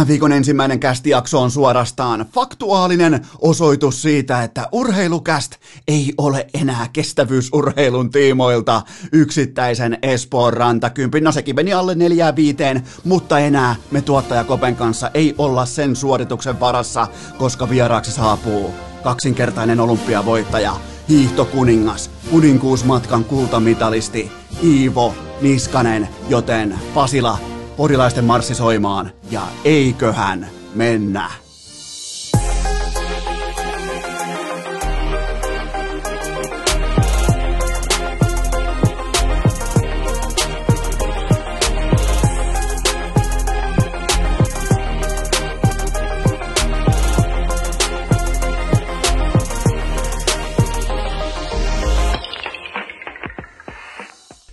Tämän viikon ensimmäinen kästijakso on suorastaan faktuaalinen osoitus siitä, että urheilukäst ei ole enää kestävyysurheilun tiimoilta yksittäisen Espoon rantakympin. No sekin meni alle neljää viiteen, mutta enää me tuottaja Kopen kanssa ei olla sen suorituksen varassa, koska vieraaksi saapuu kaksinkertainen olympiavoittaja, hiihtokuningas, kuninkuusmatkan kultamitalisti Iivo Niskanen, joten Pasila porilaisten marssi soimaan ja eiköhän mennä.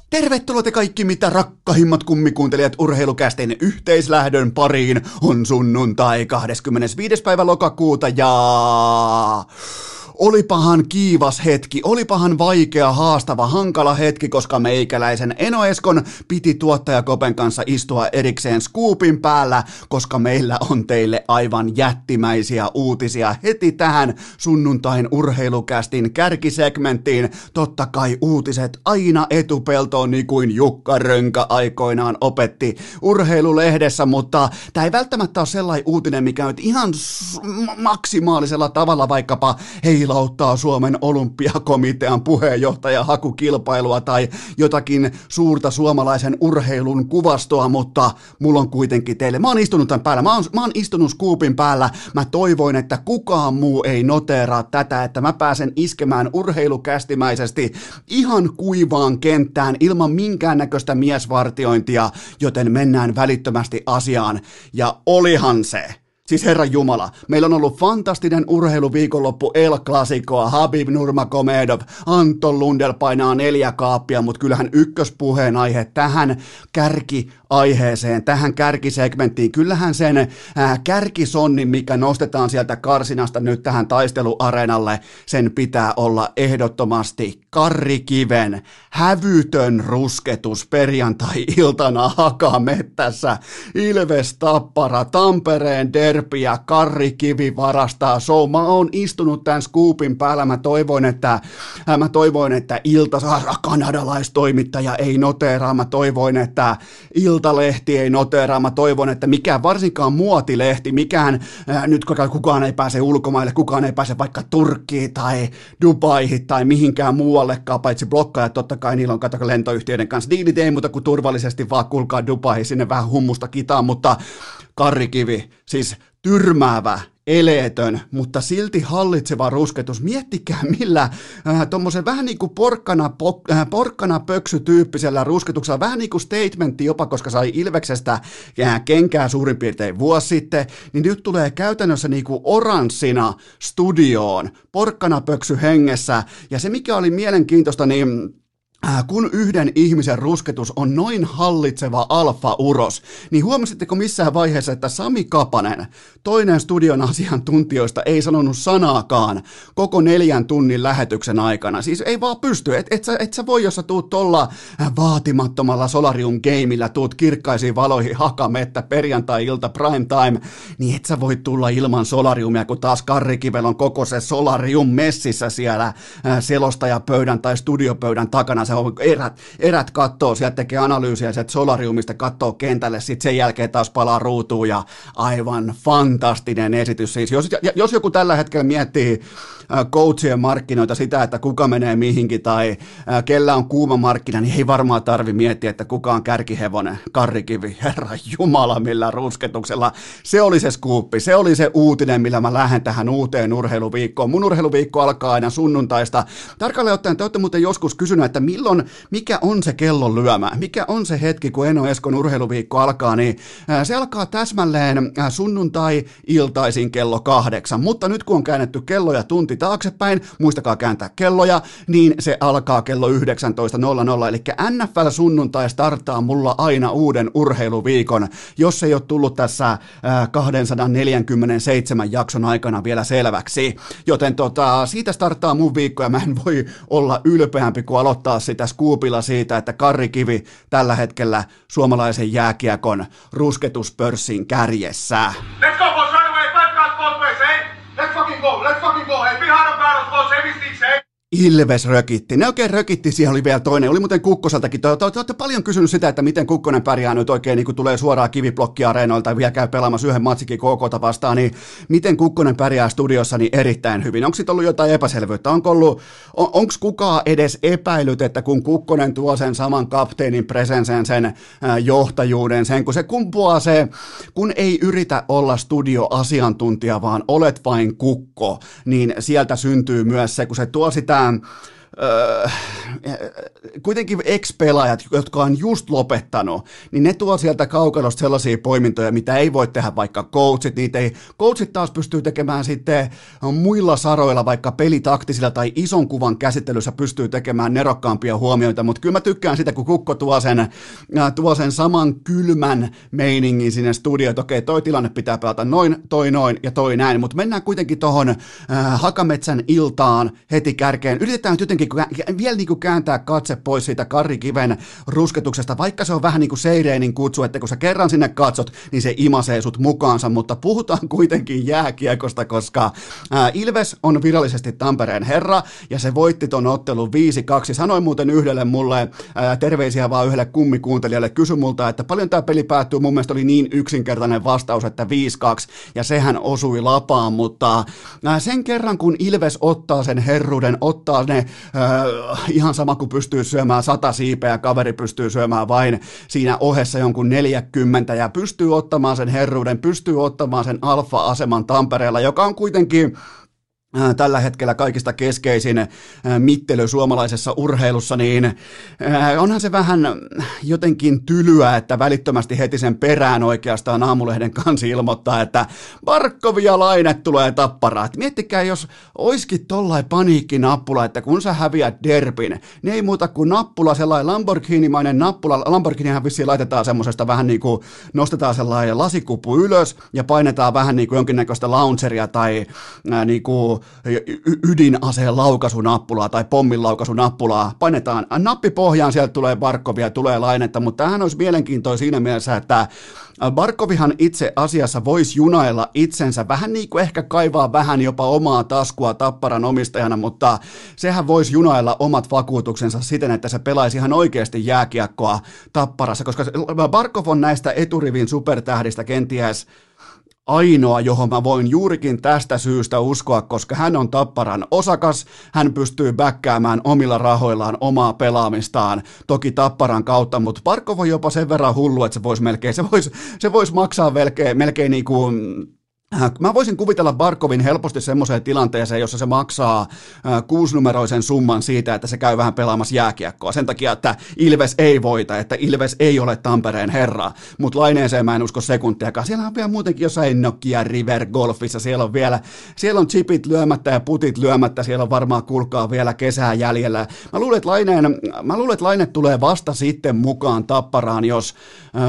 Tervetuloa te kaikki mitä rakkahimmat kummikuuntelijat urheilukästen yhteislähdön pariin. On sunnuntai 25. päivä lokakuuta ja Olipahan kiivas hetki, olipahan vaikea, haastava, hankala hetki, koska meikäläisen Eno Eskon piti tuottaja Kopen kanssa istua erikseen skuupin päällä, koska meillä on teille aivan jättimäisiä uutisia heti tähän sunnuntain urheilukästin kärkisegmenttiin. Totta kai uutiset aina etupeltoon niin kuin Jukka Rönkä aikoinaan opetti urheilulehdessä, mutta tämä ei välttämättä ole sellainen uutinen, mikä nyt ihan maksimaalisella tavalla vaikkapa hei heilauttaa Suomen olympiakomitean puheenjohtaja hakukilpailua tai jotakin suurta suomalaisen urheilun kuvastoa, mutta mulla on kuitenkin teille, mä oon istunut tämän päällä, mä oon, mä oon istunut skuupin päällä, mä toivoin, että kukaan muu ei noteeraa tätä, että mä pääsen iskemään urheilukästimäisesti ihan kuivaan kenttään ilman minkäännäköistä miesvartiointia, joten mennään välittömästi asiaan, ja olihan se Siis Herra Jumala, meillä on ollut fantastinen urheiluviikonloppu El Clasicoa, Habib Nurmagomedov, Anton Lundell painaa neljä kaappia, mutta kyllähän ykköspuheen aihe tähän kärkiaiheeseen, tähän kärkisegmenttiin, kyllähän sen äh, kärkisonnin, mikä nostetaan sieltä karsinasta nyt tähän taisteluareenalle, sen pitää olla ehdottomasti Karri Kiven hävytön rusketus perjantai-iltana Hakamettässä, Ilves Tappara, Tampereen Der Derpi ja Karri Kivi varastaa show. Mä oon istunut tämän scoopin päällä. Mä toivoin, että, äh, mä toivoin, että Iltasaara kanadalaistoimittaja ei noteeraa. Mä toivoin, että Iltalehti ei noteeraa. Mä toivon, että mikään varsinkaan muotilehti, mikään äh, nyt kukaan ei pääse ulkomaille, kukaan ei pääse vaikka Turkkiin tai Dubaihin tai mihinkään muuallekaan, paitsi blokkaajat. Totta kai niillä on kato lentoyhtiöiden kanssa diilit, ei muuta kuin turvallisesti vaan kulkaa Dubaihin sinne vähän hummusta kitaan, mutta Karrikivi, siis tyrmäävä, eleetön, mutta silti hallitseva rusketus. Miettikää millä äh, tuommoisen vähän niin kuin porkkana, pok, äh, porkkana pöksy-tyyppisellä rusketuksella, vähän niin kuin statementti jopa, koska sai Ilveksestä äh, kenkää suurin piirtein vuosi sitten, niin nyt tulee käytännössä niin kuin oranssina studioon, porkkana pöksy hengessä, ja se mikä oli mielenkiintoista, niin Äh, kun yhden ihmisen rusketus on noin hallitseva alfa-uros, niin huomasitteko missään vaiheessa, että Sami Kapanen, toinen studion asiantuntijoista, ei sanonut sanaakaan koko neljän tunnin lähetyksen aikana. Siis ei vaan pysty, et, et, sä, et sä voi, jos sä tuut tuolla äh, vaatimattomalla Solarium Gameillä, tuut kirkkaisiin valoihin hakamettä perjantai-ilta prime time, niin et sä voi tulla ilman Solariumia, kun taas Karri Kivel on koko se Solarium messissä siellä äh, selostajapöydän tai studiopöydän takana se on erät, erät kattoo, sieltä tekee analyysiä sieltä solariumista, kattoo kentälle, sitten sen jälkeen taas palaa ruutuun ja aivan fantastinen esitys. Siis jos, jos joku tällä hetkellä miettii coachien markkinoita, sitä, että kuka menee mihinkin tai kellä on kuuma markkina, niin ei varmaan tarvi miettiä, että kuka on kärkihevonen, karrikivi, herra jumala, millä rusketuksella. Se oli se skuuppi, se oli se uutinen, millä mä lähden tähän uuteen urheiluviikkoon. Mun urheiluviikko alkaa aina sunnuntaista. Tarkalleen ottaen te olette muuten joskus kysynyt, että milloin, mikä on se kellon lyömä, mikä on se hetki, kun Eno Eskon urheiluviikko alkaa, niin se alkaa täsmälleen sunnuntai-iltaisin kello kahdeksan, mutta nyt kun on käännetty kello ja tunti taaksepäin, muistakaa kääntää kelloja, niin se alkaa kello 19.00, eli NFL sunnuntai starttaa mulla aina uuden urheiluviikon, jos ei ole tullut tässä 247 jakson aikana vielä selväksi. Joten tota, siitä starttaa mun viikko ja mä en voi olla ylpeämpi kuin aloittaa sitä skuupilla siitä, että Karri Kivi tällä hetkellä suomalaisen jääkiekon rusketuspörssin kärjessä. Let's Ilves rökitti. Ne oikein rökitti, siellä oli vielä toinen. Oli muuten Kukkoseltakin. Te, te, te olette paljon kysynyt sitä, että miten Kukkonen pärjää nyt oikein, niin kun tulee suoraan kiviblokkiareenoilta ja vielä käy pelaamassa yhden matsikin KK vastaan, niin miten Kukkonen pärjää studiossa niin erittäin hyvin? Onko sitten ollut jotain epäselvyyttä? Onko ollut, on, onko kukaan edes epäilyt, että kun Kukkonen tuo sen saman kapteenin presensen, sen johtajuuden, sen kun se kumpuaa se, kun ei yritä olla studioasiantuntija, vaan olet vain kukko, niin sieltä syntyy myös se, kun se tuo sitä mitään öö, kuitenkin ex-pelaajat, jotka on just lopettanut, niin ne tuo sieltä kaukalosta sellaisia poimintoja, mitä ei voi tehdä vaikka coachit. Niitä ei, coachit taas pystyy tekemään sitten muilla saroilla, vaikka pelitaktisilla tai ison kuvan käsittelyssä pystyy tekemään nerokkaampia huomioita, mutta kyllä mä tykkään sitä, kun Kukko tuo sen, tuo sen saman kylmän meiningin sinne studioon, että okei, toi tilanne pitää pelata noin, toi noin ja toi näin, mutta mennään kuitenkin tuohon äh, Hakametsän iltaan heti kärkeen. Yritetään jotenkin niin vielä niin kuin kääntää katse pois siitä Karri Kiven rusketuksesta, vaikka se on vähän niin kuin Seireenin kutsu, että kun sä kerran sinne katsot, niin se imasee sut mukaansa, mutta puhutaan kuitenkin jääkiekosta, koska ää, Ilves on virallisesti Tampereen herra, ja se voitti ton ottelun 5-2. Sanoin muuten yhdelle mulle, ää, terveisiä vaan yhdelle kummikuuntelijalle, kysy multa, että paljon tämä peli päättyy, mun mielestä oli niin yksinkertainen vastaus, että 5-2, ja sehän osui lapaan, mutta ää, sen kerran kun Ilves ottaa sen herruuden, ottaa ne ihan sama kuin pystyy syömään sata siipeä, kaveri pystyy syömään vain siinä ohessa jonkun 40 ja pystyy ottamaan sen herruuden, pystyy ottamaan sen alfa-aseman Tampereella, joka on kuitenkin Äh, tällä hetkellä kaikista keskeisin äh, mittely suomalaisessa urheilussa, niin äh, onhan se vähän jotenkin tylyä, että välittömästi heti sen perään oikeastaan aamulehden kansi ilmoittaa, että Barkovia Laine tulee tapparaa. Et miettikää, jos oiskin tollain paniikkinappula, että kun sä häviät derbin, niin ei muuta kuin nappula, sellainen Lamborghini-mainen nappula, Lamborghinihan vissiin laitetaan semmoisesta vähän niin kuin nostetaan sellainen lasikupu ylös ja painetaan vähän niin kuin jonkinnäköistä launcheria tai niin kuin ydinaseen laukasunappulaa tai pommin laukasunappulaa, painetaan nappi pohjaan, sieltä tulee Barkovia, tulee lainetta, mutta tämähän olisi mielenkiintoista siinä mielessä, että Barkovihan itse asiassa voisi junailla itsensä, vähän niin kuin ehkä kaivaa vähän jopa omaa taskua tapparan omistajana, mutta sehän voisi junailla omat vakuutuksensa siten, että se pelaisi ihan oikeasti jääkiekkoa tapparassa, koska Barkov on näistä eturivin supertähdistä kenties ainoa, johon mä voin juurikin tästä syystä uskoa, koska hän on tapparan osakas, hän pystyy bäkkäämään omilla rahoillaan omaa pelaamistaan, toki tapparan kautta, mutta Parkov on jopa sen verran hullu, että se voisi melkein, se voisi, se voisi maksaa melkein, melkein niin kuin mä voisin kuvitella Barkovin helposti semmoiseen tilanteeseen, jossa se maksaa äh, kuusinumeroisen summan siitä, että se käy vähän pelaamassa jääkiekkoa. Sen takia, että Ilves ei voita, että Ilves ei ole Tampereen herra. Mutta laineeseen mä en usko sekuntiakaan. Siellä on vielä muutenkin jossain Nokia River Golfissa. Siellä on vielä, siellä on chipit lyömättä ja putit lyömättä. Siellä on varmaan kulkaa vielä kesää jäljellä. Mä luulen, että Laineen, mä luulen, että Laine tulee vasta sitten mukaan tapparaan, jos öö,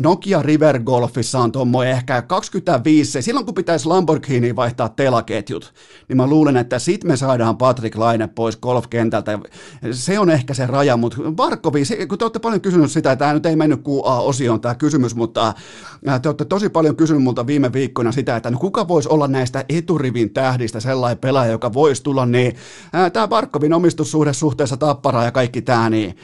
Nokia River Golfissa on tuommoinen ehkä 25 silloin kun pitäisi Lamborghini vaihtaa telaketjut, niin mä luulen, että sit me saadaan Patrick Laine pois golfkentältä. Se on ehkä se raja, mutta Barkovi, se, kun te olette paljon kysynyt sitä, että tämä nyt ei mennyt QA-osioon tämä kysymys, mutta te olette tosi paljon kysynyt multa viime viikkoina sitä, että no kuka voisi olla näistä eturivin tähdistä sellainen pelaaja, joka voisi tulla, niin tämä Barkovin omistussuhde suhteessa tapparaa ja kaikki tämä, niin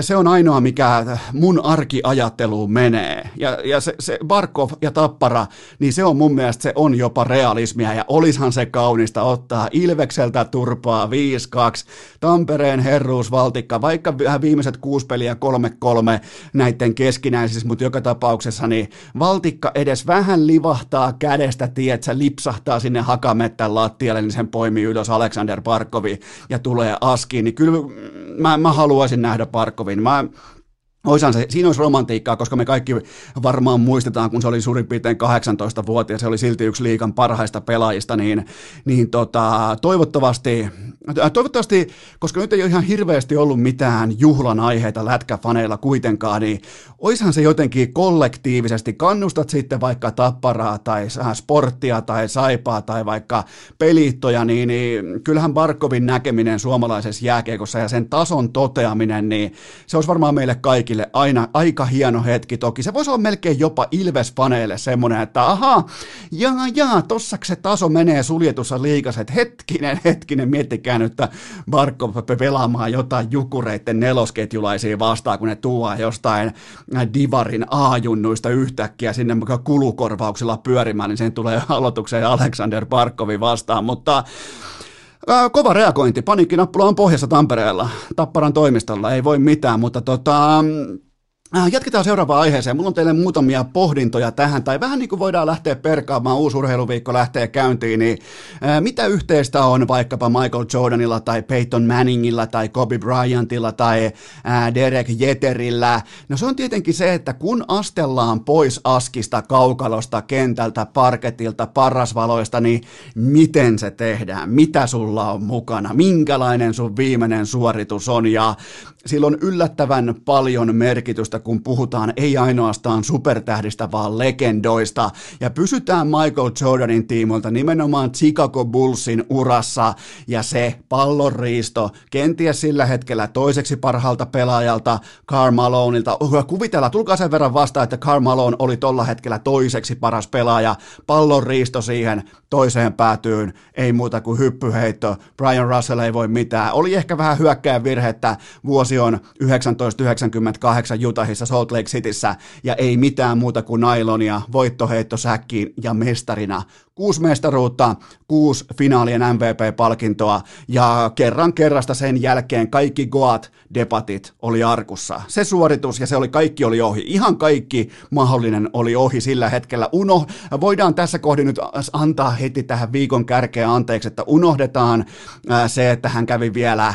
se on ainoa, mikä mun arkiajatteluun menee. Ja, ja se, se Barkov ja Tappara, niin se on mun mielestä se on jopa realismia. Ja olishan se kaunista ottaa Ilvekseltä turpaa 5-2, Tampereen herruusvaltikka, vaikka vähän viimeiset kuusi peliä 3-3 näiden keskinäisissä, mutta joka tapauksessa niin valtikka edes vähän livahtaa kädestä, tietsä, lipsahtaa sinne hakamettän lattialle, niin sen poimii ylös Alexander Barkovi ja tulee askiin. Niin kyllä mä, mä haluaisin nähdä Barkovin. Mä, Oishan se, siinä olisi romantiikkaa, koska me kaikki varmaan muistetaan, kun se oli suurin piirtein 18 ja se oli silti yksi liikan parhaista pelaajista, niin, niin tota, toivottavasti, toivottavasti, koska nyt ei ole ihan hirveästi ollut mitään juhlan aiheita lätkäfaneilla kuitenkaan, niin oishan se jotenkin kollektiivisesti, kannustat sitten vaikka tapparaa tai sporttia tai saipaa tai vaikka pelittoja, niin, niin kyllähän Barkovin näkeminen suomalaisessa jääkiekossa ja sen tason toteaminen, niin se olisi varmaan meille kaikille kaikille aina aika hieno hetki toki. Se voisi olla melkein jopa Ilves-faneille semmoinen, että ahaa, jaa, jaa, tossa se taso menee suljetussa liikassa, että hetkinen, hetkinen, miettikää nyt, että Barkov pelaamaan jotain jukureiden nelosketjulaisia vastaan, kun ne tuo jostain Divarin A-junnuista yhtäkkiä sinne kulukorvauksilla pyörimään, niin sen tulee aloitukseen Alexander Barkovi vastaan, mutta Ää, kova reagointi. Paniikkinappula on pohjassa Tampereella, Tapparan toimistolla, ei voi mitään, mutta tota, Äh, jatketaan seuraavaan aiheeseen. Mulla on teille muutamia pohdintoja tähän, tai vähän niin kuin voidaan lähteä perkaamaan, uusi urheiluviikko lähtee käyntiin, niin äh, mitä yhteistä on vaikkapa Michael Jordanilla, tai Peyton Manningilla, tai Kobe Bryantilla, tai äh, Derek Jeterillä? No se on tietenkin se, että kun astellaan pois askista, kaukalosta, kentältä, parketilta, parasvaloista, niin miten se tehdään? Mitä sulla on mukana? Minkälainen sun viimeinen suoritus on? Ja sillä on yllättävän paljon merkitystä, kun puhutaan ei ainoastaan supertähdistä, vaan legendoista. Ja pysytään Michael Jordanin tiimoilta nimenomaan Chicago Bullsin urassa ja se pallonriisto kenties sillä hetkellä toiseksi parhaalta pelaajalta Karl Maloneilta. Kuvitellaan, tulkaa sen verran vastaan, että Karl Malone oli tolla hetkellä toiseksi paras pelaaja. Pallonriisto siihen toiseen päätyyn, ei muuta kuin hyppyheitto. Brian Russell ei voi mitään. Oli ehkä vähän hyökkäjän virhettä vuosi on 1998 Utahissa Salt Lake Cityssä ja ei mitään muuta kuin nailonia, voittoheitto säkkiin ja mestarina. Kuusi mestaruutta, kuusi finaalien MVP-palkintoa ja kerran kerrasta sen jälkeen kaikki Goat debatit oli arkussa. Se suoritus ja se oli kaikki oli ohi. Ihan kaikki mahdollinen oli ohi sillä hetkellä. Uno, voidaan tässä kohdin nyt antaa heti tähän viikon kärkeen anteeksi, että unohdetaan se, että hän kävi vielä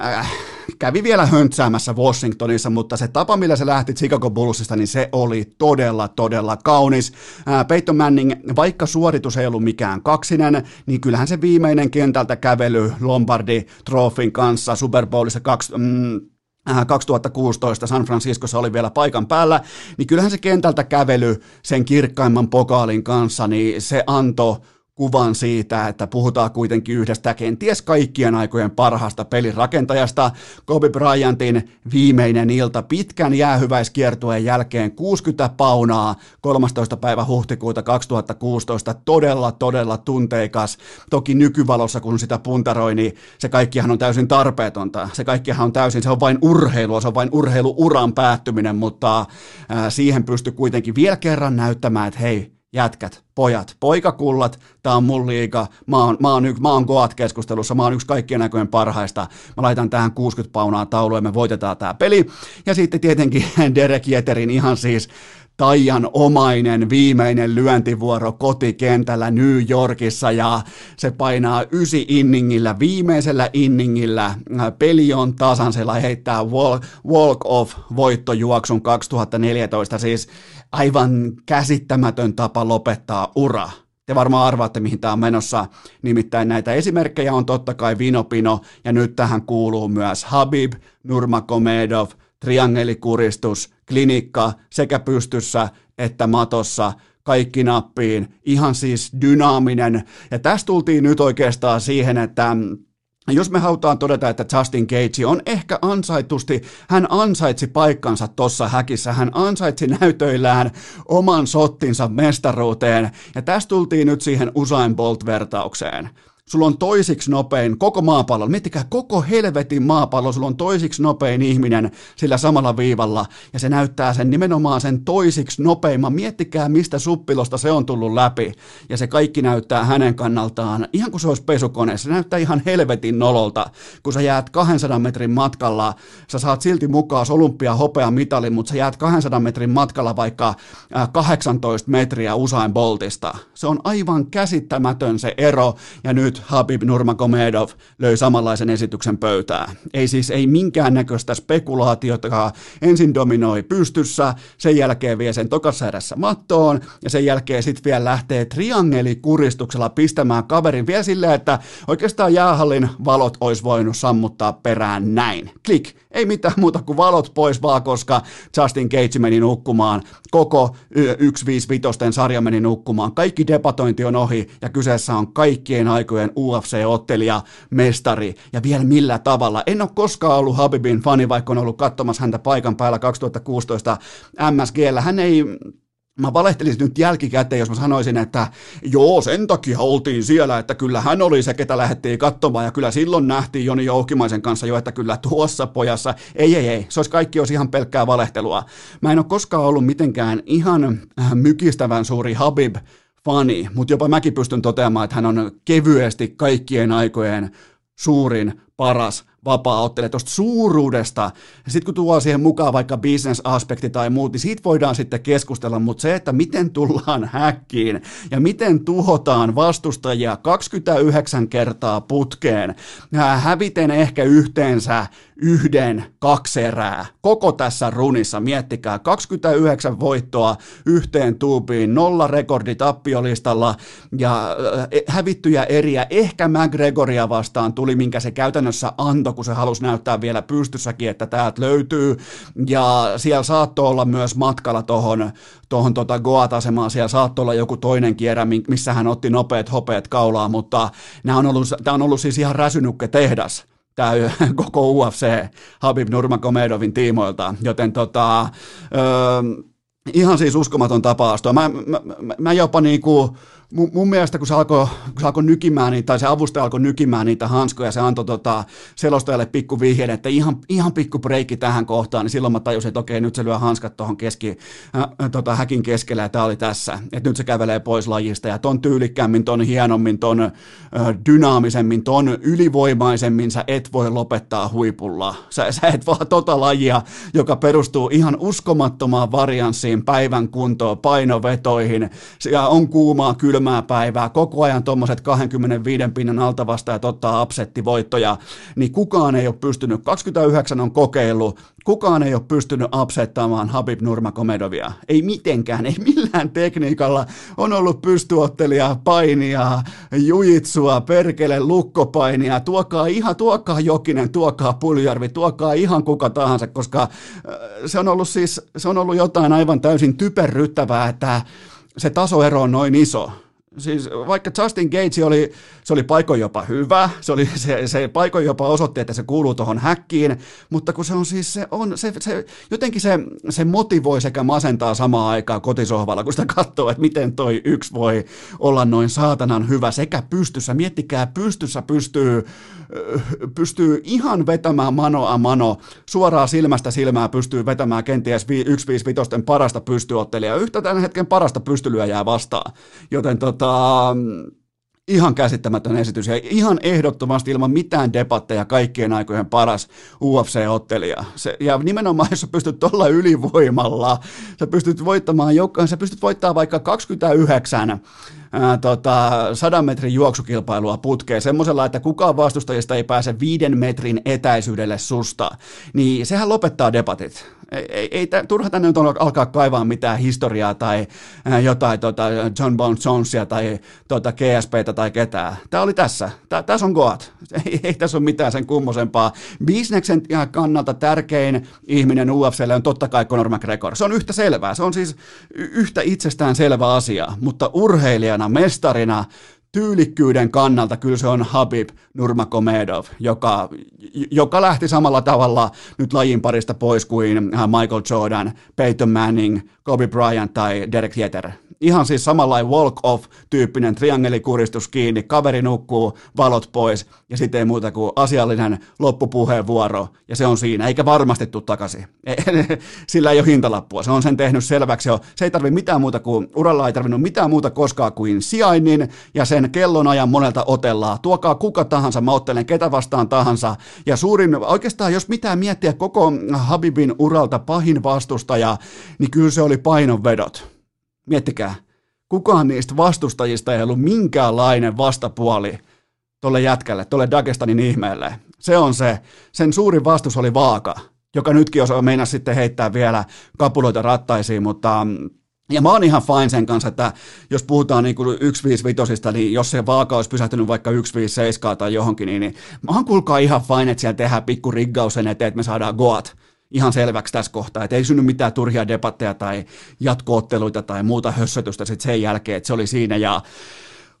äh, kävi vielä höntsäämässä Washingtonissa, mutta se tapa, millä se lähti Chicago Bullsista, niin se oli todella, todella kaunis. Ää, Peyton Manning, vaikka suoritus ei ollut mikään kaksinen, niin kyllähän se viimeinen kentältä kävely Lombardi Trophyn kanssa Super Bowlissa kaksi, mm, 2016 San Franciscossa oli vielä paikan päällä, niin kyllähän se kentältä kävely sen kirkkaimman pokaalin kanssa, niin se antoi kuvan siitä, että puhutaan kuitenkin yhdestä kenties kaikkien aikojen parhaasta pelirakentajasta. Kobe Bryantin viimeinen ilta pitkän jäähyväiskiertueen jälkeen 60 paunaa 13. päivä huhtikuuta 2016. Todella, todella tunteikas. Toki nykyvalossa, kun sitä puntaroi, niin se kaikkihan on täysin tarpeetonta. Se kaikkihan on täysin, se on vain urheilua, se on vain urheiluuran päättyminen, mutta siihen pystyy kuitenkin vielä kerran näyttämään, että hei, jätkät, pojat, poikakullat, tämä on mun liiga, mä oon, mä oon, mä oon Goat-keskustelussa, mä oon yksi kaikkien näköjen parhaista, mä laitan tähän 60 paunaa tauluun ja me voitetaan tämä peli. Ja sitten tietenkin Derek Jeterin ihan siis Taijan omainen viimeinen lyöntivuoro kotikentällä New Yorkissa ja se painaa ysi inningillä, viimeisellä inningillä peli on tasan, se heittää walk, walk off voittojuoksun 2014, siis aivan käsittämätön tapa lopettaa ura. Te varmaan arvaatte, mihin tämä on menossa. Nimittäin näitä esimerkkejä on totta kai Vinopino, ja nyt tähän kuuluu myös Habib, Nurmagomedov, triangelikuristus, klinikka sekä pystyssä että matossa, kaikki nappiin, ihan siis dynaaminen. Ja tästä tultiin nyt oikeastaan siihen, että jos me halutaan todeta, että Justin Gage on ehkä ansaitusti, hän ansaitsi paikkansa tuossa häkissä, hän ansaitsi näytöillään oman sottinsa mestaruuteen, ja tästä tultiin nyt siihen Usain Bolt-vertaukseen sulla on toisiksi nopein koko maapallo, miettikää koko helvetin maapallo, sulla on toisiksi nopein ihminen sillä samalla viivalla, ja se näyttää sen nimenomaan sen toisiksi nopeimman, miettikää mistä suppilosta se on tullut läpi, ja se kaikki näyttää hänen kannaltaan, ihan kuin se olisi pesukone, se näyttää ihan helvetin nololta, kun sä jäät 200 metrin matkalla, sä saat silti mukaan olympia hopea mitali, mutta sä jäät 200 metrin matkalla vaikka 18 metriä Usain Boltista, se on aivan käsittämätön se ero, ja nyt Habib Nurmagomedov löi samanlaisen esityksen pöytään. Ei siis ei minkäännäköistä spekulaatiota, ensin dominoi pystyssä, sen jälkeen vie sen tokassa mattoon, ja sen jälkeen sitten vielä lähtee triangelikuristuksella pistämään kaverin vielä silleen, että oikeastaan jäähallin valot olisi voinut sammuttaa perään näin. Klik. Ei mitään muuta kuin valot pois vaan, koska Justin Cage meni nukkumaan. Koko 1-5-5 sarja meni nukkumaan. Kaikki debatointi on ohi ja kyseessä on kaikkien aikojen UFC-ottelija, mestari ja vielä millä tavalla. En ole koskaan ollut Habibin fani, vaikka on ollut katsomassa häntä paikan päällä 2016 MSGllä. Hän ei Mä valehtelisin nyt jälkikäteen, jos mä sanoisin, että joo, sen takia oltiin siellä, että kyllä hän oli se, ketä lähdettiin katsomaan, ja kyllä silloin nähtiin Joni Joukimaisen kanssa jo, että kyllä tuossa pojassa, ei, ei, ei, se olisi kaikki olisi ihan pelkkää valehtelua. Mä en ole koskaan ollut mitenkään ihan äh, mykistävän suuri Habib fani, mutta jopa mäkin pystyn toteamaan, että hän on kevyesti kaikkien aikojen suurin, paras vapaa-ottelee tuosta suuruudesta. Sitten kun tuo siihen mukaan vaikka business-aspekti tai muut, niin siitä voidaan sitten keskustella, mutta se, että miten tullaan häkkiin ja miten tuhotaan vastustajia 29 kertaa putkeen, häviten ehkä yhteensä yhden, kaksi erää. Koko tässä runissa, miettikää, 29 voittoa yhteen tuupiin, nolla rekordi tappiolistalla ja hävittyjä eriä, ehkä McGregoria vastaan tuli, minkä se käytännössä antoi kun se halusi näyttää vielä pystyssäkin, että täältä löytyy. Ja siellä saattoi olla myös matkalla tuohon tohon tota Goat-asemaan, siellä saattoi olla joku toinen kierä, missä hän otti nopeat hopeat kaulaa, mutta nämä on ollut, tämä on ollut siis ihan räsynukke tehdas tämä koko UFC Habib Nurmagomedovin tiimoilta, joten tota, öö, ihan siis uskomaton tapa astua. Mä, mä, mä, mä jopa niinku, mun, mielestä kun se, alkoi, kun se alkoi nykimään niitä, tai se avustaja alkoi nykimään niitä hanskoja, se antoi tota, selostajalle pikku vihjeen, että ihan, ihan pikku breikki tähän kohtaan, niin silloin mä tajusin, että okei, nyt se lyö hanskat tuohon keski, äh, tota, häkin keskellä, ja tämä oli tässä, että nyt se kävelee pois lajista, ja ton tyylikkäämmin, ton hienommin, ton äh, dynaamisemmin, ton ylivoimaisemmin sä et voi lopettaa huipulla. Sä, sä et vaan tota lajia, joka perustuu ihan uskomattomaan varianssiin, päivän kuntoon, painovetoihin, ja on kuumaa, kylmää, kylmää päivää, koko ajan tuommoiset 25 pinnan alta vastaajat ottaa upsettivoittoja, niin kukaan ei ole pystynyt, 29 on kokeillut, kukaan ei ole pystynyt upsettaamaan Habib Nurmagomedovia. Ei mitenkään, ei millään tekniikalla. On ollut pystyottelija, painia, jujitsua, perkele, lukkopainia, tuokaa ihan, tuokaa Jokinen, tuokaa Puljärvi, tuokaa ihan kuka tahansa, koska äh, se on ollut siis, se on ollut jotain aivan täysin typerryttävää, että se tasoero on noin iso. Siis vaikka Justin Gage oli, se oli paikoin jopa hyvä, se, oli, se, se paikoin jopa osoitti, että se kuuluu tuohon häkkiin, mutta kun se on siis, se on, se, se, jotenkin se, se motivoi sekä masentaa samaan aikaan kotisohvalla, kun sitä katsoo, että miten toi yksi voi olla noin saatanan hyvä sekä pystyssä, miettikää, pystyssä pystyy, pystyy ihan vetämään mano a mano, suoraan silmästä silmää pystyy vetämään kenties 1-5-5 parasta pystyottelijaa, yhtä tämän hetken parasta pystylyöjää vastaan, joten tota, tota, ihan käsittämätön esitys ja ihan ehdottomasti ilman mitään debatteja kaikkien aikojen paras UFC-ottelija. Se, ja nimenomaan, jos sä pystyt tuolla ylivoimalla, sä pystyt voittamaan jokainen, sä pystyt voittamaan vaikka 29 ää, tota, 100 metrin juoksukilpailua putkeen semmoisella, että kukaan vastustajista ei pääse viiden metrin etäisyydelle susta, niin sehän lopettaa debatit. Ei, ei, turha tänne nyt alkaa kaivaa mitään historiaa tai jotain tota John Bones Jonesia tai tota GSPtä tai ketään. Tämä oli tässä. Tää, tässä on Goat. Ei, ei tässä ole mitään sen kummosempaa. Bisneksen kannalta tärkein ihminen UFClle on totta kai Conor McGregor. Se on yhtä selvää. Se on siis yhtä itsestään selvä asia, mutta urheilijana mestarina tyylikkyyden kannalta kyllä se on Habib Nurmagomedov, joka, joka lähti samalla tavalla nyt lajin parista pois kuin Michael Jordan, Peyton Manning, Kobe Bryant tai Derek Jeter ihan siis samanlainen walk-off-tyyppinen triangelikuristus kiinni, kaveri nukkuu, valot pois ja sitten ei muuta kuin asiallinen loppupuheenvuoro ja se on siinä, eikä varmasti tule takaisin. Sillä ei ole hintalappua, se on sen tehnyt selväksi jo. Se ei tarvi mitään muuta kuin, uralla ei tarvinnut mitään muuta koskaan kuin sijainnin ja sen kellonajan monelta otellaan. Tuokaa kuka tahansa, mä ottelen ketä vastaan tahansa. Ja suurin, oikeastaan jos mitään miettiä koko Habibin uralta pahin vastustaja, niin kyllä se oli painonvedot Miettikää, kukaan niistä vastustajista ei ollut minkäänlainen vastapuoli tolle jätkälle, tolle Dagestanin ihmeelle. Se on se. Sen suurin vastus oli Vaaka, joka nytkin osaa meinaa sitten heittää vielä kapuloita rattaisiin, mutta ja mä oon ihan fine sen kanssa, että jos puhutaan niin 155, niin jos se vaaka olisi pysähtynyt vaikka 157 tai johonkin, niin, niin mä oon kuulkaa ihan fine, että siellä tehdään pikku riggaus sen eteen, että me saadaan goat ihan selväksi tässä kohtaa, että ei synny mitään turhia debatteja tai jatkootteluita tai muuta hössötystä sitten sen jälkeen, että se oli siinä ja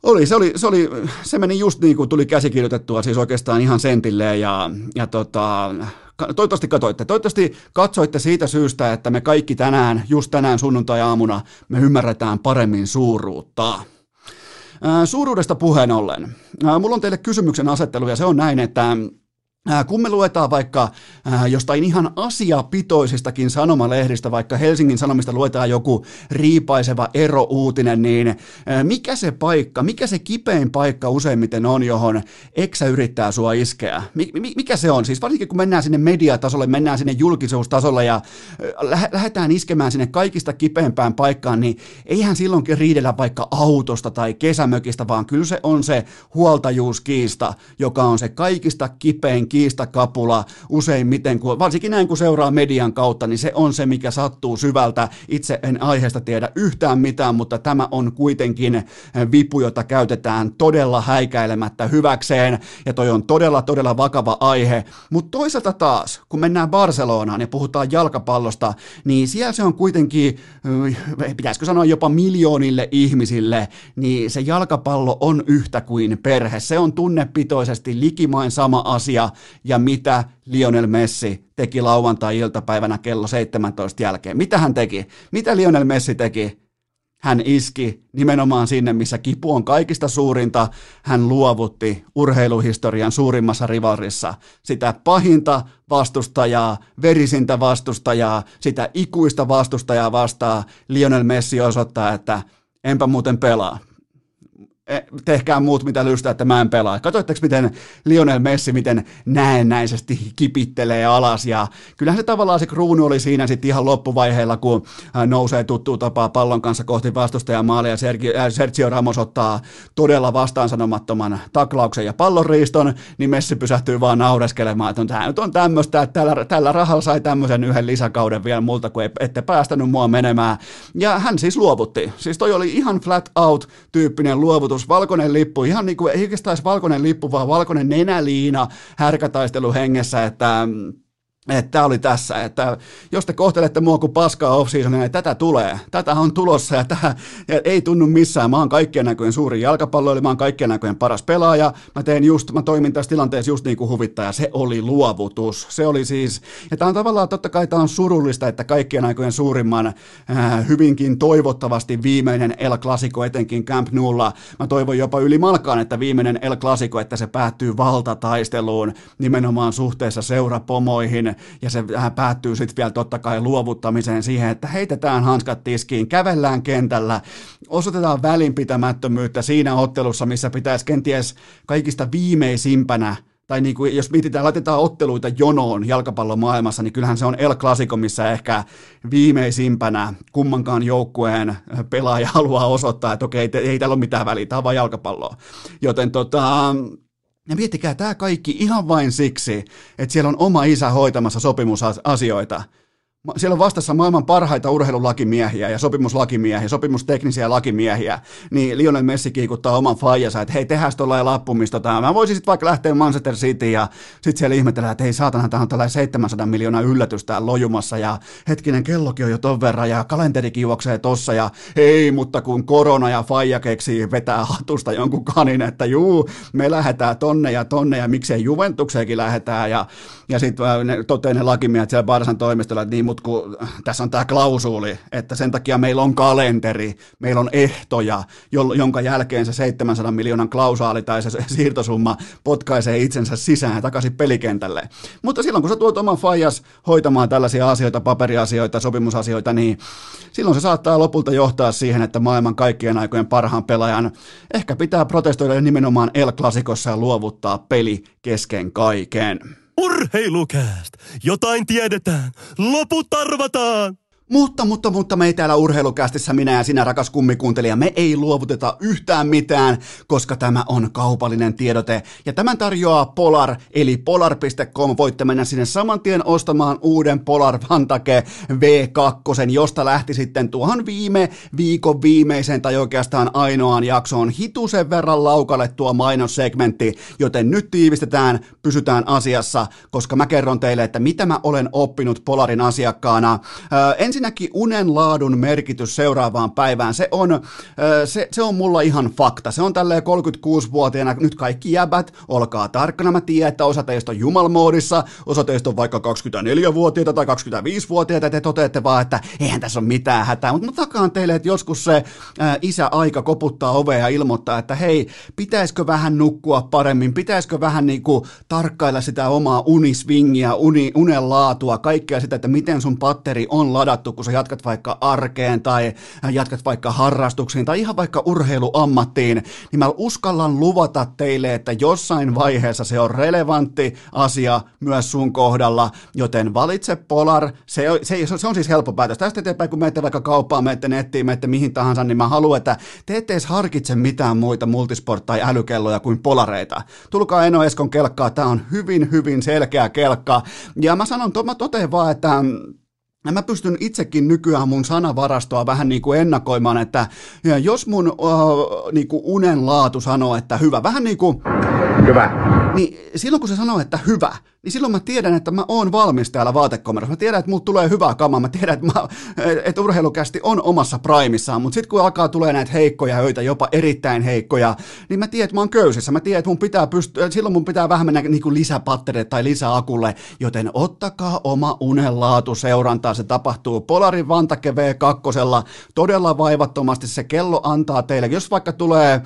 oli, se, oli, se, oli, se meni just niin kuin tuli käsikirjoitettua, siis oikeastaan ihan sentilleen ja, ja tota, toivottavasti katsoitte. Toivottavasti katsoitte siitä syystä, että me kaikki tänään, just tänään sunnuntai-aamuna, me ymmärretään paremmin suuruutta. Suuruudesta puheen ollen. Mulla on teille kysymyksen asettelu ja se on näin, että kun me luetaan vaikka jostain ihan asiapitoisistakin sanomalehdistä, vaikka Helsingin Sanomista luetaan joku riipaiseva erouutinen, niin mikä se paikka, mikä se kipein paikka useimmiten on, johon eksä yrittää sua iskeä? Mikä se on? Siis varsinkin kun mennään sinne mediatasolle, mennään sinne julkisuustasolle ja lähdetään iskemään sinne kaikista kipeimpään paikkaan, niin eihän silloinkin riidellä vaikka autosta tai kesämökistä, vaan kyllä se on se huoltajuuskiista, joka on se kaikista kipein kiistakapula useimmiten, kun, varsinkin näin kun seuraa median kautta, niin se on se, mikä sattuu syvältä. Itse en aiheesta tiedä yhtään mitään, mutta tämä on kuitenkin vipu, jota käytetään todella häikäilemättä hyväkseen, ja toi on todella, todella vakava aihe. Mutta toisaalta taas, kun mennään Barcelonaan ja puhutaan jalkapallosta, niin siellä se on kuitenkin, äh, pitäisikö sanoa jopa miljoonille ihmisille, niin se jalkapallo on yhtä kuin perhe. Se on tunnepitoisesti likimain sama asia, ja mitä Lionel Messi teki lauantai-iltapäivänä kello 17 jälkeen. Mitä hän teki? Mitä Lionel Messi teki? Hän iski nimenomaan sinne, missä kipu on kaikista suurinta. Hän luovutti urheiluhistorian suurimmassa rivalrissa sitä pahinta vastustajaa, verisintä vastustajaa, sitä ikuista vastustajaa vastaan. Lionel Messi osoittaa, että enpä muuten pelaa. Eh, tehkää muut mitä lystää, että mä en pelaa. Katoitteko, miten Lionel Messi, miten näennäisesti kipittelee alas, ja kyllähän se tavallaan se kruunu oli siinä sitten ihan loppuvaiheella, kun nousee tuttuu tapaa pallon kanssa kohti vastustajamaalia, ja Sergio Ramos ottaa todella vastaansanomattoman taklauksen ja pallonriiston, niin Messi pysähtyy vaan naureskelemaan, että tämä nyt on tämmöistä, että tällä, tällä rahalla sai tämmöisen yhden lisäkauden vielä multa, kun ette päästänyt mua menemään. Ja hän siis luovutti. Siis toi oli ihan flat out tyyppinen luovutus, tarkoitus, valkoinen lippu, ihan niin kuin ei oikeastaan valkoinen lippu, vaan valkoinen nenäliina härkätaistelu hengessä, että että tämä oli tässä, että jos te kohtelette mua kuin paskaa off niin tätä tulee, tätä on tulossa ja tämä ja ei tunnu missään. Mä oon kaikkien näköjen suuri jalkapalloilija, mä oon kaikkien näköjen paras pelaaja, mä teen just, mä toimin tässä tilanteessa just niin kuin huvittaja, se oli luovutus, se oli siis, ja tämä on tavallaan, totta kai tämä on surullista, että kaikkien näköjen suurimman, äh, hyvinkin toivottavasti viimeinen El Clasico, etenkin Camp Noulla, mä toivon jopa yli malkaan, että viimeinen El Clasico, että se päättyy valtataisteluun nimenomaan suhteessa seurapomoihin, ja se vähän päättyy sitten vielä totta kai luovuttamiseen siihen, että heitetään hanskat tiskiin, kävellään kentällä, osoitetaan välinpitämättömyyttä siinä ottelussa, missä pitäisi kenties kaikista viimeisimpänä tai niin kuin, jos mietitään, laitetaan otteluita jonoon jalkapallomaailmassa, niin kyllähän se on El Clasico, missä ehkä viimeisimpänä kummankaan joukkueen pelaaja haluaa osoittaa, että okei, ei, ei täällä ole mitään väliä, tämä on vain jalkapalloa. Joten tota, ja miettikää tämä kaikki ihan vain siksi, että siellä on oma isä hoitamassa sopimusasioita. Siellä on vastassa maailman parhaita urheilulakimiehiä ja sopimuslakimiehiä, sopimusteknisiä lakimiehiä, niin Lionel Messi kiikuttaa oman faijansa, että hei, tehdään tuolla lappumista. Tämä. Mä voisin sitten vaikka lähteä Manchester City ja sitten siellä ihmetellä, että hei saatana, tämä on tällainen 700 miljoonaa yllätys täällä lojumassa ja hetkinen kellokin on jo ton verran ja kalenterikin juoksee tossa ja hei, mutta kun korona ja faija keksii vetää hatusta jonkun kanin, että juu, me lähdetään tonne ja tonne ja miksei Juventukseenkin lähdetään ja, ja sitten toteaa ne lakimiehet siellä Barsan toimistolla, että niin, mutta kun tässä on tämä klausuli, että sen takia meillä on kalenteri, meillä on ehtoja, jonka jälkeen se 700 miljoonan klausaali tai se siirtosumma potkaisee itsensä sisään takaisin pelikentälle. Mutta silloin kun sä tuot oman fajas hoitamaan tällaisia asioita, paperiasioita, sopimusasioita, niin silloin se saattaa lopulta johtaa siihen, että maailman kaikkien aikojen parhaan pelaajan ehkä pitää protestoida nimenomaan El Clasicossa ja luovuttaa peli kesken kaiken. Urheilukääst! Jotain tiedetään! Loput arvataan! Mutta, mutta, mutta me ei täällä urheilukästissä minä ja sinä rakas kummikuuntelija, me ei luovuteta yhtään mitään, koska tämä on kaupallinen tiedote. Ja tämän tarjoaa Polar, eli polar.com. Voitte mennä sinne saman tien ostamaan uuden Polar Vantake V2, josta lähti sitten tuohon viime viikon viimeiseen tai oikeastaan ainoaan jaksoon hitusen verran laukalle tuo mainossegmentti, joten nyt tiivistetään, pysytään asiassa, koska mä kerron teille, että mitä mä olen oppinut Polarin asiakkaana. Öö, ensinnäkin unen laadun merkitys seuraavaan päivään, se on, se, se on mulla ihan fakta. Se on tälleen 36-vuotiaana, nyt kaikki jäbät, olkaa tarkkana, mä tiedän, että osa teistä on jumalmoodissa, osa teistä on vaikka 24-vuotiaita tai 25-vuotiaita, te toteatte vaan, että eihän tässä ole mitään hätää, mutta mä takaan teille, että joskus se isä aika koputtaa ovea ja ilmoittaa, että hei, pitäisikö vähän nukkua paremmin, pitäisikö vähän niinku tarkkailla sitä omaa unisvingiä, uni, unen laatua, kaikkea sitä, että miten sun patteri on ladattu kun sä jatkat vaikka arkeen tai jatkat vaikka harrastuksiin tai ihan vaikka urheiluammattiin, niin mä uskallan luvata teille, että jossain vaiheessa se on relevantti asia myös sun kohdalla, joten valitse Polar, se, se, se on siis helppo päätös. Tästä eteenpäin, kun menette vaikka kauppaan, menette nettiin, menette mihin tahansa, niin mä haluan, että te ette edes harkitse mitään muita multisport- tai älykelloja kuin polareita. Tulkaa Eno Eskon kelkkaa, tää on hyvin, hyvin selkeä kelkka. Ja mä sanon, mä totean vaan, että ja mä pystyn itsekin nykyään mun sanavarastoa vähän niin kuin ennakoimaan, että jos mun uh, niin kuin unen laatu sanoo, että hyvä, vähän niin kuin... Hyvä. Niin silloin kun se sanoo, että hyvä, niin silloin mä tiedän, että mä oon valmis täällä vaatekomerossa. Mä tiedän, että mulla tulee hyvää kamaa. Mä tiedän, että, mä, että urheilukästi on omassa primissaan. Mutta sitten kun alkaa tulee näitä heikkoja öitä, jopa erittäin heikkoja, niin mä tiedän, että mä oon köysissä. Mä tiedän, että mun pitää pystyä, silloin mun pitää vähän mennä niin kuin lisäpattereille tai lisäakulle. Joten ottakaa oma unenlaatu seurantaa. Se tapahtuu Polarin Vantake V2. Todella vaivattomasti se kello antaa teille. Jos vaikka tulee,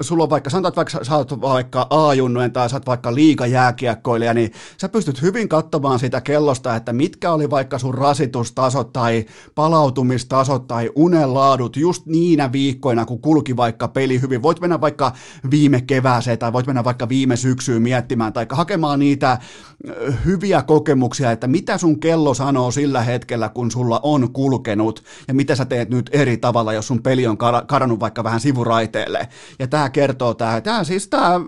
sulla on vaikka, sanotaan, että vaikka sä oot vaikka A-junnojen tai sä oot vaikka liikajääkiekkoilija, niin sä pystyt hyvin katsomaan sitä kellosta, että mitkä oli vaikka sun rasitustasot tai palautumistasot tai unenlaadut just niinä viikkoina, kun kulki vaikka peli hyvin. Voit mennä vaikka viime kevääseen tai voit mennä vaikka viime syksyyn miettimään tai hakemaan niitä hyviä kokemuksia, että mitä sun kello sanoo sillä hetkellä, kun sulla on kulkenut ja mitä sä teet nyt eri tavalla, jos sun peli on karannut vaikka vähän sivuraiteelle. Ja tämä kertoo, tämä, tämä siis tämä,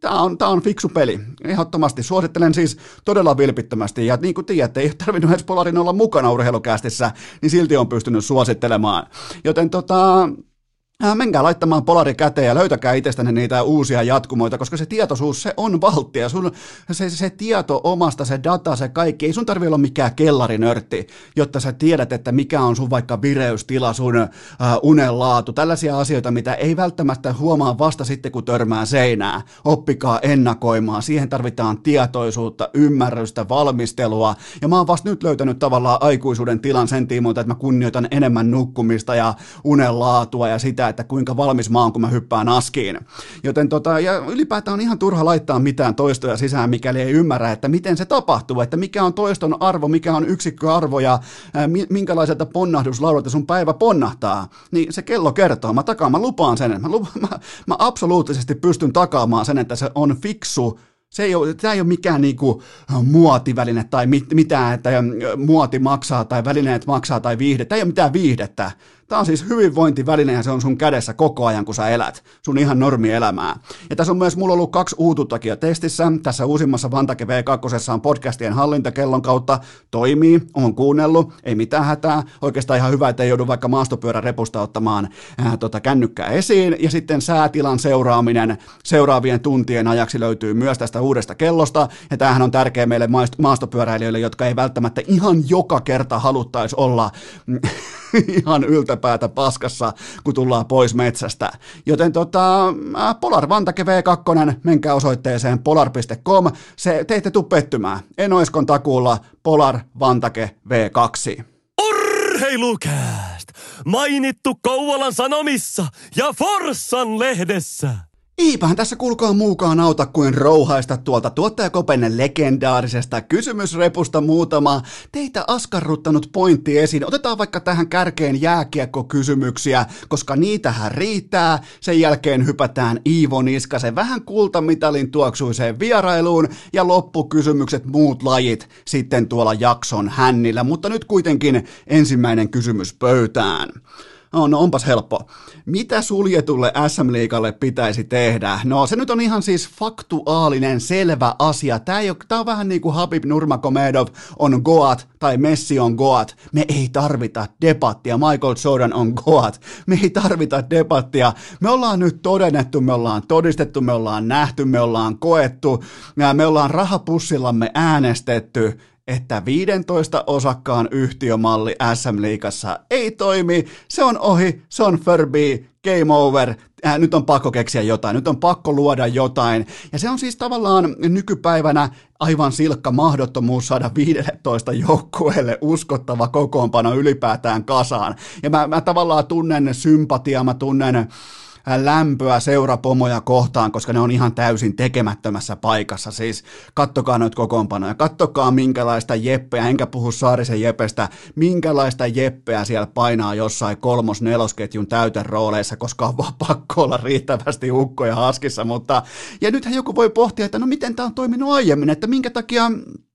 tämä on, tämä on fiksu peli. Ehdottomasti suosittelen siis todella vilpittömästi. Ja niin kuin tiedätte, ei ole tarvinnut edes Polarin olla mukana urheilukästissä, niin silti on pystynyt suosittelemaan. Joten tota, menkää laittamaan polari käteen ja löytäkää itsestänne niitä uusia jatkumoita, koska se tietoisuus, se on valttia. Sun, se, se tieto omasta, se data, se kaikki, ei sun tarvi olla mikään kellarinörtti, jotta sä tiedät, että mikä on sun vaikka vireystila, sun uh, unenlaatu, tällaisia asioita, mitä ei välttämättä huomaa vasta sitten, kun törmää seinää. Oppikaa ennakoimaan, siihen tarvitaan tietoisuutta, ymmärrystä, valmistelua, ja mä oon vasta nyt löytänyt tavallaan aikuisuuden tilan sen tiimoilta, että mä kunnioitan enemmän nukkumista ja unenlaatua ja sitä, että kuinka valmis mä oon, kun mä hyppään askiin. Joten tota, ja ylipäätään on ihan turha laittaa mitään toistoja sisään, mikäli ei ymmärrä, että miten se tapahtuu, että mikä on toiston arvo, mikä on yksikköarvo ja minkälaiselta ponnahduslaudulta sun päivä ponnahtaa. Niin se kello kertoo, mä takaan, mä lupaan sen, mä, lupa, mä, mä absoluuttisesti pystyn takaamaan sen, että se on fiksu se ei ole, tämä ei ole mikään niinku muotiväline tai mit, mitään, että muoti maksaa tai välineet maksaa tai viihde. Tämä ei ole mitään viihdettä. Tämä on siis hyvinvointiväline ja se on sun kädessä koko ajan, kun sä elät. Sun ihan normielämää. Ja tässä on myös mulla ollut kaksi uututtakin testissä. Tässä uusimmassa Vantake V2 on podcastien hallintakellon kautta. Toimii, on kuunnellut, ei mitään hätää. Oikeastaan ihan hyvä, että ei joudu vaikka maastopyörän repusta ottamaan ää, tota, kännykkää esiin. Ja sitten säätilan seuraaminen seuraavien tuntien ajaksi löytyy myös tästä uudesta kellosta. Ja tämähän on tärkeä meille maastopyöräilijöille, jotka ei välttämättä ihan joka kerta haluttaisi olla ihan yltäpäätä paskassa, kun tullaan pois metsästä. Joten tota, Polar Vantake V2, menkää osoitteeseen polar.com, se teitä tuu pettymään. Enoiskon takuulla Polar Vantake V2. Urheilukääst! Mainittu Kouvolan Sanomissa ja Forssan lehdessä. Eipähän tässä kuulkaa muukaan auta kuin rouhaista tuolta tuottajakopen legendaarisesta kysymysrepusta muutama teitä askarruttanut pointti esiin. Otetaan vaikka tähän kärkeen jääkiekkokysymyksiä, koska niitähän riittää. Sen jälkeen hypätään Iivo Niskasen vähän kultamitalin tuoksuiseen vierailuun ja loppukysymykset muut lajit sitten tuolla jakson hännillä. Mutta nyt kuitenkin ensimmäinen kysymys pöytään. No, no onpas helppo. Mitä suljetulle SM-liikalle pitäisi tehdä? No se nyt on ihan siis faktuaalinen, selvä asia. Tämä, ei ole, tämä on vähän niin kuin Habib Nurmagomedov on Goat tai Messi on Goat. Me ei tarvita debattia. Michael Jordan on Goat. Me ei tarvita debattia. Me ollaan nyt todennettu, me ollaan todistettu, me ollaan nähty, me ollaan koettu, me ollaan rahapussillamme äänestetty että 15 osakkaan yhtiömalli SM-liikassa ei toimi, se on ohi, se on Furby, game over, äh, nyt on pakko keksiä jotain, nyt on pakko luoda jotain. Ja se on siis tavallaan nykypäivänä aivan silkka mahdottomuus saada 15 joukkueelle uskottava kokoonpano ylipäätään kasaan. Ja mä, mä tavallaan tunnen sympatiaa, mä tunnen lämpöä seurapomoja kohtaan, koska ne on ihan täysin tekemättömässä paikassa. Siis kattokaa noita kokoonpanoja, kattokaa minkälaista jeppeä, enkä puhu Saarisen jepestä, minkälaista jeppeä siellä painaa jossain kolmos-nelosketjun täyterooleissa, koska on vaan pakko olla riittävästi ukkoja haskissa, mutta ja nythän joku voi pohtia, että no miten tämä on toiminut aiemmin, että minkä takia Äh,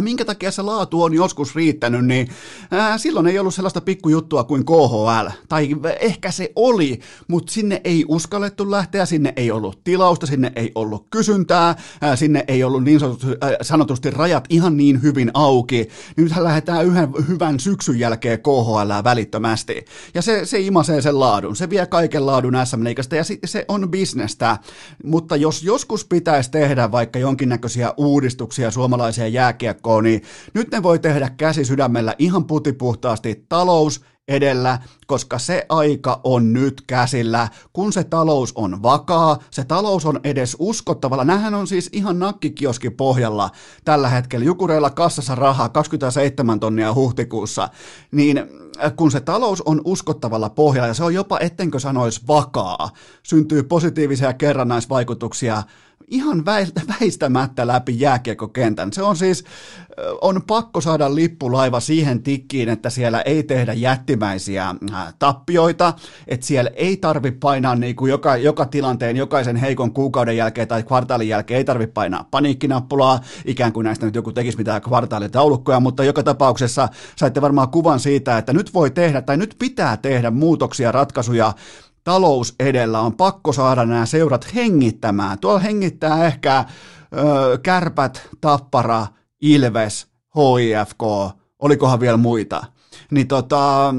minkä takia se laatu on joskus riittänyt, niin ää, äh, silloin ei ollut sellaista pikkujuttua kuin KHL. Tai ehkä se oli, mutta sinne ei uskallettu lähteä, sinne ei ollut tilausta, sinne ei ollut kysyntää, ää, äh, sinne ei ollut niin sanotusti, ää, sanotusti rajat ihan niin hyvin auki. Nythän lähdetään yhden hyvän syksyn jälkeen KHL välittömästi. Ja se, se imasee sen laadun, se vie kaiken laadun SM ja se, se on bisnestä. Mutta jos joskus pitäisi tehdä vaikka jonkinnäköisiä uudistuksia suomalaiseen jääkiekkoon, kiekkoon, niin nyt ne voi tehdä käsi sydämellä ihan putipuhtaasti talous edellä, koska se aika on nyt käsillä, kun se talous on vakaa, se talous on edes uskottavalla. Nämähän on siis ihan nakkikioski pohjalla tällä hetkellä. Jukureilla kassassa rahaa 27 tonnia huhtikuussa, niin äh, kun se talous on uskottavalla pohjalla, ja se on jopa, ettenkö sanoisi vakaa, syntyy positiivisia kerrannaisvaikutuksia ihan väistämättä läpi jääkiekokentän. Se on siis, on pakko saada lippulaiva siihen tikkiin, että siellä ei tehdä jättimäisiä tappioita, että siellä ei tarvi painaa niin kuin joka, joka tilanteen, jokaisen heikon kuukauden jälkeen tai kvartaalin jälkeen ei tarvi painaa paniikkinappulaa, ikään kuin näistä nyt joku tekisi mitään kvartaalitaulukkoja, mutta joka tapauksessa saitte varmaan kuvan siitä, että nyt voi tehdä tai nyt pitää tehdä muutoksia, ratkaisuja, talous edellä, on pakko saada nämä seurat hengittämään. Tuolla hengittää ehkä ö, Kärpät, Tappara, Ilves, HIFK, olikohan vielä muita. Niin tota,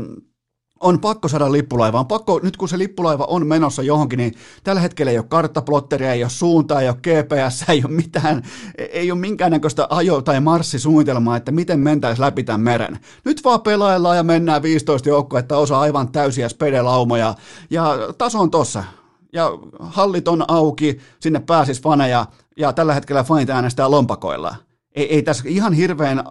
on pakko saada lippulaiva. On pakko, nyt kun se lippulaiva on menossa johonkin, niin tällä hetkellä ei ole karttaplotteria, ei ole suuntaa, ei ole GPS, ei ole mitään, ei ole minkäännäköistä ajo- tai marssisuunnitelmaa, että miten mentäisiin läpi tämän meren. Nyt vaan pelaillaan ja mennään 15 että osa aivan täysiä spedelaumoja ja taso on tossa. Ja hallit on auki, sinne pääsis faneja ja tällä hetkellä fanit äänestää lompakoilla. Ei, ei tässä ihan hirveän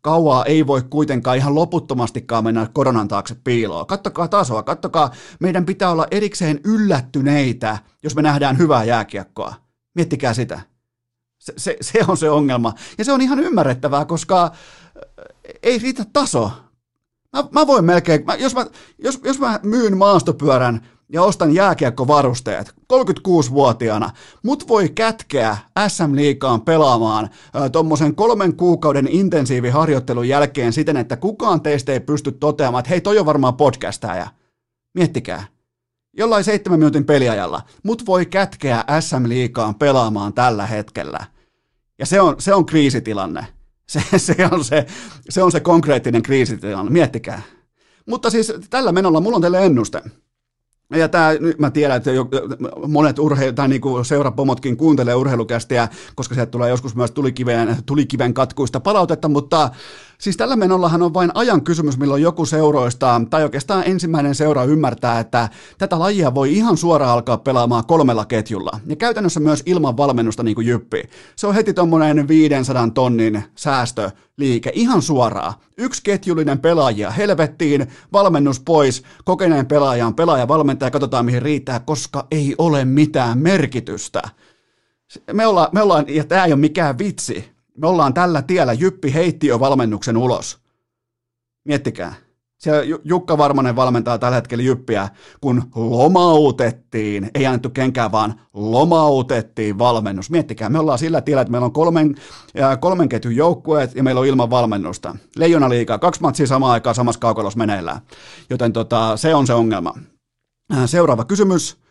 kauaa ei voi kuitenkaan ihan loputtomastikaan mennä koronan taakse piiloon. Kattokaa tasoa, kattokaa, meidän pitää olla erikseen yllättyneitä, jos me nähdään hyvää jääkiekkoa. Miettikää sitä. Se, se, se on se ongelma. Ja se on ihan ymmärrettävää, koska äh, ei riitä taso. Mä, mä voin melkein, mä, jos, mä, jos, jos mä myyn maastopyörän ja ostan jääkiekkovarusteet 36-vuotiaana, mut voi kätkeä SM-liikaan pelaamaan tuommoisen kolmen kuukauden intensiiviharjoittelun jälkeen siten, että kukaan teistä ei pysty toteamaan, että hei toi on varmaan podcastaja. Miettikää. Jollain seitsemän minuutin peliajalla, mut voi kätkeä SM-liikaan pelaamaan tällä hetkellä. Ja se on, se on kriisitilanne. Se, se, on se, se on se konkreettinen kriisitilanne, miettikää. Mutta siis tällä menolla mulla on teille ennuste. Ja tämä, nyt mä tiedän, että monet urheilu, tai niin kuin seurapomotkin kuuntelee urheilukästiä, koska sieltä tulee joskus myös tulikiven, tulikiven katkuista palautetta, mutta Siis tällä menollahan on vain ajan kysymys, milloin joku seuroista, tai oikeastaan ensimmäinen seura ymmärtää, että tätä lajia voi ihan suoraan alkaa pelaamaan kolmella ketjulla. Ja käytännössä myös ilman valmennusta niin kuin jyppi. Se on heti tuommoinen 500 tonnin säästöliike, ihan suoraan. Yksi ketjullinen pelaajia, helvettiin, valmennus pois, kokeneen pelaajan pelaaja valmentaja, katsotaan mihin riittää, koska ei ole mitään merkitystä. Me ollaan, me ollaan ja tämä ei ole mikään vitsi, me ollaan tällä tiellä, Jyppi heitti jo valmennuksen ulos. Miettikää. Siellä Jukka Varmanen valmentaa tällä hetkellä Jyppiä, kun lomautettiin, ei annettu kenkään, vaan lomautettiin valmennus. Miettikää, me ollaan sillä tiellä, että meillä on kolmen, kolmen ketjun joukkueet ja meillä on ilman valmennusta. Leijona liikaa, kaksi matsia samaan aikaan samassa kaukalossa meneillään. Joten tota, se on se ongelma. Seuraava kysymys.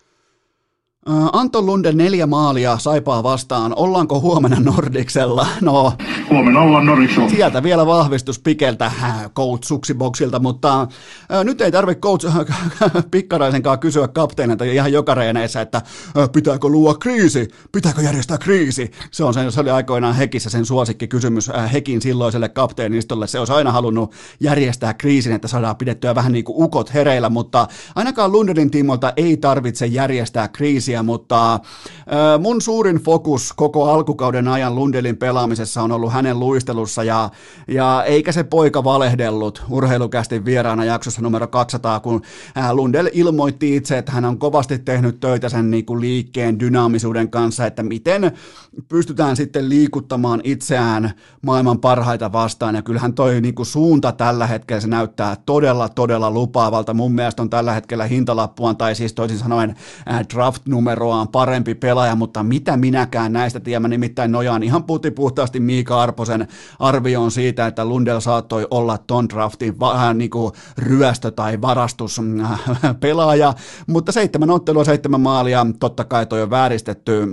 Anton Lunde neljä maalia Saipaa vastaan. Ollaanko huomenna Nordiksella? No, huomenna ollaan Nordiksella. Sieltä vielä vahvistus Pikeltä, coach Suksiboksilta, mutta ää, nyt ei tarvitse coach Pikkaraisenkaan kysyä kapteenilta ihan joka reeneissä, että ää, pitääkö luoda kriisi, pitääkö järjestää kriisi. Se, on sen, se oli aikoinaan Hekissä sen suosikki kysymys ää, Hekin silloiselle kapteenistolle. Se olisi aina halunnut järjestää kriisin, että saadaan pidettyä vähän niin kuin ukot hereillä, mutta ainakaan Lundenin tiimolta ei tarvitse järjestää kriisiä peliä, mutta mun suurin fokus koko alkukauden ajan Lundelin pelaamisessa on ollut hänen luistelussa ja, ja eikä se poika valehdellut urheilukästi vieraana jaksossa numero 200, kun Lundell ilmoitti itse, että hän on kovasti tehnyt töitä sen niin kuin liikkeen dynaamisuuden kanssa, että miten pystytään sitten liikuttamaan itseään maailman parhaita vastaan ja kyllähän toi niin kuin suunta tällä hetkellä se näyttää todella todella lupaavalta. Mun mielestä on tällä hetkellä hintalappuaan tai siis toisin sanoen draft numeroaan parempi pelaaja, mutta mitä minäkään näistä tiedän, nimittäin nojaan ihan putipuhtaasti Miika Arposen arvioon siitä, että Lundell saattoi olla ton draftin vähän niin kuin ryöstö tai varastus pelaaja, mutta seitsemän ottelua, seitsemän maalia, totta kai toi on vääristetty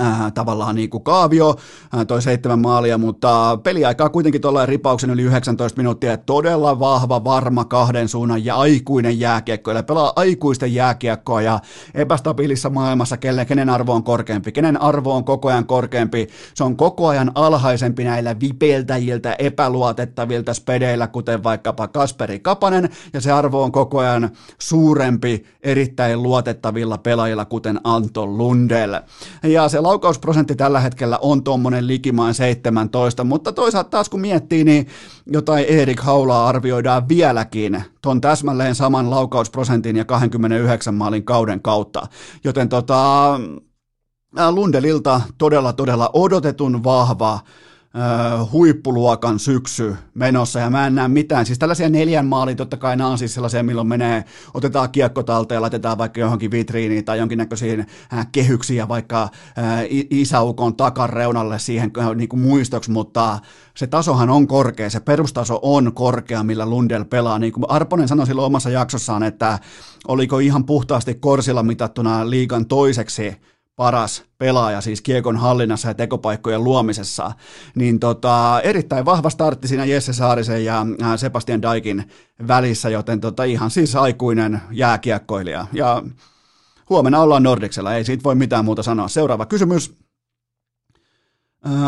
äh, tavallaan niin kuin kaavio, äh, toi seitsemän maalia, mutta peliaikaa kuitenkin tuolla ripauksen yli 19 minuuttia, todella vahva, varma kahden suunnan ja aikuinen jääkiekko, eli pelaa aikuisten jääkiekkoa ja epästabiilissa maailmassa, kelle, kenen arvo on korkeampi, kenen arvo on koko ajan korkeampi, se on koko ajan alhaisempi näillä vipeltäjiltä, epäluotettavilta spedeillä, kuten vaikkapa Kasperi Kapanen, ja se arvo on koko ajan suurempi erittäin luotettavilla pelaajilla, kuten Anton Lundell. Ja se laukausprosentti tällä hetkellä on tuommoinen likimaan 17, mutta toisaalta taas kun miettii, niin jotain Erik Haulaa arvioidaan vieläkin ton täsmälleen saman laukausprosentin ja 29 maalin kauden kautta. Joten tota, Lundelilta todella todella odotetun vahva huippuluokan syksy menossa ja mä en näe mitään. Siis tällaisia neljän maalin, totta kai nämä on siis sellaisia, milloin menee, otetaan kiekko talteen ja laitetaan vaikka johonkin vitriiniin tai jonkinnäköisiin äh, kehyksiä vaikka äh, isäukon takareunalle siihen äh, niin kuin muistoksi, mutta se tasohan on korkea, se perustaso on korkea, millä Lundell pelaa. Niin kuin Arponen sanoi silloin omassa jaksossaan, että oliko ihan puhtaasti korsilla mitattuna liigan toiseksi paras pelaaja siis kiekon hallinnassa ja tekopaikkojen luomisessa, niin tota, erittäin vahva startti siinä Jesse Saarisen ja Sebastian Daikin välissä, joten tota, ihan siis aikuinen jääkiekkoilija. Ja huomenna ollaan Nordiksella, ei siitä voi mitään muuta sanoa. Seuraava kysymys.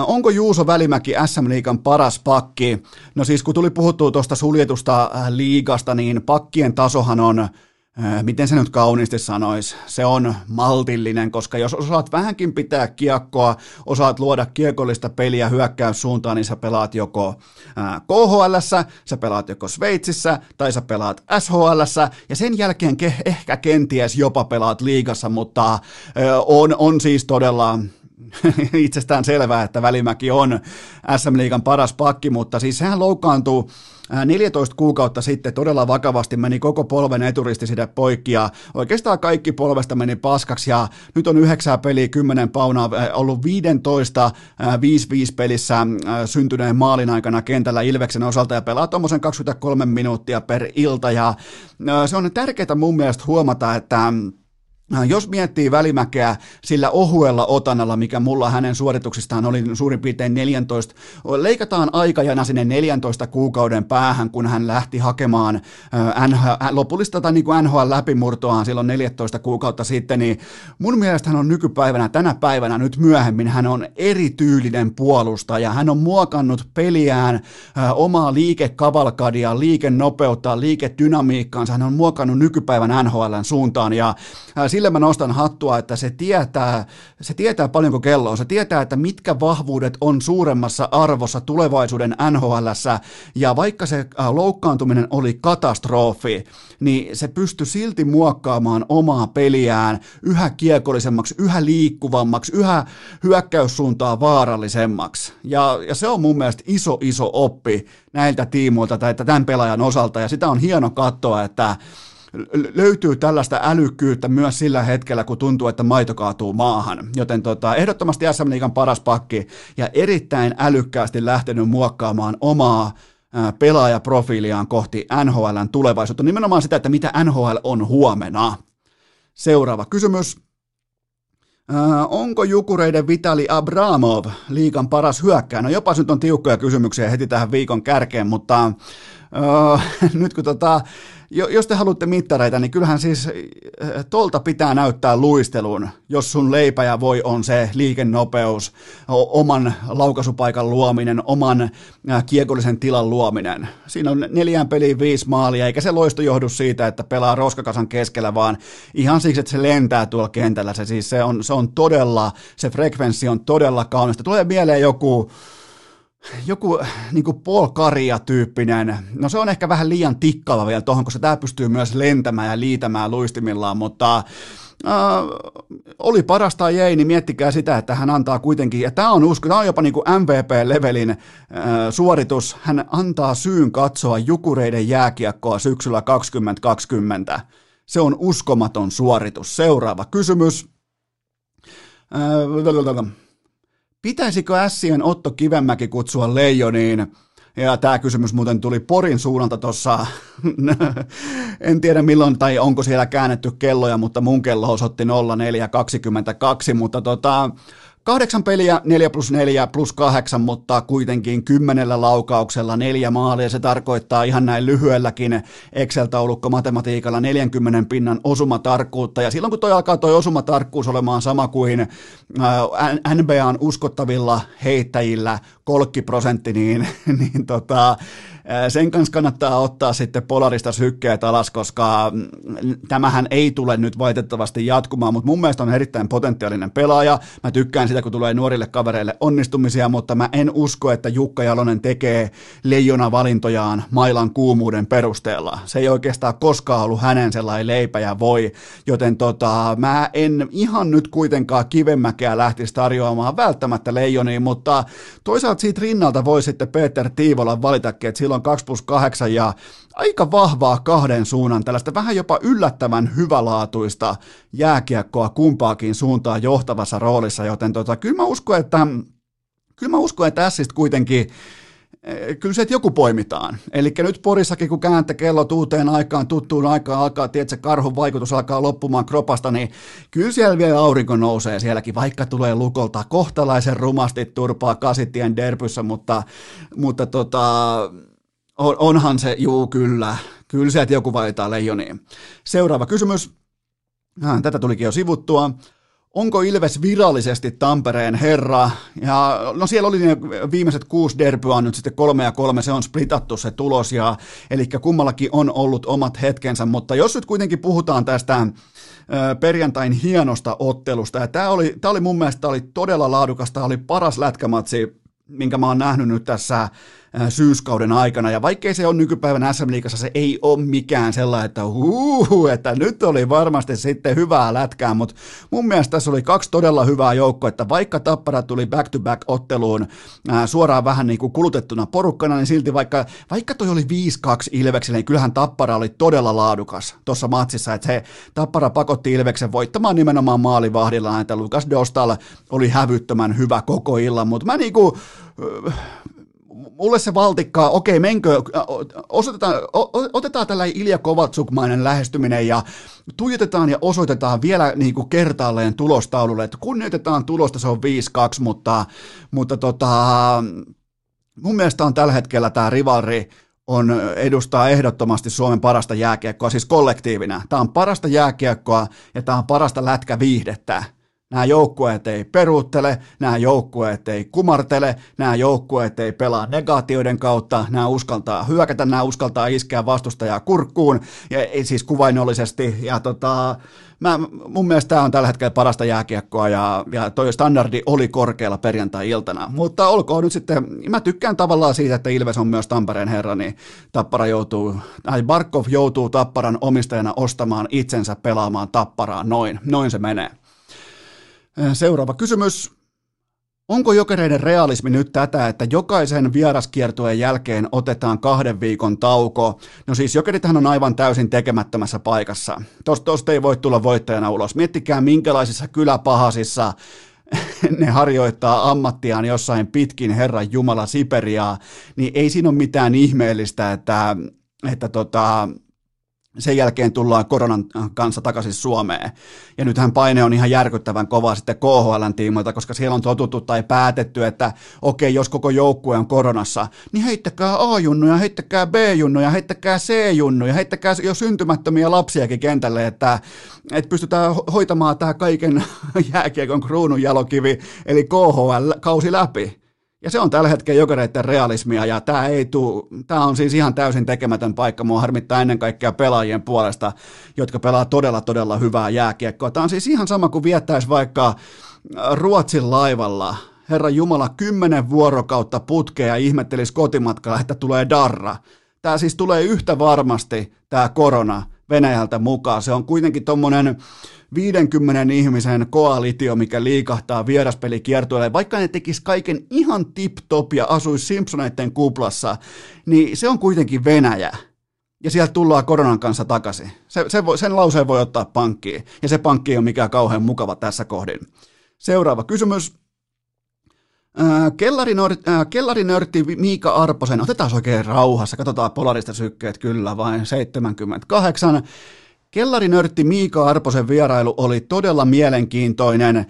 Onko Juuso Välimäki SM Liigan paras pakki? No siis kun tuli puhuttua tuosta suljetusta liigasta, niin pakkien tasohan on Äh, miten se nyt kauniisti sanoisi, se on maltillinen, koska jos osaat vähänkin pitää kiekkoa, osaat luoda kiekollista peliä hyökkäyssuuntaan, niin sä pelaat joko äh, KHL, sä pelaat joko Sveitsissä tai sä pelaat SHL, ja sen jälkeen ke- ehkä kenties jopa pelaat liigassa, mutta äh, on, on siis todella itsestään selvää, että Välimäki on SM Liigan paras pakki, mutta siis sehän loukkaantuu 14 kuukautta sitten todella vakavasti meni koko polven eturistiside poikki ja oikeastaan kaikki polvesta meni paskaksi ja nyt on yhdeksää peliä, kymmenen paunaa ollut 15 5-5 pelissä syntyneen maalin aikana kentällä Ilveksen osalta ja pelaa tuommoisen 23 minuuttia per ilta ja se on tärkeää mun mielestä huomata, että Äh, jos miettii välimäkeä sillä ohuella otanalla, mikä mulla hänen suorituksistaan oli suurin piirtein 14, leikataan aikajana sinne 14 kuukauden päähän, kun hän lähti hakemaan äh, äh, lopullista tai niin NHL-läpimurtoaan silloin 14 kuukautta sitten, niin mun mielestä hän on nykypäivänä, tänä päivänä nyt myöhemmin, hän on erityylinen puolustaja. Hän on muokannut peliään, omaa liikekavalkadia, liikenopeutta, liikedynamiikkaansa, hän on muokannut nykypäivän NHLn suuntaan ja sille mä nostan hattua, että se tietää, se tietää paljonko kello on. Se tietää, että mitkä vahvuudet on suuremmassa arvossa tulevaisuuden NHLssä. Ja vaikka se äh, loukkaantuminen oli katastrofi, niin se pystyi silti muokkaamaan omaa peliään yhä kiekollisemmaksi, yhä liikkuvammaksi, yhä hyökkäyssuuntaa vaarallisemmaksi. Ja, ja se on mun mielestä iso, iso oppi näiltä tiimoilta tai tämän pelaajan osalta. Ja sitä on hieno katsoa, että löytyy tällaista älykkyyttä myös sillä hetkellä, kun tuntuu, että maito kaatuu maahan. Joten tota, ehdottomasti SM Liigan paras pakki ja erittäin älykkäästi lähtenyt muokkaamaan omaa pelaajaprofiiliaan kohti NHLn tulevaisuutta. Nimenomaan sitä, että mitä NHL on huomenna. Seuraava kysymys. Onko Jukureiden Vitali Abramov liikan paras hyökkääjä? No jopa nyt on tiukkoja kysymyksiä heti tähän viikon kärkeen, mutta nyt kun tota, jos te haluatte mittareita, niin kyllähän siis tolta pitää näyttää luistelun, jos sun leipä ja voi on se liikennopeus, oman laukaisupaikan luominen, oman kiekollisen tilan luominen. Siinä on neljään peliin viisi maalia, eikä se loisto johdu siitä, että pelaa roskakasan keskellä, vaan ihan siksi, että se lentää tuolla kentällä. Se, siis se, on, se on todella, se frekvenssi on todella kaunista. Tulee mieleen joku, joku niin kuin Paul Karia-tyyppinen, no se on ehkä vähän liian tikkava vielä tuohon, koska tämä pystyy myös lentämään ja liitämään luistimillaan, mutta äh, oli parasta tai ei, niin miettikää sitä, että hän antaa kuitenkin, ja tämä on usko, tämä on jopa niin kuin MVP-levelin äh, suoritus, hän antaa syyn katsoa Jukureiden jääkiekkoa syksyllä 2020. Se on uskomaton suoritus. Seuraava kysymys. Äh, Pitäisikö Ässien Otto Kivemäki kutsua Leijoniin? Ja tämä kysymys muuten tuli Porin suunnalta tuossa, en tiedä milloin tai onko siellä käännetty kelloja, mutta mun kello osoitti 0422, mutta tota, Kahdeksan peliä, 4 plus 4 plus 8, mutta kuitenkin kymmenellä laukauksella neljä maalia. Se tarkoittaa ihan näin lyhyelläkin Excel-taulukko matematiikalla 40 pinnan osumatarkkuutta. Ja silloin kun toi alkaa toi osumatarkkuus olemaan sama kuin äh, NBAn uskottavilla heittäjillä kolkkiprosentti, niin, niin tota, sen kanssa kannattaa ottaa sitten polarista sykkeet alas, koska mm, tämähän ei tule nyt valitettavasti jatkumaan, mutta mun mielestä on erittäin potentiaalinen pelaaja. Mä tykkään sitä, kun tulee nuorille kavereille onnistumisia, mutta mä en usko, että Jukka Jalonen tekee leijona valintojaan mailan kuumuuden perusteella. Se ei oikeastaan koskaan ollut hänen sellainen leipä ja voi, joten tota, mä en ihan nyt kuitenkaan kivemmäkeä lähtisi tarjoamaan välttämättä leijoniin, mutta toisaalta siitä rinnalta voi sitten Peter Tiivola valitakin, että silloin on 2 plus 8 ja aika vahvaa kahden suunnan, tällaista vähän jopa yllättävän hyvälaatuista jääkiekkoa kumpaakin suuntaan johtavassa roolissa, joten tota, kyllä mä uskon, että kyllä mä uskon, että Sistä kuitenkin eh, kyllä se, että joku poimitaan. Eli nyt Porissakin, kun kääntä kello uuteen aikaan, tuttuun aikaan alkaa, tiedätkö, karhun vaikutus alkaa loppumaan kropasta, niin kyllä siellä vielä aurinko nousee sielläkin, vaikka tulee lukolta kohtalaisen rumasti turpaa kasitien derpyssä, mutta, mutta tota, on, onhan se, juu kyllä, kyllä että joku valitaan leijoniin. Seuraava kysymys. Äh, tätä tulikin jo sivuttua. Onko Ilves virallisesti Tampereen herra? Ja no siellä oli ne viimeiset kuusi derbyä nyt sitten kolme ja kolme, se on splitattu se tulos, ja, eli kummallakin on ollut omat hetkensä, mutta jos nyt kuitenkin puhutaan tästä perjantain hienosta ottelusta, ja tämä oli, tämä oli mun mielestä oli todella laadukasta, tämä oli paras lätkämatsi, minkä mä oon nähnyt nyt tässä Äh, syyskauden aikana. Ja vaikkei se on nykypäivän SM Liigassa, se ei ole mikään sellainen, että huuhu, että nyt oli varmasti sitten hyvää lätkää, mutta mun mielestä tässä oli kaksi todella hyvää joukkoa, että vaikka Tappara tuli back-to-back otteluun ää, äh, suoraan vähän niin kuin kulutettuna porukkana, niin silti vaikka, vaikka toi oli 5-2 Ilvekselle, niin kyllähän Tappara oli todella laadukas tuossa matsissa, että se Tappara pakotti Ilveksen voittamaan nimenomaan maalivahdilla, että Lukas Dostal oli hävyttömän hyvä koko illan, mutta mä niinku, mulle se valtikkaa, okei, menkö, osoitetaan, otetaan tällä Ilja Kovatsukmainen lähestyminen ja tuijotetaan ja osoitetaan vielä niin kuin kertaalleen tulostaululle, että kunnioitetaan tulosta, se on 5-2, mutta, mutta tota, mun mielestä on tällä hetkellä tämä rivalri on, edustaa ehdottomasti Suomen parasta jääkiekkoa, siis kollektiivina. Tämä on parasta jääkiekkoa ja tämä on parasta lätkäviihdettä. Nämä joukkueet ei peruuttele, nämä joukkueet ei kumartele, nämä joukkueet ei pelaa negaatioiden kautta, nämä uskaltaa hyökätä, nämä uskaltaa iskeä vastustajaa kurkkuun, ja siis kuvainnollisesti, ja tota, mä, mun mielestä tämä on tällä hetkellä parasta jääkiekkoa, ja, ja toi standardi oli korkealla perjantai-iltana, mutta olkoon nyt sitten, mä tykkään tavallaan siitä, että Ilves on myös Tampereen herra, niin Tappara joutuu, tai Barkov joutuu Tapparan omistajana ostamaan itsensä pelaamaan Tapparaa, noin, noin se menee. Seuraava kysymys. Onko jokereiden realismi nyt tätä, että jokaisen vieraskiertueen jälkeen otetaan kahden viikon tauko? No siis jokerithan on aivan täysin tekemättömässä paikassa. Tosta ei voi tulla voittajana ulos. Miettikää minkälaisissa kyläpahasissa ne harjoittaa ammattiaan jossain pitkin Herran Jumala Siperiaa, niin ei siinä ole mitään ihmeellistä, että, että tota, sen jälkeen tullaan koronan kanssa takaisin Suomeen. Ja nythän paine on ihan järkyttävän kova sitten KHLn tiimoilta, koska siellä on totuttu tai päätetty, että okei, jos koko joukkue on koronassa, niin heittäkää A-junnuja, heittäkää B-junnuja, heittäkää C-junnuja, heittäkää jo syntymättömiä lapsiakin kentälle, että, että pystytään hoitamaan tämä kaiken jääkiekon kruunun jalokivi, eli KHL-kausi läpi. Ja se on tällä hetkellä jokereiden realismia ja tämä ei tuu, tämä on siis ihan täysin tekemätön paikka. Mua harmittaa ennen kaikkea pelaajien puolesta, jotka pelaa todella todella hyvää jääkiekkoa. Tämä on siis ihan sama kuin viettäisi vaikka Ruotsin laivalla Herra Jumala kymmenen vuorokautta putkea ja ihmettelisi kotimatkalla, että tulee darra. Tämä siis tulee yhtä varmasti, tämä korona, Venäjältä mukaan. Se on kuitenkin tuommoinen 50 ihmisen koalitio, mikä liikahtaa vieraspelikiertueelle, vaikka ne tekis kaiken ihan tip-top ja asuisi Simpsoneiden kuplassa, niin se on kuitenkin Venäjä. Ja sieltä tullaan koronan kanssa takaisin. Se, se voi, sen lauseen voi ottaa pankkiin, ja se pankki on mikään kauhean mukava tässä kohdin. Seuraava kysymys. Kellarinörtti, kellarinörtti Miika Arposen, otetaan oikein rauhassa, katsotaan polarista sykkeet, kyllä vain 78. Kellarinörtti Miika Arposen vierailu oli todella mielenkiintoinen.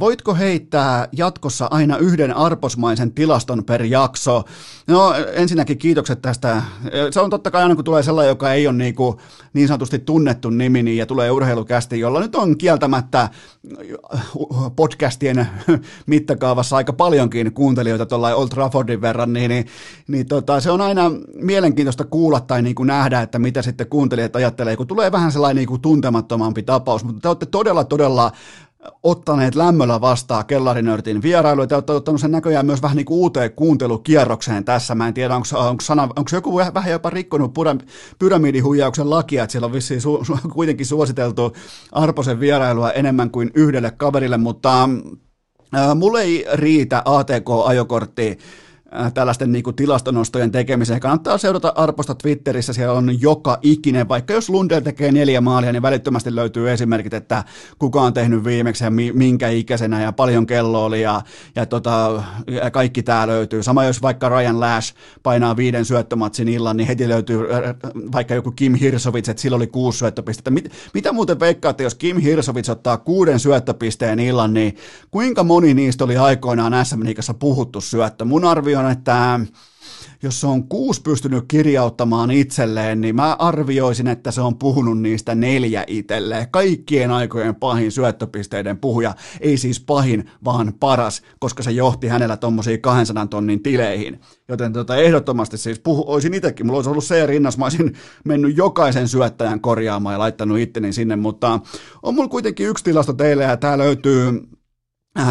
Voitko heittää jatkossa aina yhden arposmaisen tilaston per jakso? No ensinnäkin kiitokset tästä. Se on totta kai aina kun tulee sellainen, joka ei ole niin, kuin niin sanotusti tunnettu nimi niin, ja tulee urheilukästi, jolla nyt on kieltämättä podcastien mittakaavassa aika paljonkin kuuntelijoita tuolla Old Traffordin verran, niin, niin, niin tota, se on aina mielenkiintoista kuulla tai niin kuin nähdä, että mitä sitten kuuntelijat ajattelee, kun tulee vähän sellainen niin kuin tuntemattomampi tapaus, mutta te olette todella, todella ottaneet lämmöllä vastaan kellarinörtin vierailu, te olette ottanut sen näköjään myös vähän niin kuin uuteen kuuntelukierrokseen tässä. Mä en tiedä, onko, onko, sana, onko joku vähän jopa rikkonut pyramidihuijauksen lakia, että siellä on vissiin su, su, kuitenkin suositeltu Arposen vierailua enemmän kuin yhdelle kaverille, mutta äh, mulle ei riitä ATK-ajokortti Äh, tällaisten niin kuin tilastonostojen tekemiseen. Kannattaa seurata Arposta Twitterissä, siellä on joka ikinen, vaikka jos Lundell tekee neljä maalia, niin välittömästi löytyy esimerkit, että kuka on tehnyt viimeksi ja minkä ikäisenä ja paljon kello oli ja, ja, tota, ja kaikki tämä löytyy. Sama jos vaikka Ryan Lash painaa viiden syöttömatsin illan, niin heti löytyy äh, vaikka joku Kim Hirsovits, että sillä oli kuusi syöttöpistettä. Mit, mitä muuten veikkaatte, jos Kim Hirsovits ottaa kuuden syöttöpisteen illan, niin kuinka moni niistä oli aikoinaan SM Liigassa puhuttu syöttö? Mun arvio on, että jos se on kuusi pystynyt kirjauttamaan itselleen, niin mä arvioisin, että se on puhunut niistä neljä itselleen. Kaikkien aikojen pahin syöttöpisteiden puhuja, ei siis pahin, vaan paras, koska se johti hänellä tommosiin 200 tonnin tileihin. Joten tota, ehdottomasti siis puhu, olisin itsekin, mulla olisi ollut se rinnas, mä olisin mennyt jokaisen syöttäjän korjaamaan ja laittanut itteni sinne, mutta on mulla kuitenkin yksi tilasto teille ja tää löytyy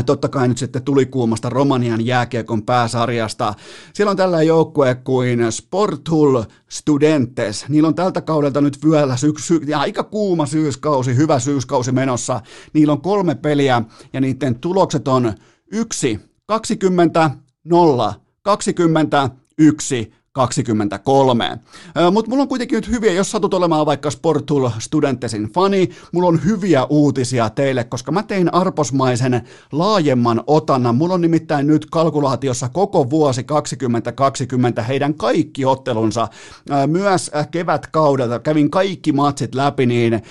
totta kai nyt sitten tuli kuumasta Romanian jääkiekon pääsarjasta. Siellä on tällä joukkue kuin Sportul Studentes. Niillä on tältä kaudelta nyt vielä syksy, ja aika kuuma syyskausi, hyvä syyskausi menossa. Niillä on kolme peliä ja niiden tulokset on 1, 20, 0, 20, 1, 23. Mutta mulla on kuitenkin nyt hyviä, jos satut olemaan vaikka Sportul Studentesin fani, mulla on hyviä uutisia teille, koska mä tein arposmaisen laajemman otannan. Mulla on nimittäin nyt kalkulaatiossa koko vuosi 2020 heidän kaikki ottelunsa. Myös kevätkaudelta kävin kaikki matsit läpi, niin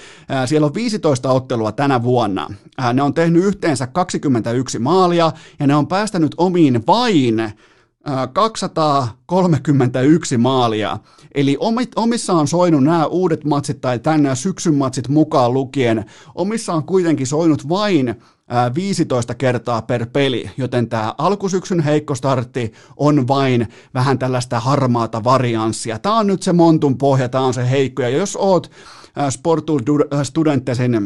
siellä on 15 ottelua tänä vuonna. Ne on tehnyt yhteensä 21 maalia ja ne on päästänyt omiin vain 231 maalia. Eli omissa on soinut nämä uudet matsit tai tänne syksyn matsit mukaan lukien. Omissa on kuitenkin soinut vain 15 kertaa per peli, joten tämä alkusyksyn heikko startti on vain vähän tällaista harmaata varianssia. Tämä on nyt se montun pohja, tämä on se heikko, ja jos oot Sportul Studentesin Äh,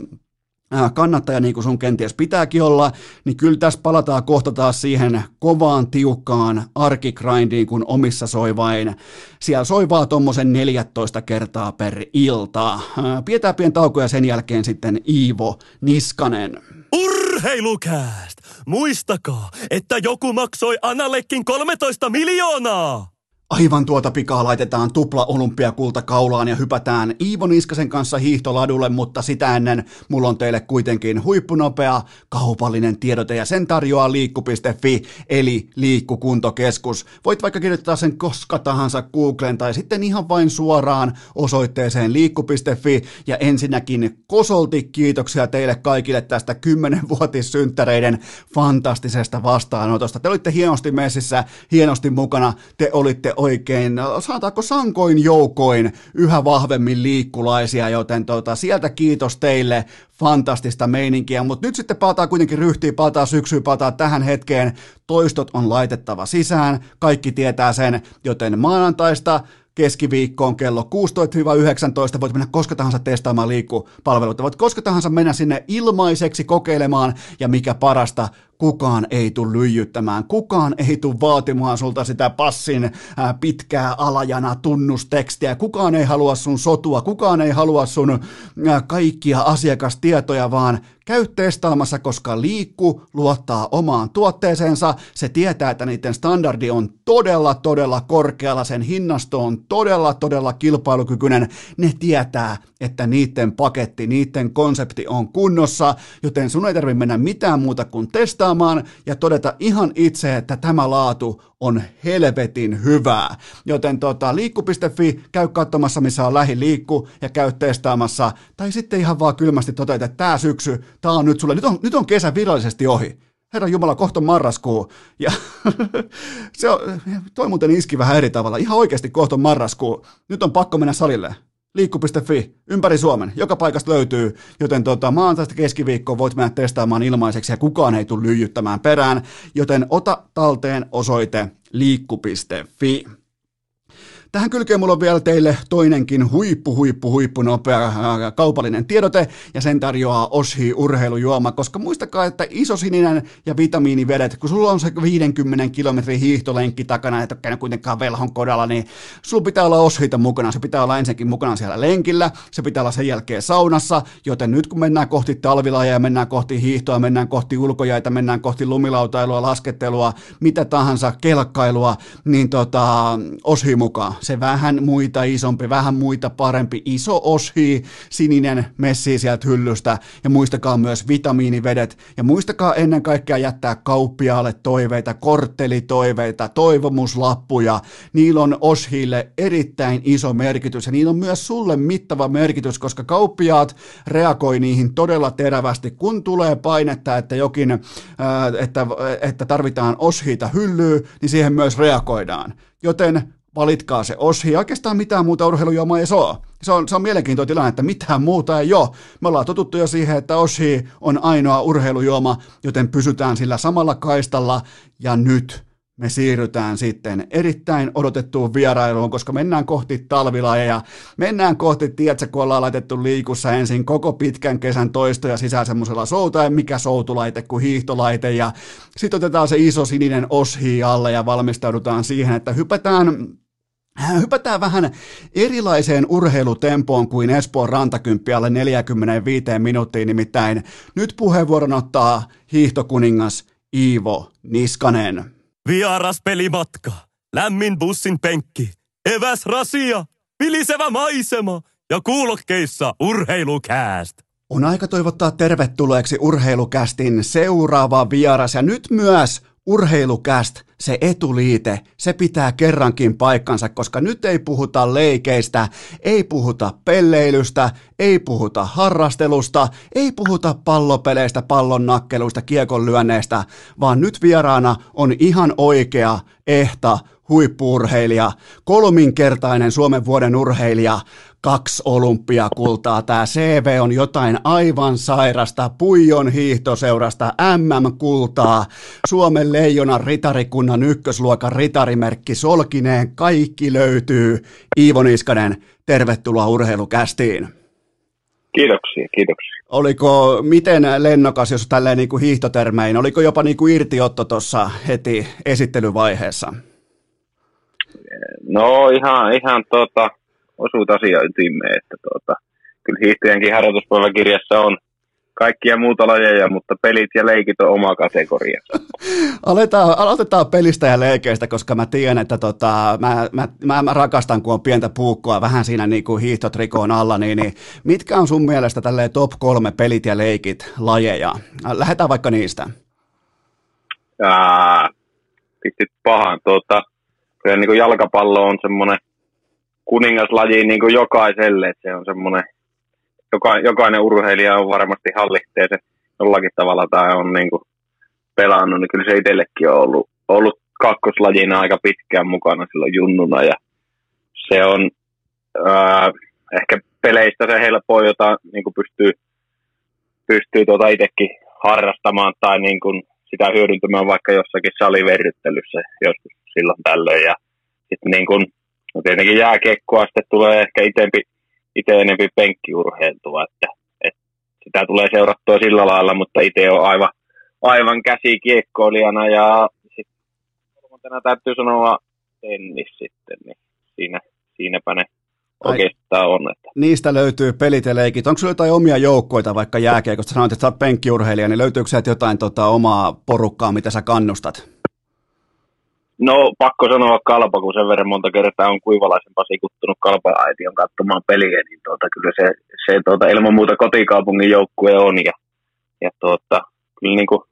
kannattaja, niin kuin sun kenties pitääkin olla, niin kyllä tässä palataan kohta taas siihen kovaan, tiukkaan arkigrindiin, kun omissa soi vain. Siellä soi vaan tommosen 14 kertaa per ilta. Äh, pidetään pien tauko ja sen jälkeen sitten Iivo Niskanen. Urheilukääst! Muistakaa, että joku maksoi Anallekin 13 miljoonaa! Aivan tuota pikaa laitetaan tupla olympiakulta kaulaan ja hypätään Iivo Niskasen kanssa hiihtoladulle, mutta sitä ennen mulla on teille kuitenkin huippunopea kaupallinen tiedote ja sen tarjoaa liikku.fi eli liikkukuntokeskus. Voit vaikka kirjoittaa sen koska tahansa Googleen tai sitten ihan vain suoraan osoitteeseen liikku.fi ja ensinnäkin kosolti kiitoksia teille kaikille tästä 10-vuotissynttäreiden fantastisesta vastaanotosta. Te olitte hienosti messissä, hienosti mukana, te olitte oikein, saataako sankoin joukoin yhä vahvemmin liikkulaisia, joten tota, sieltä kiitos teille, fantastista meininkiä, mutta nyt sitten palataan kuitenkin ryhtiin, palataan syksyyn, palataan tähän hetkeen, toistot on laitettava sisään, kaikki tietää sen, joten maanantaista keskiviikkoon kello 16-19. Voit mennä koska tahansa testaamaan liikkupalveluita. Voit koska tahansa mennä sinne ilmaiseksi kokeilemaan. Ja mikä parasta, kukaan ei tule lyijyttämään, kukaan ei tule vaatimaan sulta sitä passin pitkää alajana tunnustekstiä, kukaan ei halua sun sotua, kukaan ei halua sun kaikkia asiakastietoja, vaan käy testaamassa, koska liikku luottaa omaan tuotteeseensa, se tietää, että niiden standardi on todella, todella korkealla, sen hinnasto on todella, todella kilpailukykyinen, ne tietää, että niiden paketti, niiden konsepti on kunnossa, joten sun ei tarvitse mennä mitään muuta kuin testaamaan ja todeta ihan itse, että tämä laatu on helvetin hyvää. Joten tota, liikku.fi, käy katsomassa, missä on lähiliikku ja käy testaamassa. Tai sitten ihan vaan kylmästi toteta, että tämä syksy, tämä on nyt sulle, nyt on, nyt on kesä virallisesti ohi. Herra Jumala, kohta marraskuu. Ja se on, toi muuten iski vähän eri tavalla. Ihan oikeasti kohta marraskuu. Nyt on pakko mennä salille liikku.fi, ympäri Suomen, joka paikasta löytyy, joten tota, maanantaista keskiviikkoa voit mennä testaamaan ilmaiseksi ja kukaan ei tule lyijyttämään perään, joten ota talteen osoite liikku.fi. Tähän kylkeen mulla on vielä teille toinenkin huippu, huippu, huippu nopea äh, kaupallinen tiedote, ja sen tarjoaa Oshi urheilujuoma, koska muistakaa, että iso sininen ja vitamiinivedet, kun sulla on se 50 kilometrin hiihtolenkki takana, et ole käynyt kuitenkaan velhon kodalla, niin sulla pitää olla Oshita mukana, se pitää olla ensinnäkin mukana siellä lenkillä, se pitää olla sen jälkeen saunassa, joten nyt kun mennään kohti talvilajia, mennään kohti hiihtoa, mennään kohti ulkojäitä, mennään kohti lumilautailua, laskettelua, mitä tahansa, kelkkailua, niin tota, Oshi mukaan se vähän muita isompi, vähän muita parempi, iso oshi, sininen messi sieltä hyllystä. Ja muistakaa myös vitamiinivedet. Ja muistakaa ennen kaikkea jättää kauppiaalle toiveita, korttelitoiveita, toivomuslappuja. Niillä on Oshille erittäin iso merkitys. Ja niillä on myös sulle mittava merkitys, koska kauppiaat reagoi niihin todella terävästi, kun tulee painetta, että jokin, että, että tarvitaan Oshita hyllyä, niin siihen myös reagoidaan. Joten valitkaa se oshi. Oikeastaan mitään muuta urheilujuomaa ei ole. Se on, se on mielenkiintoinen tilanne, että mitään muuta ei ole. Me ollaan totuttu jo siihen, että oshi on ainoa urheilujuoma, joten pysytään sillä samalla kaistalla. Ja nyt me siirrytään sitten erittäin odotettuun vierailuun, koska mennään kohti talvilajeja, mennään kohti, tiedätkö, kun ollaan laitettu liikussa ensin koko pitkän kesän toistoja sisään semmoisella souta, mikä soutulaite kuin hiihtolaite, ja sitten otetaan se iso sininen oshi alle ja valmistaudutaan siihen, että hypätään Hypätään vähän erilaiseen urheilutempoon kuin Espoon rantakymppi alle 45 minuuttiin, nimittäin nyt puheenvuoron ottaa hiihtokuningas Iivo Niskanen. Vieras pelimatka, lämmin bussin penkki, eväsrasia, vilisevä maisema ja kuulokkeissa urheilukääst. On aika toivottaa tervetulleeksi urheilukästin seuraava vieras ja nyt myös urheilukäst, se etuliite, se pitää kerrankin paikkansa, koska nyt ei puhuta leikeistä, ei puhuta pelleilystä, ei puhuta harrastelusta, ei puhuta pallopeleistä, pallon nakkeluista, kiekon lyönneistä, vaan nyt vieraana on ihan oikea, ehta, huippuurheilija, kolminkertainen Suomen vuoden urheilija, kaksi olympiakultaa. Tämä CV on jotain aivan sairasta. Puijon hiihtoseurasta MM-kultaa. Suomen leijonan ritarikunnan ykkösluokan ritarimerkki Solkineen. Kaikki löytyy. Iivo Niskanen, tervetuloa urheilukästiin. Kiitoksia, kiitoksia. Oliko miten lennokas, jos tälleen niin kuin hiihtotermein, oliko jopa niin kuin irtiotto tuossa heti esittelyvaiheessa? No ihan, ihan tota, osuut asia ytimeen, että tuota, kyllä hiihtäjänkin harjoituspäiväkirjassa on kaikkia muuta lajeja, mutta pelit ja leikit on oma kategoria. Aletaan, aloitetaan pelistä ja leikeistä, koska mä tiedän, että tota, mä, mä, mä, mä, rakastan, kun on pientä puukkoa vähän siinä niin kuin hiihtotrikoon alla, niin, niin mitkä on sun mielestä tälleen top kolme pelit ja leikit lajeja? Lähdetään vaikka niistä. Ää, pistit pahan. Tuota, kyllä niin kuin jalkapallo on semmoinen kuningaslaji niin kuin jokaiselle, se on semmoinen, joka, jokainen urheilija on varmasti hallitsee se jollakin tavalla tai on niin kuin pelannut, niin kyllä se itsellekin on ollut, ollut kakkoslajina aika pitkään mukana silloin junnuna ja se on ää, ehkä peleistä se helpoin, jota niin kuin pystyy, pystyy tuota itsekin harrastamaan tai niin kuin sitä hyödyntämään vaikka jossakin saliverryttelyssä joskus silloin tällöin ja sitten niin kuin No tietenkin jääkiekkoa sitten tulee ehkä itempi, itse enempi penkkiurheiltua, että, että, sitä tulee seurattua sillä lailla, mutta itse on aivan, aivan käsi kiekkoilijana ja sitten kolmantena täytyy sanoa tennis sitten, niin siinä, siinäpä ne oikeastaan on. Että. Niistä löytyy pelit ja leikit. Onko sinulla jotain omia joukkoita vaikka jääkiekosta? Sanoit, että olet penkkiurheilija, niin löytyykö sieltä jotain tota, omaa porukkaa, mitä sä kannustat? No pakko sanoa kalpa, kun sen verran monta kertaa on kuivalaisen Pasi kuttunut kalpa-aition katsomaan peliä, niin tuota, kyllä se, se tuota, ilman muuta kotikaupungin joukkue on. Ja, ja tuota, kyllä niin kuin,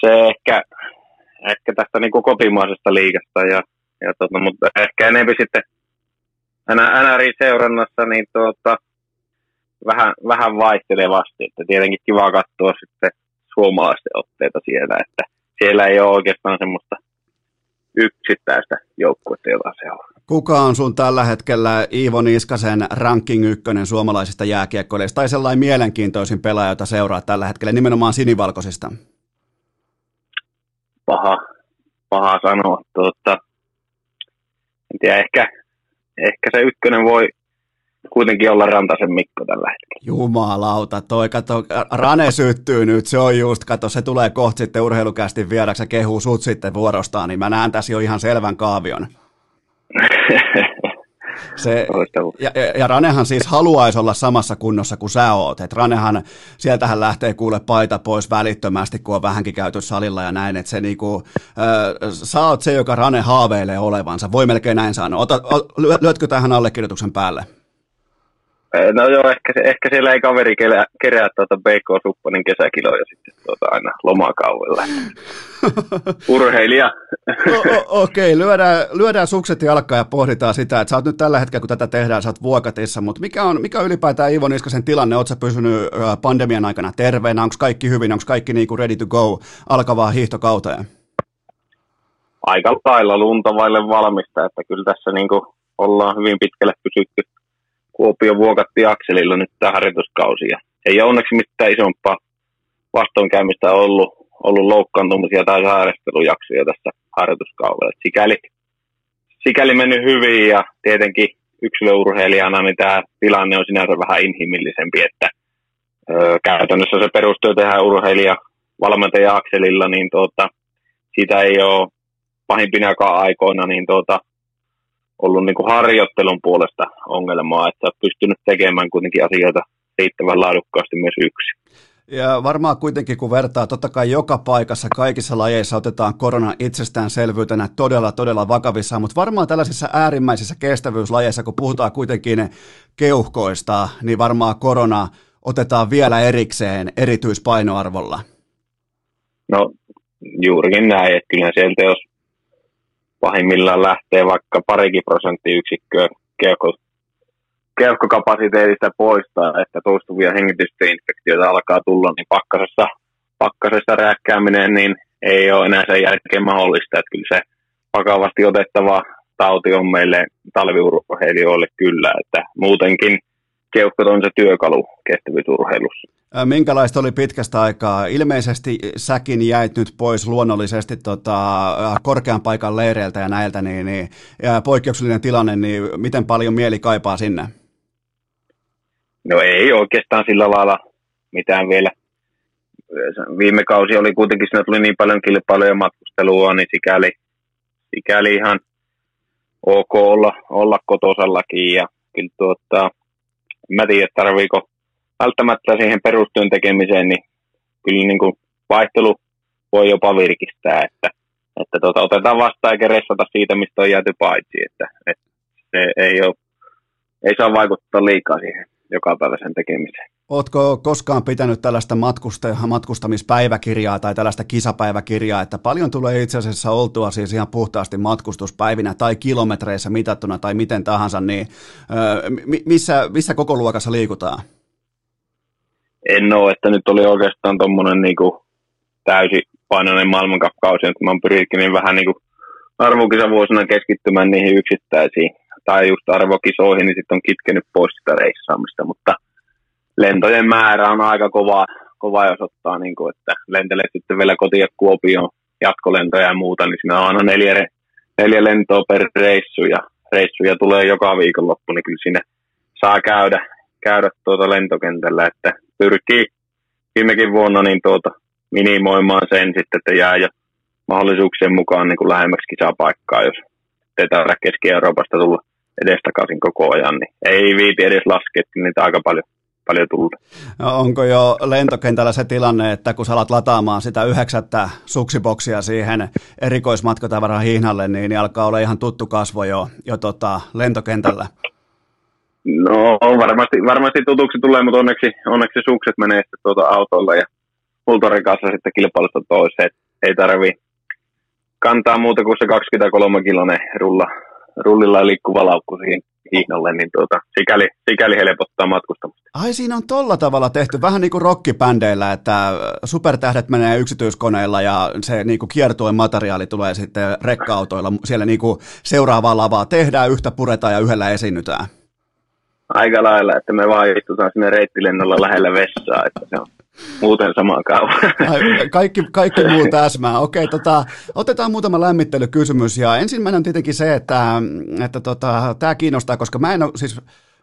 se ehkä, ehkä tästä niin kuin kotimaisesta liigasta, ja, ja tuota, mutta ehkä enemmän sitten NRI-seurannassa niin tuota, vähän, vähän vaihtelevasti. Että tietenkin kiva katsoa sitten suomalaisten otteita siellä, että siellä ei ole oikeastaan semmoista – yksittäistä joukkuetta, jota seuraa. Kuka on sun tällä hetkellä Iivo Niskasen ranking ykkönen suomalaisista jääkiekkoilijoista tai sellainen mielenkiintoisin pelaaja, jota seuraa tällä hetkellä nimenomaan sinivalkoisista? Paha, paha sanoa. Tuota, en tiedä, ehkä, ehkä se ykkönen voi kuitenkin olla Rantasen Mikko tällä hetkellä. Jumalauta, toi kato, Rane syttyy nyt, se on just, kato, se tulee kohta sitten urheilukästin vieraksi ja kehuu sut sitten vuorostaan, niin mä näen tässä jo ihan selvän kaavion. Se, ja, ja Ranehan siis haluaisi olla samassa kunnossa kuin sä oot. Et Ranehan, sieltähän lähtee kuule paita pois välittömästi, kun on vähänkin käyty salilla ja näin. Että se niinku, äh, sä oot se, joka Rane haaveilee olevansa. Voi melkein näin sanoa. Ota, lyötkö tähän allekirjoituksen päälle? No joo, ehkä, ehkä siellä ei kaveri kerää, kerää tuota BK Suppanin kesäkiloja sitten tuota aina lomakaudella. Urheilija. Okei, okay, lyödään, lyödään sukset jalkaan ja pohditaan sitä, että sä oot nyt tällä hetkellä, kun tätä tehdään, sä oot vuokatissa, mutta mikä on, mikä on ylipäätään Ivo Niskasen tilanne? Oletko pysynyt pandemian aikana terveenä? Onko kaikki hyvin? Onko kaikki niin kuin ready to go alkavaa hiihtokauteen? Aika lailla lunta vaille valmista, että kyllä tässä niin kuin ollaan hyvin pitkälle pysytty Kuopio vuokatti akselilla nyt tämä harjoituskausi. Ja ei ole onneksi mitään isompaa vastoinkäymistä ollut, ollut loukkaantumisia tai sairastelujaksoja tässä harjoituskaudella. Sikäli, sikäli mennyt hyvin ja tietenkin yksilöurheilijana niin tämä tilanne on sinänsä vähän inhimillisempi, että ö, käytännössä se perustyö tehdään urheilija valmentaja akselilla, niin tuota, siitä ei ole pahimpinakaan aikoina niin tuota, ollut niin kuin harjoittelun puolesta ongelmaa, että olet pystynyt tekemään kuitenkin asioita riittävän laadukkaasti myös yksi. Ja varmaan kuitenkin, kun vertaa, totta kai joka paikassa, kaikissa lajeissa otetaan korona itsestäänselvyytenä todella, todella vakavissaan, mutta varmaan tällaisissa äärimmäisissä kestävyyslajeissa, kun puhutaan kuitenkin keuhkoista, niin varmaan korona otetaan vielä erikseen erityispainoarvolla. No juurikin näin, että kyllä sieltä jos pahimmillaan lähtee vaikka parikin prosenttiyksikköä keuhko, keuhkokapasiteetista poistaa, että toistuvia hengitysinfektioita alkaa tulla, niin pakkasessa, pakkasessa rääkkääminen niin ei ole enää sen jälkeen mahdollista. Että kyllä se vakavasti otettava tauti on meille talviurheilijoille kyllä, että muutenkin keuhkot on se työkalu kestävyysurheilussa. Minkälaista oli pitkästä aikaa? Ilmeisesti säkin jäit nyt pois luonnollisesti tota, korkean paikan leireiltä ja näiltä, niin, niin ja poikkeuksellinen tilanne, niin miten paljon mieli kaipaa sinne? No ei oikeastaan sillä lailla mitään vielä. Viime kausi oli kuitenkin, siinä tuli niin paljon kilpailuja ja matkustelua, niin sikäli, sikäli ihan ok olla, olla kotosallakin. Ja kyllä tuota, mä tiedän, tarviiko välttämättä siihen perustyön tekemiseen, niin kyllä niin kuin vaihtelu voi jopa virkistää, että, että tuota, otetaan vastaan eikä ressata siitä, mistä on jääty paitsi, että, että se ei, ole, ei saa vaikuttaa liikaa siihen joka päivä sen tekemiseen. Oletko koskaan pitänyt tällaista matkusta, matkustamispäiväkirjaa tai tällaista kisapäiväkirjaa, että paljon tulee itse asiassa oltua siis ihan puhtaasti matkustuspäivinä tai kilometreissä mitattuna tai miten tahansa, niin missä, missä koko luokassa liikutaan? En ole, että nyt oli oikeastaan tuommoinen niin täysipainoinen maailmankapkausi, että mä oon pyrkinyt vähän niin arvokisavuosina keskittymään niihin yksittäisiin. Tai just arvokisoihin, niin sitten on kitkenyt pois sitä reissaamista, mutta lentojen määrä on aika kova, kova jos ottaa, niin kuin, että lentelee sitten vielä kotia Kuopioon jatkolentoja ja muuta, niin siinä on aina neljä, neljä lentoa per reissu ja reissuja tulee joka viikonloppu, niin kyllä sinne saa käydä, käydä tuota lentokentällä, että pyrkii viimekin vuonna niin tuota minimoimaan sen sitten, että jää jo mahdollisuuksien mukaan niin kuin lähemmäksi kisapaikkaa, jos ei tarvitse Keski-Euroopasta tulla edestakaisin koko ajan, niin ei viiti edes laskea, niitä aika paljon, paljon tullut. No, onko jo lentokentällä se tilanne, että kun alat lataamaan sitä yhdeksättä suksiboksia siihen erikoismatkotavaran hihnalle, niin, niin alkaa olla ihan tuttu kasvo jo, jo tota, lentokentällä? No varmasti, varmasti tutuksi tulee, mutta onneksi, onneksi sukset menee sitten tuota autolla ja Hultorin kanssa sitten kilpailusta toiseen. Ei tarvi kantaa muuta kuin se 23 kilonen rulla, rullilla liikkuva laukku siihen hihnalle, niin tuota, sikäli, sikäli helpottaa matkustamista. Ai siinä on tolla tavalla tehty, vähän niin kuin rockibändeillä, että supertähdet menee yksityiskoneilla ja se niin kuin kiertuen materiaali tulee sitten rekka-autoilla siellä niin kuin seuraavaa lavaa tehdään, yhtä puretaan ja yhdellä esiinnytään. Aika lailla, että me vaan istutaan sinne reittilennolla lähellä vessaa, että se on muuten sama kaava. Kaikki, kaikki muu täsmää. Okei, tota, otetaan muutama lämmittelykysymys. Ja ensimmäinen on tietenkin se, että, että tota, tämä kiinnostaa, koska mä en ole, siis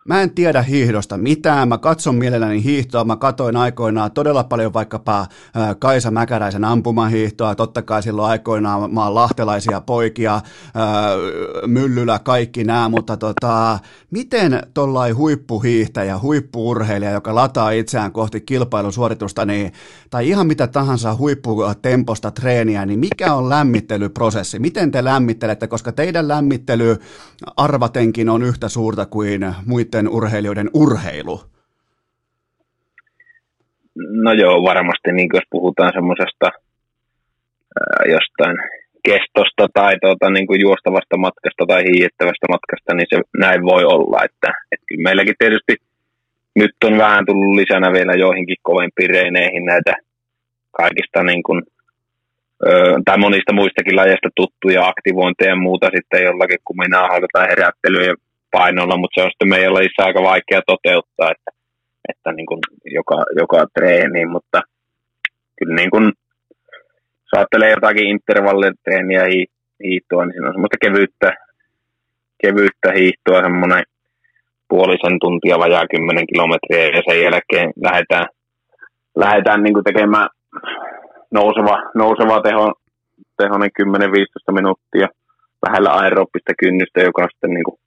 Mä en tiedä hiihdosta mitään, mä katson mielelläni hiihtoa, mä katoin aikoinaan todella paljon vaikkapa Kaisa Mäkäräisen ampumahiihtoa, totta kai silloin aikoinaan mä oon lahtelaisia poikia, Myllylä, kaikki nämä, mutta tota, miten tollai huippuhiihtäjä, huippuurheilija, joka lataa itseään kohti kilpailusuoritusta, niin, tai ihan mitä tahansa huipputemposta treeniä, niin mikä on lämmittelyprosessi? Miten te lämmittelette, koska teidän lämmittely arvatenkin on yhtä suurta kuin muiden muiden urheilijoiden urheilu? No joo, varmasti niin jos puhutaan semmoisesta jostain kestosta tai tuota, niin kuin juostavasta matkasta tai hiihettävästä matkasta, niin se näin voi olla. Että, että kyllä meilläkin tietysti nyt on vähän tullut lisänä vielä joihinkin kovempiin reineihin näitä kaikista niin kuin, ö, tai monista muistakin lajeista tuttuja aktivointeja ja muuta sitten jollakin kuminaa tai herättelyä painolla, mutta se on sitten meidän lajissa aika vaikea toteuttaa, että, että niin kuin joka, joka treeni, mutta kyllä niin kuin, jos ajattelee jotakin intervallitreeniä hiihtoa, niin siinä on semmoista kevyyttä, kevyyttä hiihtoa, semmoinen puolisen tuntia, vajaa 10 kilometriä, ja sen jälkeen lähdetään, lähdetään niin kuin tekemään nouseva, nouseva teho, tehonen 10-15 minuuttia lähellä aerobista kynnystä, joka sitten niin kuin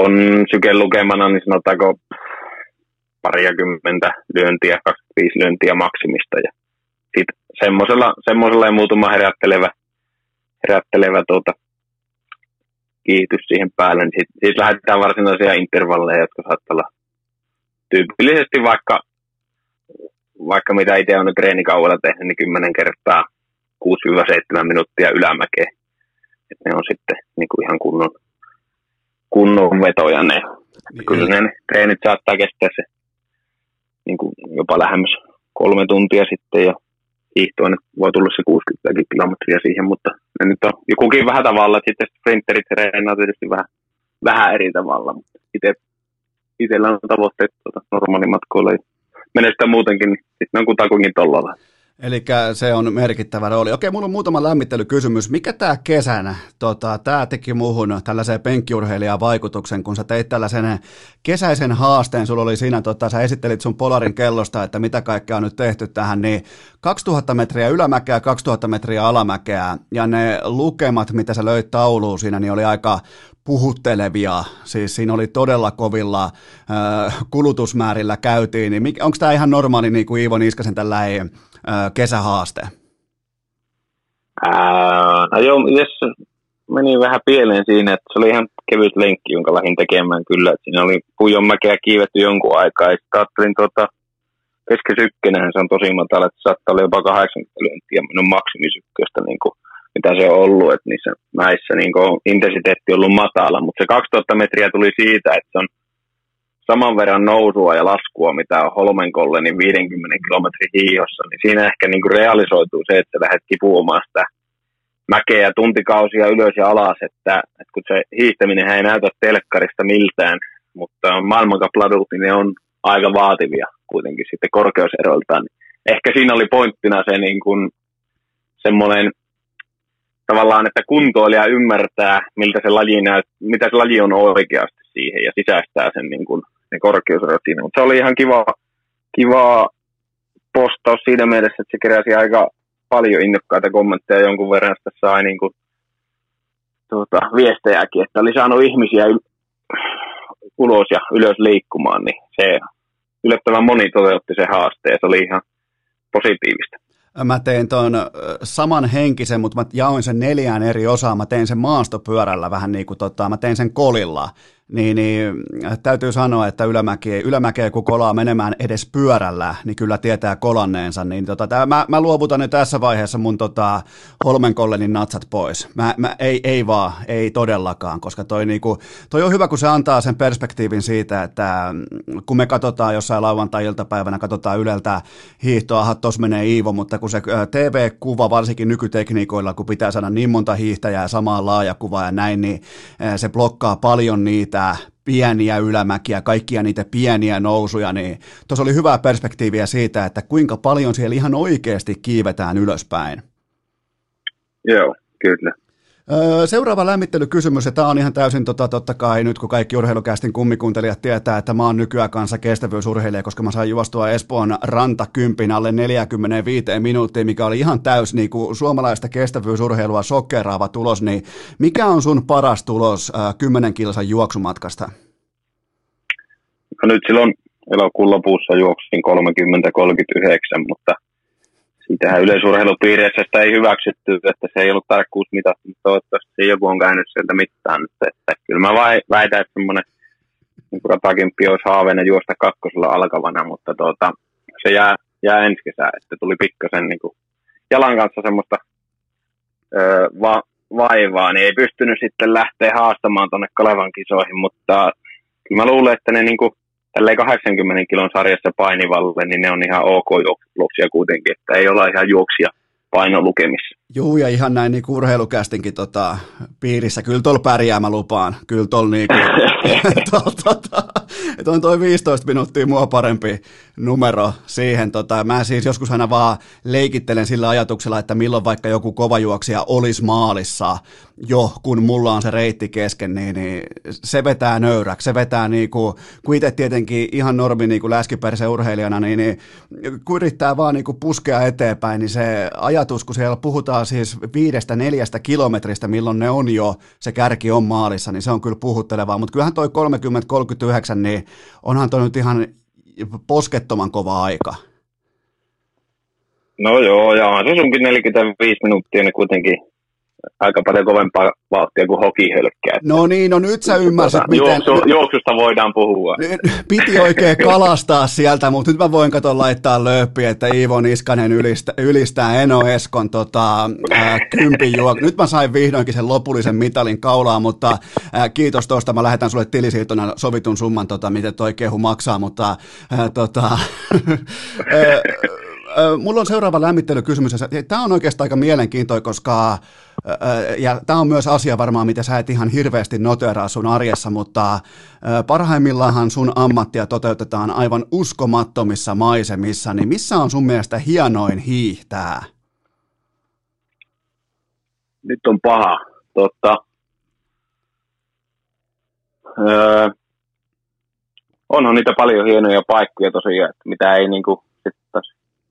on sykelukemana, niin sanotaanko pariakymmentä lyöntiä, 25 lyöntiä maksimista. Ja sitten semmoisella, semmoisella ja muutama herättelevä, herättelevä tuota, kiihitys siihen päälle, niin sitten sit lähdetään varsinaisia intervalleja, jotka saattaa olla tyypillisesti vaikka, vaikka mitä itse on nyt treenikaudella tehnyt, niin 10 kertaa 6-7 minuuttia ylämäkeä. Et ne on sitten niin kuin ihan kunnon, kunnon vetoja ne. Niin. Kyllä ne, treenit saattaa kestää se niin kuin jopa lähemmäs kolme tuntia sitten ja hiihtoa nyt voi tulla se 60 kilometriä siihen, mutta ne nyt on jokukin vähän tavalla, että sitten sprinterit treenaa tietysti vähän, vähän eri tavalla, mutta itse, itsellä on tavoitteet tuota, normaalimatkoilla ja menestyä muutenkin, niin sitten on kutakuinkin tollalla. Eli se on merkittävä rooli. Okei, mulla on muutama lämmittelykysymys. Mikä tämä kesänä, tota, tämä teki muuhun tällaiseen penkkiurheilijan vaikutuksen, kun sä teit tällaisen kesäisen haasteen, sulla oli siinä, tota, sä esittelit sun Polarin kellosta, että mitä kaikkea on nyt tehty tähän, niin 2000 metriä ylämäkeä, 2000 metriä alamäkeä, ja ne lukemat, mitä sä löit tauluun siinä, niin oli aika puhuttelevia, siis siinä oli todella kovilla äh, kulutusmäärillä käytiin, niin onko tämä ihan normaali niin kuin Iivo Niskasen tällainen kesähaaste? Ää, no joo, yes, meni vähän pieleen siinä, että se oli ihan kevyt lenkki, jonka lähdin tekemään kyllä. Siinä oli Pujonmäkeä kiivetty jonkun aikaa ja ajattelin tuota, keskisykkenähän se on tosi matala, että saattaa olla jopa 80 lyöntiä minun maksimisykköstä, niin kuin, mitä se on ollut, että niissä näissä niin kuin, intensiteetti on ollut matala, mutta se 2000 metriä tuli siitä, että se on saman verran nousua ja laskua, mitä on Holmenkolle, niin 50 kilometrin hiihossa, niin siinä ehkä niin kuin realisoituu se, että lähdet kipuamaan sitä mäkeä tuntikausia ylös ja alas, että, että kun se hiihtäminen ei näytä telkkarista miltään, mutta maailmankapladut, niin ne on aika vaativia kuitenkin sitten korkeuseroiltaan. Ehkä siinä oli pointtina se niin kuin semmoinen tavallaan, että kuntoilija ymmärtää, miltä se laji näyt, mitä se laji on oikeasti siihen ja sisäistää sen niin kuin ne korkeuserot siinä. Mutta se oli ihan kiva, kiva postaus siinä mielessä, että se keräsi aika paljon innokkaita kommentteja jonkun verran, että sai niin kuin, tuota, viestejäkin, että oli saanut ihmisiä yl- ulos ja ylös liikkumaan, niin se yllättävän moni toteutti se haaste ja se oli ihan positiivista mä tein tuon saman henkisen, mutta mä jaoin sen neljään eri osaan. Mä tein sen maastopyörällä vähän niin kuin tota, mä tein sen kolilla niin, niin täytyy sanoa, että ylämäkeä, ylämäkeä kun kolaa menemään edes pyörällä, niin kyllä tietää kolanneensa. Niin tota, tää, mä, mä, luovutan nyt tässä vaiheessa mun tota, Holmenkollenin natsat pois. Mä, mä, ei, ei vaan, ei todellakaan, koska toi, niinku, toi on hyvä, kun se antaa sen perspektiivin siitä, että kun me katsotaan jossain lauantai-iltapäivänä, katsotaan Yleltä hiihtoa, tuossa menee Iivo, mutta kun se TV-kuva, varsinkin nykytekniikoilla, kun pitää saada niin monta hiihtäjää samaan laajakuvaan ja näin, niin se blokkaa paljon niitä niitä pieniä ylämäkiä, kaikkia niitä pieniä nousuja, niin tuossa oli hyvää perspektiiviä siitä, että kuinka paljon siellä ihan oikeasti kiivetään ylöspäin. Joo, kyllä. Seuraava lämmittelykysymys, ja tämä on ihan täysin tota, totta kai nyt, kun kaikki urheilukästin kummikuuntelijat tietää, että mä oon nykyään kanssa kestävyysurheilija, koska mä sain juostua Espoon rantakympin alle 45 minuuttia, mikä oli ihan täys niin kuin suomalaista kestävyysurheilua sokeraava tulos, niin mikä on sun paras tulos äh, 10 kilsan juoksumatkasta? No nyt silloin elokuun lopussa juoksin 30-39, mutta siitähän yleisurheilupiireissä sitä ei hyväksytty, että se ei ollut tarkkuus mitattu, mutta toivottavasti joku on käynyt sieltä mittaan. Että, että kyllä mä väitän, että semmoinen niin ratakimppi olisi haaveena juosta kakkosella alkavana, mutta tuota, se jää, jää ensi kesää, että tuli pikkasen niin jalan kanssa semmoista öö, va, vaivaa, niin ei pystynyt sitten lähteä haastamaan tuonne Kalevan kisoihin, mutta kyllä mä luulen, että ne niin kuin tälleen 80 kilon sarjassa painivalle, niin ne on ihan ok juoksia kuitenkin, että ei olla ihan juoksia painolukemissa. Joo, ja ihan näin niin urheilukästinkin tota, piirissä. Kyllä tuolla pärjää mä lupaan. Kyllä tuolla niin tol, tota, että on toi 15 minuuttia mua parempi numero siihen. Tota, mä siis joskus aina vaan leikittelen sillä ajatuksella, että milloin vaikka joku kovajuoksija olisi maalissa jo, kun mulla on se reitti kesken, niin, niin se vetää nöyräksi. Se vetää niin kuin, kun itse tietenkin ihan normi niin kuin urheilijana, niin, niin kun yrittää vaan niin kuin puskea eteenpäin, niin se ajatus, kun siellä puhutaan siis viidestä neljästä kilometristä, milloin ne on jo, se kärki on maalissa, niin se on kyllä puhuttelevaa. Mutta kyllähän toi 30-39, niin onhan toi nyt ihan poskettoman kova aika. No joo, ja on se sunkin 45 minuuttia, niin kuitenkin aika paljon kovempaa vauhtia kuin hokihölkkää. No niin, no nyt sä ymmärsit, tuota, miten... Juoksu, juoksusta voidaan puhua. Piti oikein kalastaa sieltä, mutta nyt mä voin katsoa laittaa lööppi, että Iivo Niskanen ylistää, ylistää Eno Eskon tota, ää, kympin juok. Nyt mä sain vihdoinkin sen lopullisen mitalin kaulaan, mutta ää, kiitos tuosta. Mä lähetän sulle tilisiirtona sovitun summan, tota, miten toi kehu maksaa, mutta ää, tota, ää, mulla on seuraava lämmittelykysymys. Tämä on oikeastaan aika mielenkiintoinen, koska ja tämä on myös asia varmaan, mitä sä et ihan hirveästi noteraa sun arjessa, mutta parhaimmillaan sun ammattia toteutetaan aivan uskomattomissa maisemissa, niin missä on sun mielestä hienoin hiihtää? Nyt on paha. Totta. Öö, onhan niitä paljon hienoja paikkoja tosiaan, mitä ei niinku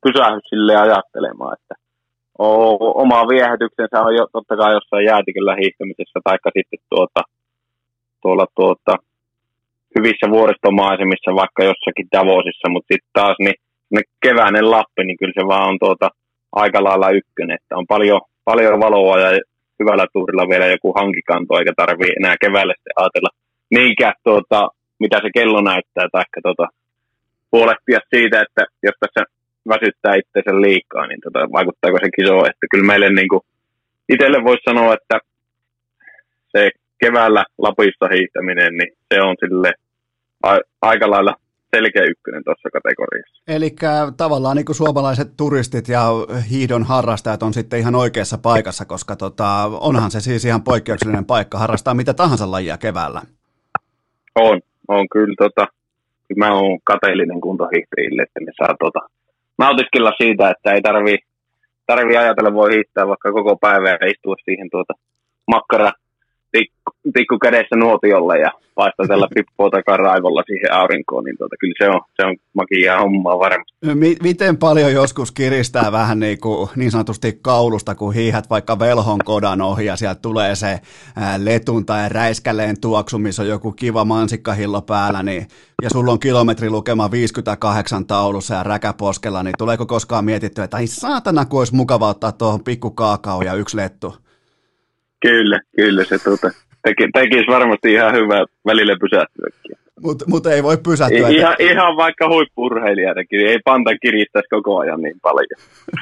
pysähdy sille ajattelemaan, että oma viehätyksensä on jo, totta kai jossain jäätiköllä hiihtämisessä, tai sitten tuota, tuolla tuota, hyvissä vuoristomaisemissa, vaikka jossakin Davosissa, mutta sitten taas niin ne keväinen Lappi, niin kyllä se vaan on tuota, aika lailla ykkönen, että on paljon, paljon valoa ja hyvällä tuurilla vielä joku hankikanto, eikä tarvii enää keväällä sitten ajatella niinkään tuota, mitä se kello näyttää, tai tuota, huolehtia siitä, että jos tässä väsyttää itseensä liikaa, niin tota, vaikuttaako se kiso, että kyllä meille niin kuin, itselle voisi sanoa, että se keväällä Lapissa hiihtäminen, niin se on sille a- aika lailla selkeä ykkönen tuossa kategoriassa. Eli tavallaan niin kuin suomalaiset turistit ja hiidon harrastajat on sitten ihan oikeassa paikassa, koska tota, onhan se siis ihan poikkeuksellinen paikka harrastaa mitä tahansa lajia keväällä. On, on kyllä. Tota, mä oon kateellinen kuntohiihtäjille, että ne saa tota, nautiskella siitä, että ei tarvi, tarvi ajatella, voi hiittää vaikka koko päivä ja istua siihen tuota makkara tikku, tikku kädessä nuotiolle ja paistatella pippua takaa raivolla siihen aurinkoon, niin tuota, kyllä se on, se on makia hommaa varmasti. Miten paljon joskus kiristää vähän niin, kuin, niin sanotusti kaulusta, kun hiihät vaikka velhon kodan ohi ja sieltä tulee se letun tai räiskäleen tuoksu, missä on joku kiva mansikkahillo päällä, niin, ja sulla on kilometrilukema 58 taulussa ja räkäposkella, niin tuleeko koskaan mietitty, että ai saatana, kun olisi mukava ottaa tuohon pikku kaakao ja yksi lettu? Kyllä, kyllä se tuota, teki, tekisi varmasti ihan hyvää välillä pysähtyäkin. Mutta mut ei voi pysähtyä. Ihan, ihan vaikka huippurheilijanakin, ei panta kiristäisi koko ajan niin paljon.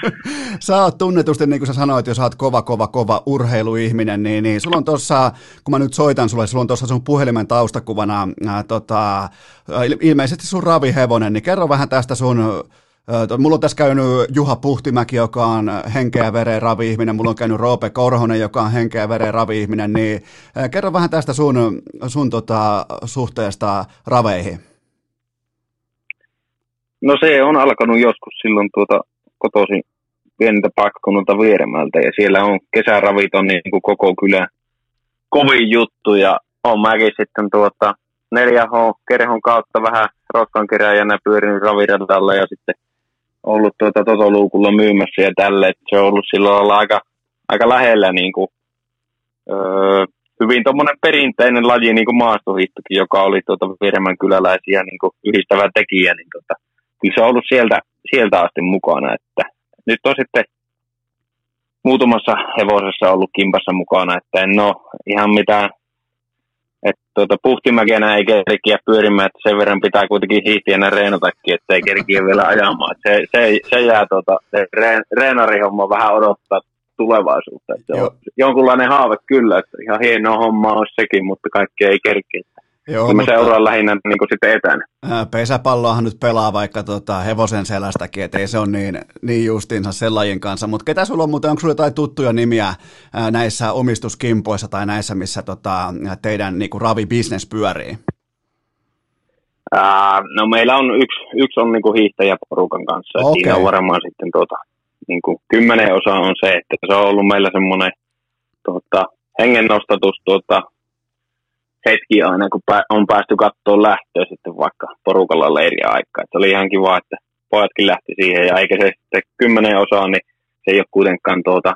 sä oot tunnetusti, niin kuin sä sanoit, jos sä oot kova, kova, kova urheiluihminen, niin, niin sulla on tuossa, kun mä nyt soitan sulle, sulla on tuossa sun puhelimen taustakuvana ää, tota, ilmeisesti sun ravihevonen, niin kerro vähän tästä sun Mulla on tässä käynyt Juha Puhtimäki, joka on henkeä veren ravi-ihminen, mulla on käynyt Roope Korhonen, joka on henkeä veren ravi-ihminen, niin kerro vähän tästä sun, sun tota, suhteesta raveihin. No se on alkanut joskus silloin tuota kotoisin pieniltä paikkakunnalta Vieremältä ja siellä on kesäravit on niin kuin koko kylä kovin juttu ja on mäkin sitten tuota 4H kerhon kautta vähän roskan keräjänä pyörinyt raviradalla ja sitten ollut tuota Totoluukulla myymässä ja tälle, että se on ollut silloin aika, aika lähellä niin kuin, öö, hyvin tuommoinen perinteinen laji niin kuin maastohittokin, joka oli tuota Viremän kyläläisiä niin kuin yhdistävä tekijä, niin tuota, kyllä se on ollut sieltä, sieltä asti mukana, että nyt on sitten muutamassa hevosessa ollut kimpassa mukana, että en ole ihan mitään että tuota, puhtimäkenä ei kerkiä pyörimään, että sen verran pitää kuitenkin hiihtiänä reenatakin, että ei kerkiä vielä ajamaan. se, se, se jää tuota, se reen, reenarihomma vähän odottaa tulevaisuutta. Että on jonkunlainen haave kyllä, että ihan hieno homma on sekin, mutta kaikki ei kerkiä. Joo, mä mutta... seuraan lähinnä niin kuin sitten etänä. Pesäpalloahan nyt pelaa vaikka tota hevosen selästäkin, ettei se ole niin, niin justiinsa sellajin kanssa. Mutta ketä sulla on muuten, onko sulla jotain tuttuja nimiä näissä omistuskimpoissa tai näissä, missä tota, teidän niin kuin ravi-business pyörii? Ää, no meillä on yksi, yksi on niin kuin hiihtäjäporukan kanssa. Okay. Siinä on varmaan sitten tuota, niin kuin kymmenen osa on se, että se on ollut meillä semmoinen tuota, hengennostatus tuota, hetki aina, kun on päästy katsoa lähtöä sitten vaikka porukalla leiriä aikaa. se oli ihan kiva, että pojatkin lähti siihen ja eikä se sitten kymmenen osaa, niin se ei ole kuitenkaan tuota,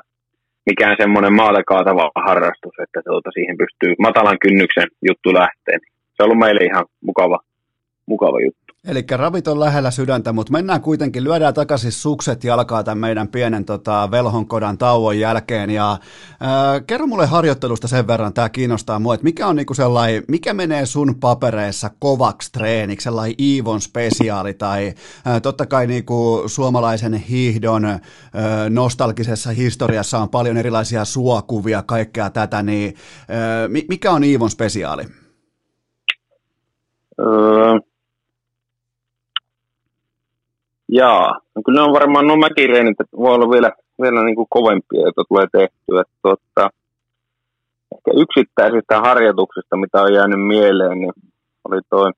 mikään semmoinen maalle kaatava harrastus, että tuota, siihen pystyy matalan kynnyksen juttu lähteen. Se on ollut meille ihan mukava, mukava juttu. Eli ravit on lähellä sydäntä, mutta mennään kuitenkin, lyödään takaisin sukset jalkaa tämän meidän pienen tota, velhonkodan tauon jälkeen. Ja ää, kerro mulle harjoittelusta sen verran, tämä kiinnostaa mua, että mikä on niinku sellainen, mikä menee sun papereissa kovaksi treeniksi, sellainen Iivon spesiaali tai ää, totta kai niinku suomalaisen hiihdon ää, nostalgisessa historiassa on paljon erilaisia suokuvia, kaikkea tätä, niin ää, mikä on Iivon spesiaali? Öö, Jaa, no kyllä ne on varmaan nuo mäkireenit, että voi olla vielä, vielä niin kuin kovempia, joita tulee tehtyä. Tuota, ehkä yksittäisistä harjoituksista, mitä on jäänyt mieleen, niin oli tuo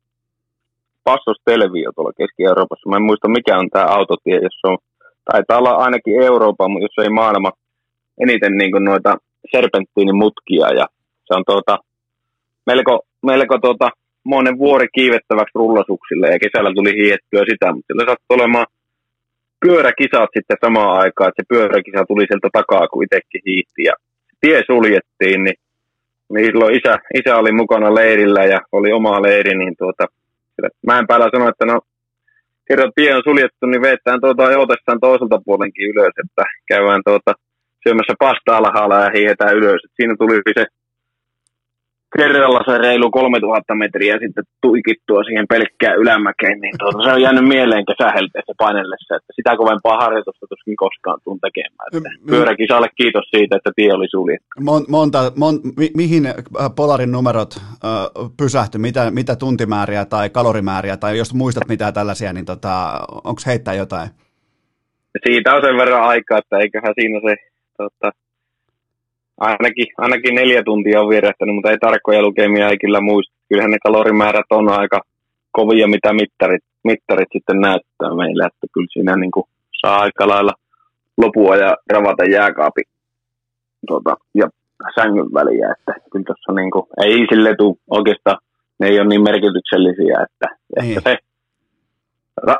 Passos Televio tuolla Keski-Euroopassa. Mä en muista, mikä on tämä autotie, jos on, taitaa olla ainakin Euroopan, mutta jos ei maailma eniten niin kuin noita serpenttiinimutkia. Ja se on tuota, melko, melko tuota, monen vuori kiivettäväksi rullasuksille ja kesällä tuli hiettyä sitä, mutta sillä saattoi olemaan pyöräkisat sitten samaan aikaan, että se pyöräkisa tuli sieltä takaa, kun itsekin hiihti ja tie suljettiin, niin, niin silloin isä, isä oli mukana leirillä ja oli oma leiri, niin tuota, mäen päällä sanoi, että no kerran tie on suljettu, niin veetään tuota joutessaan toiselta puolenkin ylös, että käydään tuota syömässä pasta alhaalla ja hiihetään ylös. Et siinä tuli se kerralla se reilu 3000 metriä sitten tuikittua siihen pelkkään ylämäkeen, niin tuota, se on jäänyt mieleen kesähelteessä painellessa, että sitä kovempaa harjoitusta tuskin koskaan tuun tekemään. Että pyöräkisalle kiitos siitä, että tie oli suljettu. Mon, monta, mon, mi, mihin äh, Polarin numerot äh, pysähtyi, mitä, mitä tuntimääriä tai kalorimääriä, tai jos muistat mitä tällaisia, niin tota, onko heittää jotain? Siitä on sen verran aikaa, että eiköhän siinä se tota, ainakin, ainakin neljä tuntia on vierähtänyt, mutta ei tarkkoja lukemia ei kyllä muista. Kyllähän ne kalorimäärät on aika kovia, mitä mittarit, mittarit sitten näyttää meille, että kyllä siinä niin kuin saa aika lailla lopua ja ravata jääkaapi tuota, ja sängyn väliä, että kyllä tuossa niin kuin, ei sille tule oikeastaan, ne ei ole niin merkityksellisiä, että, niin. että se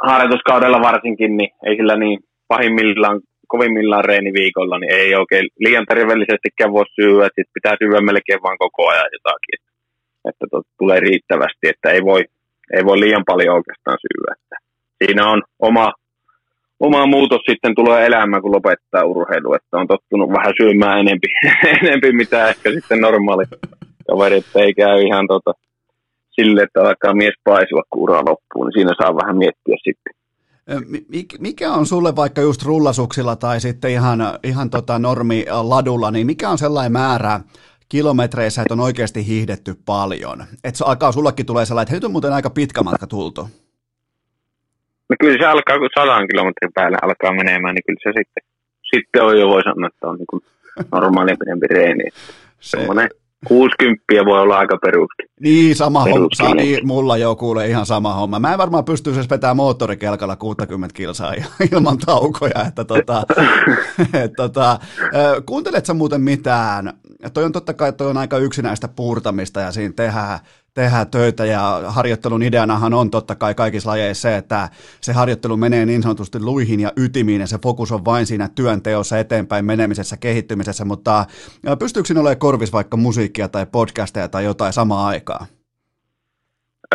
harjoituskaudella varsinkin, niin ei sillä niin pahimmillaan kovimmillaan reeniviikolla, niin ei oikein liian terveellisestikään voi syödä, että sit pitää syödä melkein vaan koko ajan jotakin, että, että to, tulee riittävästi, että ei voi, ei voi liian paljon oikeastaan syödä. Että siinä on oma, oma muutos sitten tulee elämään, kun lopettaa urheilu, että on tottunut vähän syömään enempi, enempi mitä ehkä sitten normaali kaveri, että ei käy ihan tota, sille, että alkaa mies paisua, kun ura loppuu, niin siinä saa vähän miettiä sitten. Mikä on sulle vaikka just rullasuksilla tai sitten ihan, ihan tota normi ladulla, niin mikä on sellainen määrä kilometreissä, että on oikeasti hiihdetty paljon? Että alkaa, sullekin tulee sellainen, että nyt on muuten aika pitkä matka tultu. No kyllä se alkaa, kun sadan kilometrin päälle alkaa menemään, niin kyllä se sitten, sitten on jo voi sanoa, että on niin normaali pidempi reeni. Se, 60 voi olla aika peruskin. Niin, sama homma. Niin, mulla jo kuule ihan sama homma. Mä en varmaan pystyisi edes vetämään moottorikelkalla 60 kilsaa ilman taukoja. Että tota, et, tota, kuuntelet sä muuten mitään? Toi on totta kai toi on aika yksinäistä puurtamista ja siinä tehdään tehdään töitä ja harjoittelun ideanahan on totta kai kaikissa lajeissa se, että se harjoittelu menee niin sanotusti luihin ja ytimiin ja se fokus on vain siinä työnteossa, eteenpäin menemisessä, kehittymisessä, mutta pystyykö sinä olemaan korvis vaikka musiikkia tai podcasteja tai jotain samaa aikaa?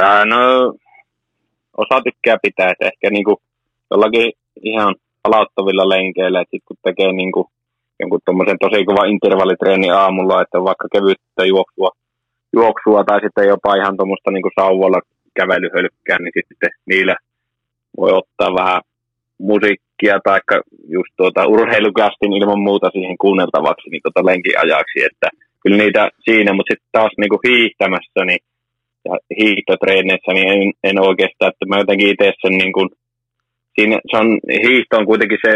Ää, no, osa tykkää pitää, että ehkä niinku jollakin ihan palauttavilla lenkeillä, että sit kun tekee niinku jonkun tosi kova intervallitreeni aamulla, että vaikka kevyttä juoksua juoksua tai sitten jopa ihan tuommoista niin sauvalla kävelyhölkkää, niin sitten niillä voi ottaa vähän musiikkia tai just tuota urheilukästin ilman muuta siihen kuunneltavaksi niin tuota lenkiajaksi, että kyllä niitä siinä, mutta sitten taas niin kuin hiihtämässä niin, ja hiihtotreeneissä niin en, en oikeastaan, että mä jotenkin itse sen niin kuin, siinä, se on, hiihto on kuitenkin se,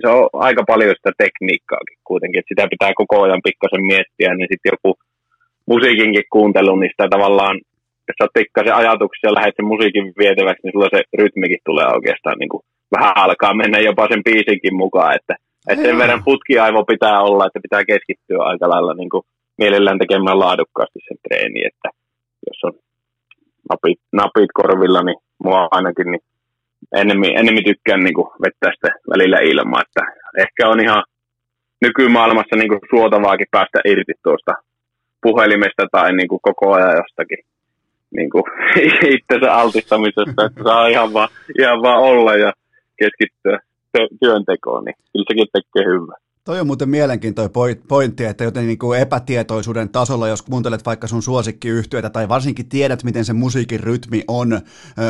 se on aika paljon sitä tekniikkaakin kuitenkin, että sitä pitää koko ajan pikkasen miettiä, niin sitten joku musiikinkin kuuntelu, niin sitä tavallaan, jos sä pikkasen ajatuksia ja lähdet sen musiikin vietäväksi, niin sulla se rytmikin tulee oikeastaan niin kuin, vähän alkaa mennä jopa sen biisinkin mukaan, että, että sen verran putkiaivo pitää olla, että pitää keskittyä aika lailla niin kuin, mielellään tekemään laadukkaasti sen treeni, että jos on napit, napit korvilla, niin mua ainakin niin enemmän, enemmän tykkään niin kuin, vettää sitä välillä ilmaa, että ehkä on ihan nykymaailmassa niin kuin, suotavaakin päästä irti tuosta puhelimesta tai niin kuin koko ajan jostakin niin kuin, itsensä altistamisesta, että saa ihan vaan, ihan vaan olla ja keskittyä työntekoon, niin kyllä sekin tekee hyvää. Toi on muuten mielenkiintoinen pointti, että joten niin kuin epätietoisuuden tasolla, jos kuuntelet vaikka sun suosikkiyhtiötä tai varsinkin tiedät, miten se musiikin rytmi on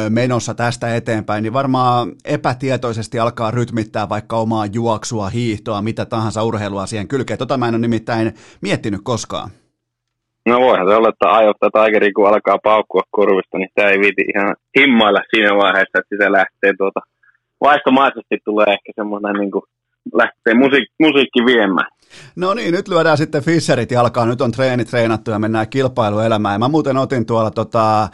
menossa tästä eteenpäin, niin varmaan epätietoisesti alkaa rytmittää vaikka omaa juoksua, hiihtoa, mitä tahansa urheilua siihen kylkeen. Tota mä en ole nimittäin miettinyt koskaan. No voihan se olla, että aiottaa Tigeri, kun alkaa paukkua kurvista, niin sitä ei viiti ihan himmailla siinä vaiheessa, että sitä lähtee tuota vaihtomaisesti tulee ehkä semmoinen niin kuin lähtee musiik- musiikki viemään. No niin, nyt lyödään sitten Fisserit jalkaan, nyt on treeni treenattu ja mennään kilpailuelämään. Mä muuten otin tuolla tota,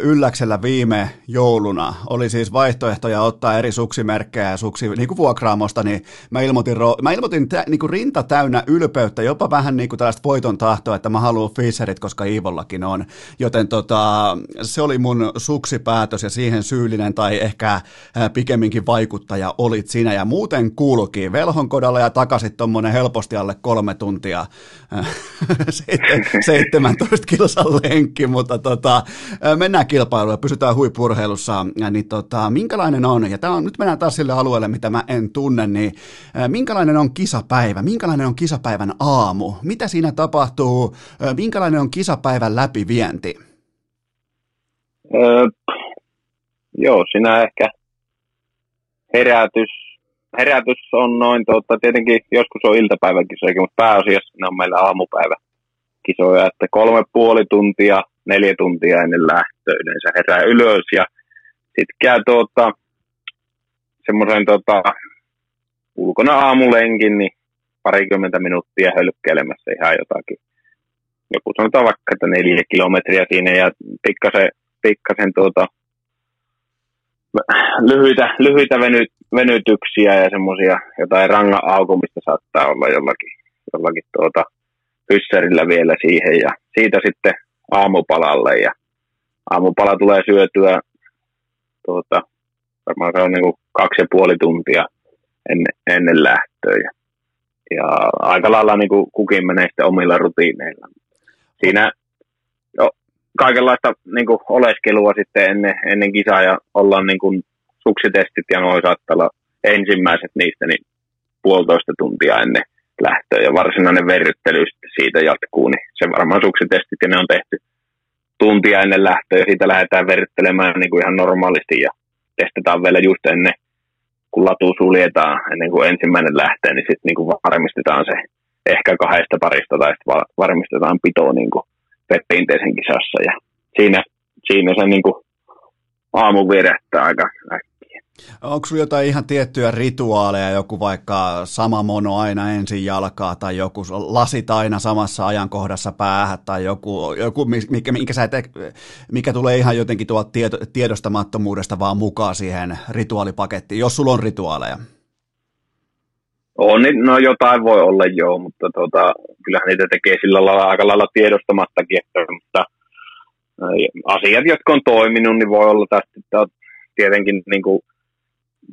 ylläksellä viime jouluna, oli siis vaihtoehtoja ottaa eri suksimerkkejä ja suksi, niin kuin vuokraamosta, niin mä ilmoitin, mä ilmoitin tä, niin kuin rinta täynnä ylpeyttä, jopa vähän niin kuin tällaista voiton tahtoa, että mä haluan Fisserit, koska Iivollakin on. Joten tota, se oli mun suksipäätös ja siihen syyllinen tai ehkä pikemminkin vaikuttaja olit sinä ja muuten kuulukin velhon kodalla ja takaisin tuommoinen helppo helposti alle kolme tuntia 17 kilsan lenkki, mutta tota, mennään kilpailuun ja pysytään huippurheilussa, niin tota, minkälainen on, ja tämä on, nyt mennään taas sille alueelle, mitä mä en tunne, niin minkälainen on kisapäivä, minkälainen on kisapäivän aamu, mitä siinä tapahtuu, minkälainen on kisapäivän läpivienti? Öö, joo, sinä ehkä herätys, herätys on noin, tuota, tietenkin joskus on iltapäiväkisoja, mutta pääasiassa ne on meillä aamupäivä kisoja, että kolme puoli tuntia, neljä tuntia ennen lähtöä yleensä herää ylös ja sitten käy tuota, semmoisen tuota, ulkona aamulenkin, niin parikymmentä minuuttia hölkkeilemässä ihan jotakin. Joku sanotaan vaikka, että neljä kilometriä siinä ja pikkasen, pikkasen tuota, lyhyitä, lyhyitä veny, venytyksiä ja semmoisia jotain rangan aukomista saattaa olla jollakin, jollakin tuota, hyssärillä vielä siihen. Ja siitä sitten aamupalalle. Ja aamupala tulee syötyä tuota, varmaan se on niin kuin kaksi ja puoli tuntia ennen, ennen lähtöä. Ja, ja aika lailla niin kuin kukin menee sitten omilla rutiineilla. Siinä kaikenlaista niin kuin, oleskelua sitten ennen, ennen kisaa ja ollaan niin kuin, suksitestit ja noin saattaa olla ensimmäiset niistä niin puolitoista tuntia ennen lähtöä ja varsinainen verryttely siitä jatkuu, niin se varmaan suksitestit ja ne on tehty tuntia ennen lähtöä ja siitä lähdetään verryttelemään niin kuin ihan normaalisti ja testataan vielä just ennen kun latu suljetaan ennen kuin ensimmäinen lähtee, niin sitten niin varmistetaan se ehkä kahdesta parista tai sitten varmistetaan pito niin kuin kisassa ja siinä, siinä se niin kuin aamu virehtää aika. Onko sinulla jotain ihan tiettyjä rituaaleja, joku vaikka sama mono aina ensin jalkaa tai joku lasit aina samassa ajankohdassa päähän tai joku, joku mikä, mikä, sä te, mikä tulee ihan jotenkin tuolta tieto, tiedostamattomuudesta vaan mukaan siihen rituaalipakettiin, jos sulla on rituaaleja? On, niin, no jotain voi olla joo, mutta tota, kyllähän niitä tekee sillä lailla aika lailla tiedostamattakin, että, mutta asiat, jotka on toiminut, niin voi olla tästä tietenkin niin kuin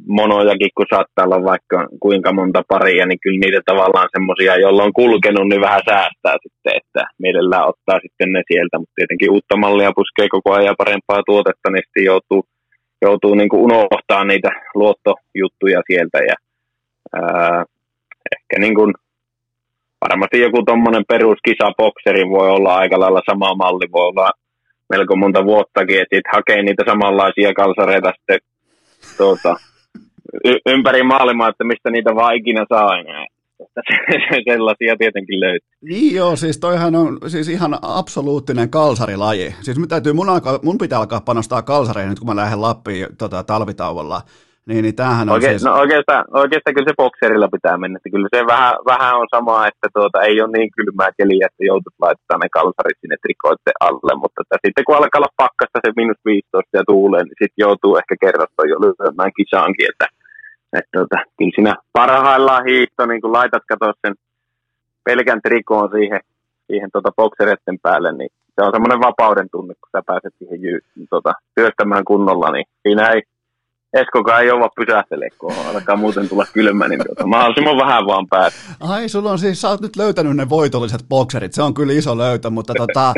monojakin, kun saattaa olla vaikka kuinka monta paria, niin kyllä niitä tavallaan semmoisia, joilla on kulkenut, niin vähän säästää sitten, että mielellään ottaa sitten ne sieltä, mutta tietenkin uutta mallia puskee koko ajan parempaa tuotetta, niin sitten joutuu, joutuu niin kuin unohtaa niitä luottojuttuja sieltä. Ja ää, ehkä niin kuin, varmasti joku tuommoinen peruskisabokseri voi olla aika lailla sama malli, voi olla melko monta vuottakin, että hakee niitä samanlaisia kalsareita sitten tuota, y- ympäri maailmaa, että mistä niitä vaan ikinä saa enää. Sellaisia tietenkin löytyy. Niin joo, siis toihan on siis ihan absoluuttinen kalsarilaji. Siis mun, täytyy, mun, alkaa, mun pitää alkaa panostaa kalsareihin nyt, kun mä lähden Lappiin tota, talvitauolla. Niin, niin tämähän on Oike, siis... No oikeastaan, oikeastaan kyllä se bokserilla pitää mennä. Että kyllä se vähän, vähän on sama, että tuota, ei ole niin kylmää keliä, että joutut laittamaan ne kalsarit sinne trikoitten alle. Mutta että sitten kun alkaa olla pakkasta se minus 15 ja tuulee, niin sitten joutuu ehkä kerrasta jo lyhyemmään kisaankin. Että, että tuota, kyllä siinä parhaillaan hiihto, niin kun laitat katsoa sen pelkän trikoon siihen, siihen tuota boksereiden päälle, niin se on semmoinen vapauden tunne, kun sä pääset siihen jy, tuota, työstämään kunnolla, niin siinä ei Eskokaan ei ole pysähtele, kun alkaa muuten tulla kylmä, niin tuota, mahdollisimman vähän vaan päät. Ai, sulla on siis, sä oot nyt löytänyt ne voitolliset bokserit, se on kyllä iso löytö, mutta tota,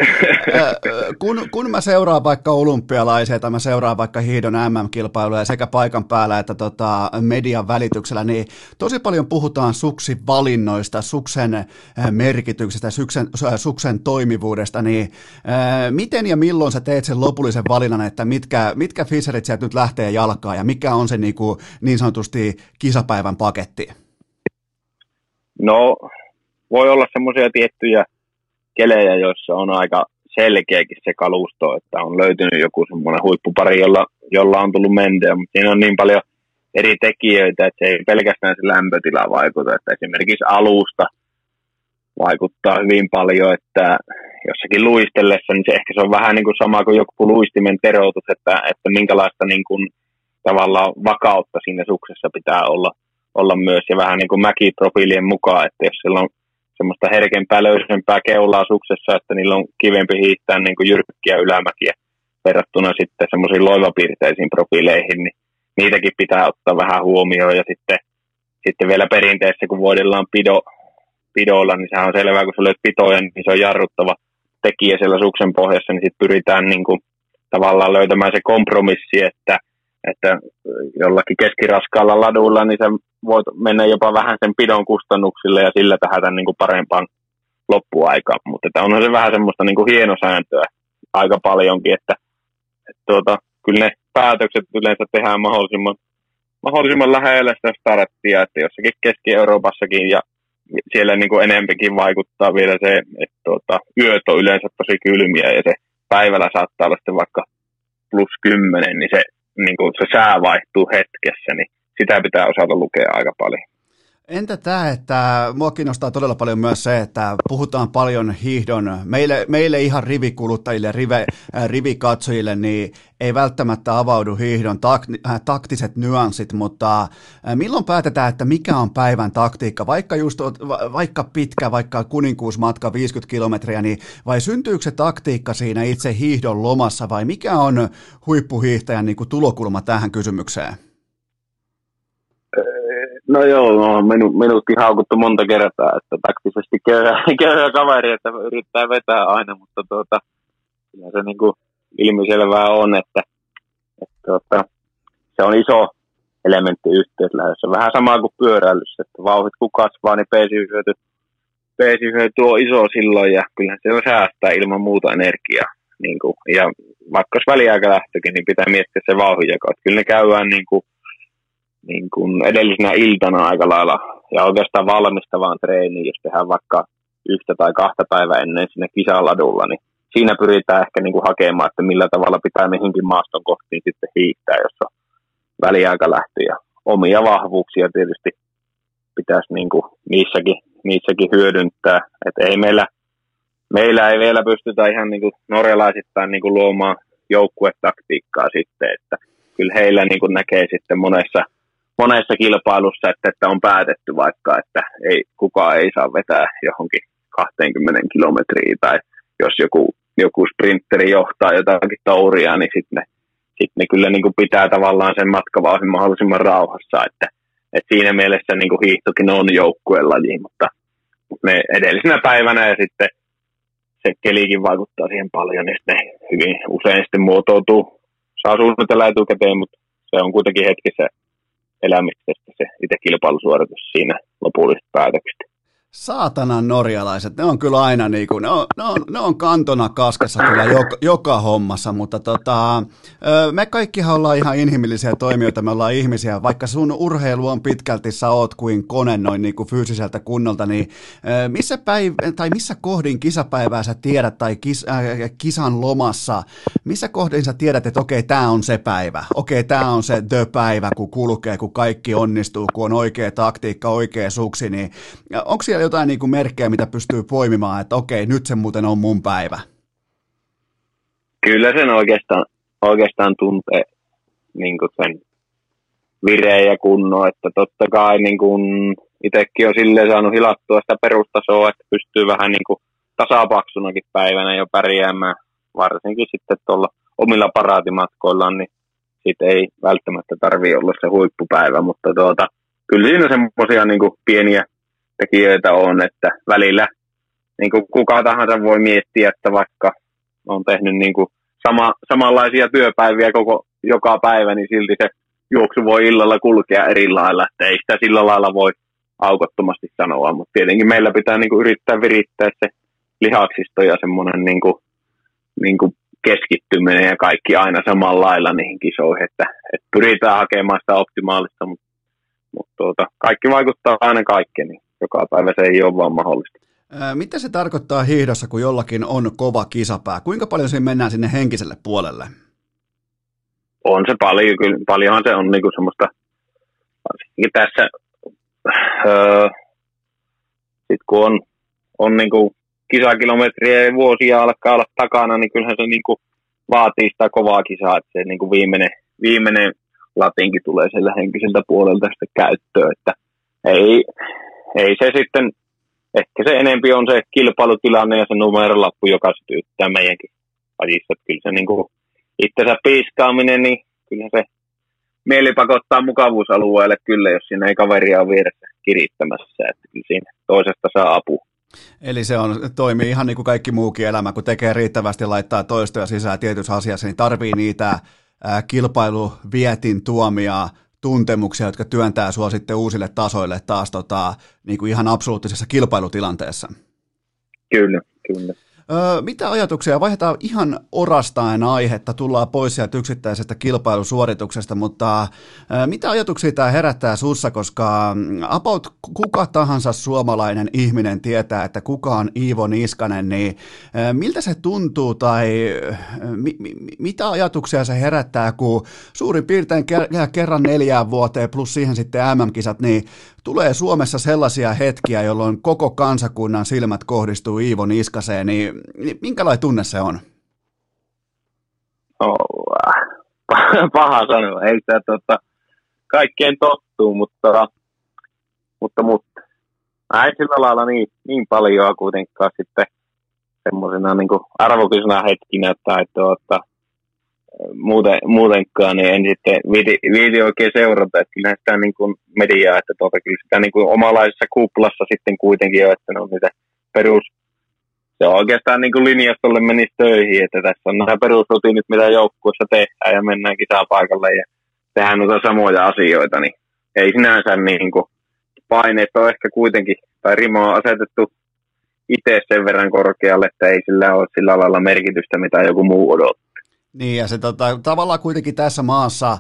kun, kun mä seuraan vaikka olympialaisia tai mä seuraan vaikka hiidon MM-kilpailuja sekä paikan päällä että tota, median välityksellä, niin tosi paljon puhutaan suksivalinnoista, suksen merkityksestä, suksen, suksen toimivuudesta, niin miten ja milloin sä teet sen lopullisen valinnan, että mitkä, mitkä Fisherit sieltä nyt lähtee jalkaan ja mikä on se niin, kuin, niin sanotusti kisapäivän paketti? No, voi olla semmoisia tiettyjä kelejä, joissa on aika selkeäkin se kalusto, että on löytynyt joku semmoinen huippupari, jolla, jolla on tullut mentyä, mutta siinä on niin paljon eri tekijöitä, että se ei pelkästään se lämpötila vaikuta, että esimerkiksi alusta vaikuttaa hyvin paljon, että jossakin luistellessa, niin se ehkä se on vähän niin kuin sama kuin joku luistimen teroitus, että, että minkälaista niin kuin tavallaan vakautta siinä suksessa pitää olla, olla myös. Ja vähän niin kuin mäkiprofiilien mukaan, että jos sillä on semmoista herkempää, löysempää keulaa suksessa, että niillä on kivempi hiihtää niin kuin jyrkkiä ylämäkiä verrattuna sitten semmoisiin loivapiirteisiin profiileihin, niin niitäkin pitää ottaa vähän huomioon. Ja sitten, sitten vielä perinteessä, kun voidellaan pido, pidolla, niin sehän on selvää, kun sä löydät pitoja, niin se on jarruttava tekijä siellä suksen pohjassa, niin sitten pyritään niin kuin tavallaan löytämään se kompromissi, että että jollakin keskiraskaalla ladulla, niin se voit mennä jopa vähän sen pidon kustannuksille ja sillä tähdätä niin kuin parempaan loppuaikaan. Mutta että onhan se vähän semmoista niin kuin hienosääntöä aika paljonkin, että, että tuota, kyllä ne päätökset yleensä tehdään mahdollisimman, mahdollisimman lähellä sitä starttia, että jossakin Keski-Euroopassakin ja siellä niin kuin enempikin vaikuttaa vielä se, että tuota, yöt on yleensä tosi kylmiä ja se päivällä saattaa olla sitten vaikka plus 10, niin se niin kuin se sää vaihtuu hetkessä, niin sitä pitää osata lukea aika paljon. Entä tämä, että mua kiinnostaa todella paljon myös se, että puhutaan paljon hiihdon, meille, meille ihan rivikuluttajille, rive, äh, rivikatsojille, niin ei välttämättä avaudu hiihdon tak, äh, taktiset nyanssit, mutta äh, milloin päätetään, että mikä on päivän taktiikka, vaikka, just, vaikka pitkä, vaikka kuninkuusmatka 50 kilometriä, niin vai syntyykö se taktiikka siinä itse hiihdon lomassa vai mikä on huippuhiihtäjän niin kuin tulokulma tähän kysymykseen? No joo, no, minu, minutkin haukuttu monta kertaa, että taktisesti köyhä, köyhä kaveri, että yrittää vetää aina, mutta tuota, kyllä se niin kuin ilmiselvää on, että, että tuota, se on iso elementti yhteislähdössä. Vähän sama kuin pyöräilyssä, että vauhit kun kasvaa, niin peesihyöty, peesihyöty on iso silloin ja kyllähän siellä säästää ilman muuta energiaa. Niin kuin, ja vaikka olisi väliaikalähtökin, niin pitää miettiä se vauhdinjako. Kyllä ne käydään niin kuin, niin kuin edellisenä iltana aika lailla ja oikeastaan valmistavaan treeniin, jos tehdään vaikka yhtä tai kahta päivää ennen sinne kisaladulla, niin siinä pyritään ehkä niin kuin hakemaan, että millä tavalla pitää mihinkin maaston kohtiin sitten hiihtää, jos on väliaikalähtö ja omia vahvuuksia tietysti pitäisi niin kuin niissäkin, niissäkin hyödyntää. Et ei meillä, meillä ei vielä pystytä ihan niin kuin norjalaisittain niin kuin luomaan joukkuetaktiikkaa sitten, että kyllä heillä niin kuin näkee sitten monessa – monessa kilpailussa, että, että on päätetty vaikka, että ei, kukaan ei saa vetää johonkin 20 kilometriä tai jos joku, joku sprinteri johtaa jotakin touria, niin sitten ne, sit ne kyllä niin kuin pitää tavallaan sen matkavauhin mahdollisimman rauhassa, että, että siinä mielessä niin kuin hiihtokin on joukkueen mutta me edellisenä päivänä ja sitten se kelikin vaikuttaa siihen paljon, niin ne hyvin usein sitten muotoutuu. Saa suunnitella etukäteen, mutta se on kuitenkin hetkessä elämisestä se itse kilpailusuoritus siinä lopullisesta päätöksestä. Saatanan norjalaiset, ne on kyllä aina niin kuin, ne on, ne on, ne on kantona kaskassa kyllä joka, joka hommassa, mutta tota, me kaikkihan ollaan ihan inhimillisiä toimijoita, me ollaan ihmisiä, vaikka sun urheilu on pitkälti, sä oot kuin kone noin niin kuin fyysiseltä kunnolta, niin missä, päiv- tai missä kohdin kisapäivää sä tiedät tai kis, äh, kisan lomassa, missä kohdin sä tiedät, että okei, tämä on se päivä, okei, tämä on se the päivä, kun kulkee, kun kaikki onnistuu, kun on oikea taktiikka, oikea suksi, niin onko siellä jotain niin kuin merkkejä, mitä pystyy poimimaan, että okei, nyt se muuten on mun päivä? Kyllä sen oikeastaan, oikeastaan tuntee niin kuin sen vireen ja kunnon, että totta kai niin kuin itsekin on silleen saanut hilattua sitä perustasoa, että pystyy vähän niin kuin tasapaksunakin päivänä jo pärjäämään, varsinkin sitten tuolla omilla paraatimatkoillaan, niin sit ei välttämättä tarvii olla se huippupäivä, mutta tuota, kyllä siinä semmoisia niin pieniä tekijöitä on, että välillä niin kuin kuka tahansa voi miettiä, että vaikka on tehnyt niin kuin sama, samanlaisia työpäiviä koko, joka päivä, niin silti se juoksu voi illalla kulkea eri lailla, että ei sitä sillä lailla voi aukottomasti sanoa, mutta tietenkin meillä pitää niin kuin yrittää virittää se lihaksisto ja semmoinen niin kuin, niin kuin keskittyminen ja kaikki aina samalla lailla niihin kisoihin, että, että pyritään hakemaan sitä optimaalista, mutta, mutta tuota, kaikki vaikuttaa aina kaikkeen, niin joka päivä se ei ole vaan mahdollista. Mitä se tarkoittaa hiihdossa, kun jollakin on kova kisapää? Kuinka paljon siinä mennään sinne henkiselle puolelle? On se paljon, kyllä paljonhan se on niinku semmoista, tässä, öö, sit kun on, on niinku kisakilometriä ja vuosia alkaa olla takana, niin kyllähän se niinku vaatii sitä kovaa kisaa, että se niinku viimeinen, viimeinen latinkin tulee sillä henkiseltä puolelta sitten käyttöön, että ei, ei se sitten ehkä se enempi on se kilpailutilanne ja se numerolappu, joka sytyttää meidänkin lajissa. Kyllä se niin kuin itsensä piiskaaminen, niin kyllä se mieli pakottaa mukavuusalueelle kyllä, jos siinä ei kaveria ole vieressä kirittämässä. Että kyllä siinä toisesta saa apua. Eli se on, toimii ihan niin kuin kaikki muukin elämä, kun tekee riittävästi laittaa toistoja sisään tietyssä asiassa, niin tarvii niitä kilpailuvietin tuomia tuntemuksia, jotka työntää sua sitten uusille tasoille taas tota, niin kuin ihan absoluuttisessa kilpailutilanteessa. Kyllä, kyllä. Öö, mitä ajatuksia, vaihdetaan ihan orastaen aihetta, tullaan pois sieltä yksittäisestä kilpailusuorituksesta, mutta öö, mitä ajatuksia tämä herättää sussa, koska mm, about kuka tahansa suomalainen ihminen tietää, että kuka on Iivo Niskanen, niin öö, miltä se tuntuu tai mi, mi, mitä ajatuksia se herättää, kun suurin piirtein kerran neljään vuoteen plus siihen sitten MM-kisat, niin tulee Suomessa sellaisia hetkiä, jolloin koko kansakunnan silmät kohdistuu Iivo Niskaseen, niin minkälainen tunne se on? Oh, paha sanoa, ei sitä tota, kaikkeen tottuu, mutta, mutta, mutta ei sillä lailla niin, niin paljon kuitenkaan sitten semmoisena niin arvokisena hetkinä tai tuota, muuten, muutenkaan, niin en sitten viiti, viiti oikein seurata, että kyllähän sitä niin kuin mediaa, että tuota, kyllä sitä niin kuin omalaisessa kuplassa sitten kuitenkin on, että ne on niitä perus, se on oikeastaan niin kuin linjastolle menisi töihin, että tässä on nämä perusrutiinit, mitä joukkueessa tehdään ja mennään paikalle ja tehdään noita samoja asioita, niin ei sinänsä niin kuin paineet on ehkä kuitenkin, tai rimo on asetettu itse sen verran korkealle, että ei sillä ole sillä lailla merkitystä, mitä joku muu odottaa. Niin, ja se tota, tavallaan kuitenkin tässä maassa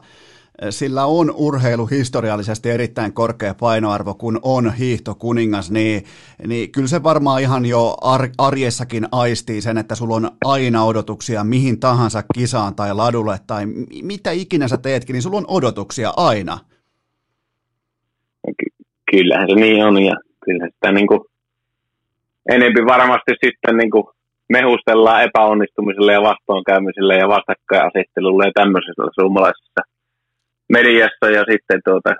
sillä on urheilu historiallisesti erittäin korkea painoarvo, kun on hiihtokuningas, niin, niin kyllä se varmaan ihan jo ar- arjessakin aistii sen, että sulla on aina odotuksia mihin tahansa kisaan tai ladulle tai mitä ikinä sä teetkin, niin sulla on odotuksia aina. Ky- kyllähän se niin on ja kyllä sitä niin kuin, enempi varmasti sitten niin kuin mehustellaan epäonnistumiselle ja vastoinkäymiselle ja vastakkainasettelulle ja tämmöisessä suomalaisessa mediassa ja sitten tuota,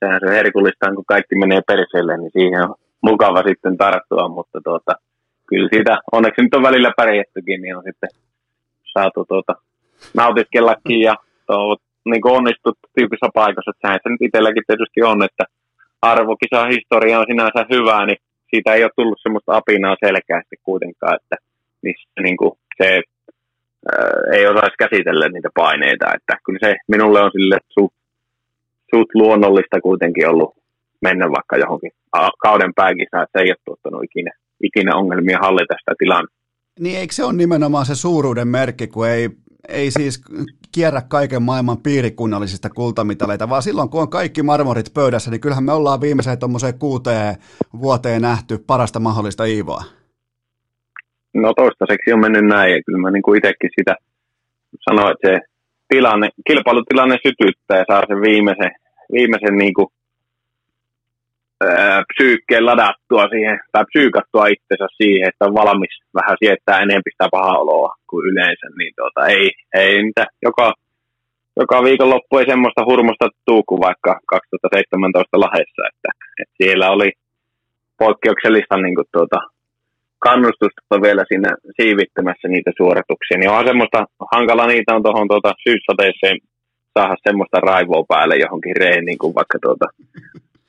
sehän se herkullista kun kaikki menee perseelle, niin siihen on mukava sitten tarttua, mutta tuota, kyllä siitä, onneksi nyt on välillä pärjättykin, niin on sitten saatu tuota, nautiskellakin ja tuo, niin onnistut tyypissä paikassa, että sehän se nyt itselläkin tietysti on, että arvokisa historia on sinänsä hyvää, niin siitä ei ole tullut semmoista apinaa selkeästi kuitenkaan, että niin kuin se ei osaisi käsitellä niitä paineita. Että kyllä se minulle on sille suht, suht luonnollista kuitenkin ollut mennä vaikka johonkin kauden pääkisään, että se ei ole tuottanut ikinä, ikinä ongelmia hallita sitä tilannetta. Niin eikö se ole nimenomaan se suuruuden merkki, kun ei, ei siis kierrä kaiken maailman piirikunnallisista kultamitaleita, vaan silloin kun on kaikki marmorit pöydässä, niin kyllähän me ollaan viimeiseen tuommoiseen kuuteen vuoteen nähty parasta mahdollista Iivoa. No toistaiseksi on mennyt näin, ja kyllä mä niin kuin itsekin sitä sanoin, että se tilanne, kilpailutilanne sytyttää ja saa sen viimeisen, viimeisen niin kuin, ää, psyykkeen ladattua siihen, tai psyykattua itsensä siihen, että on valmis vähän siettää enemmän sitä pahaa oloa kuin yleensä, niin tuota, ei, ei niitä joka, joka viikonloppu ei semmoista hurmosta tuu kuin vaikka 2017 lahessa, että, että siellä oli poikkeuksellista niin kuin, tuota, kannustusta vielä siinä siivittämässä niitä suorituksia, niin onhan semmoista hankala niitä on tuohon tuota syyssateeseen saada semmoista raivoa päälle johonkin reeniin kuin vaikka tuota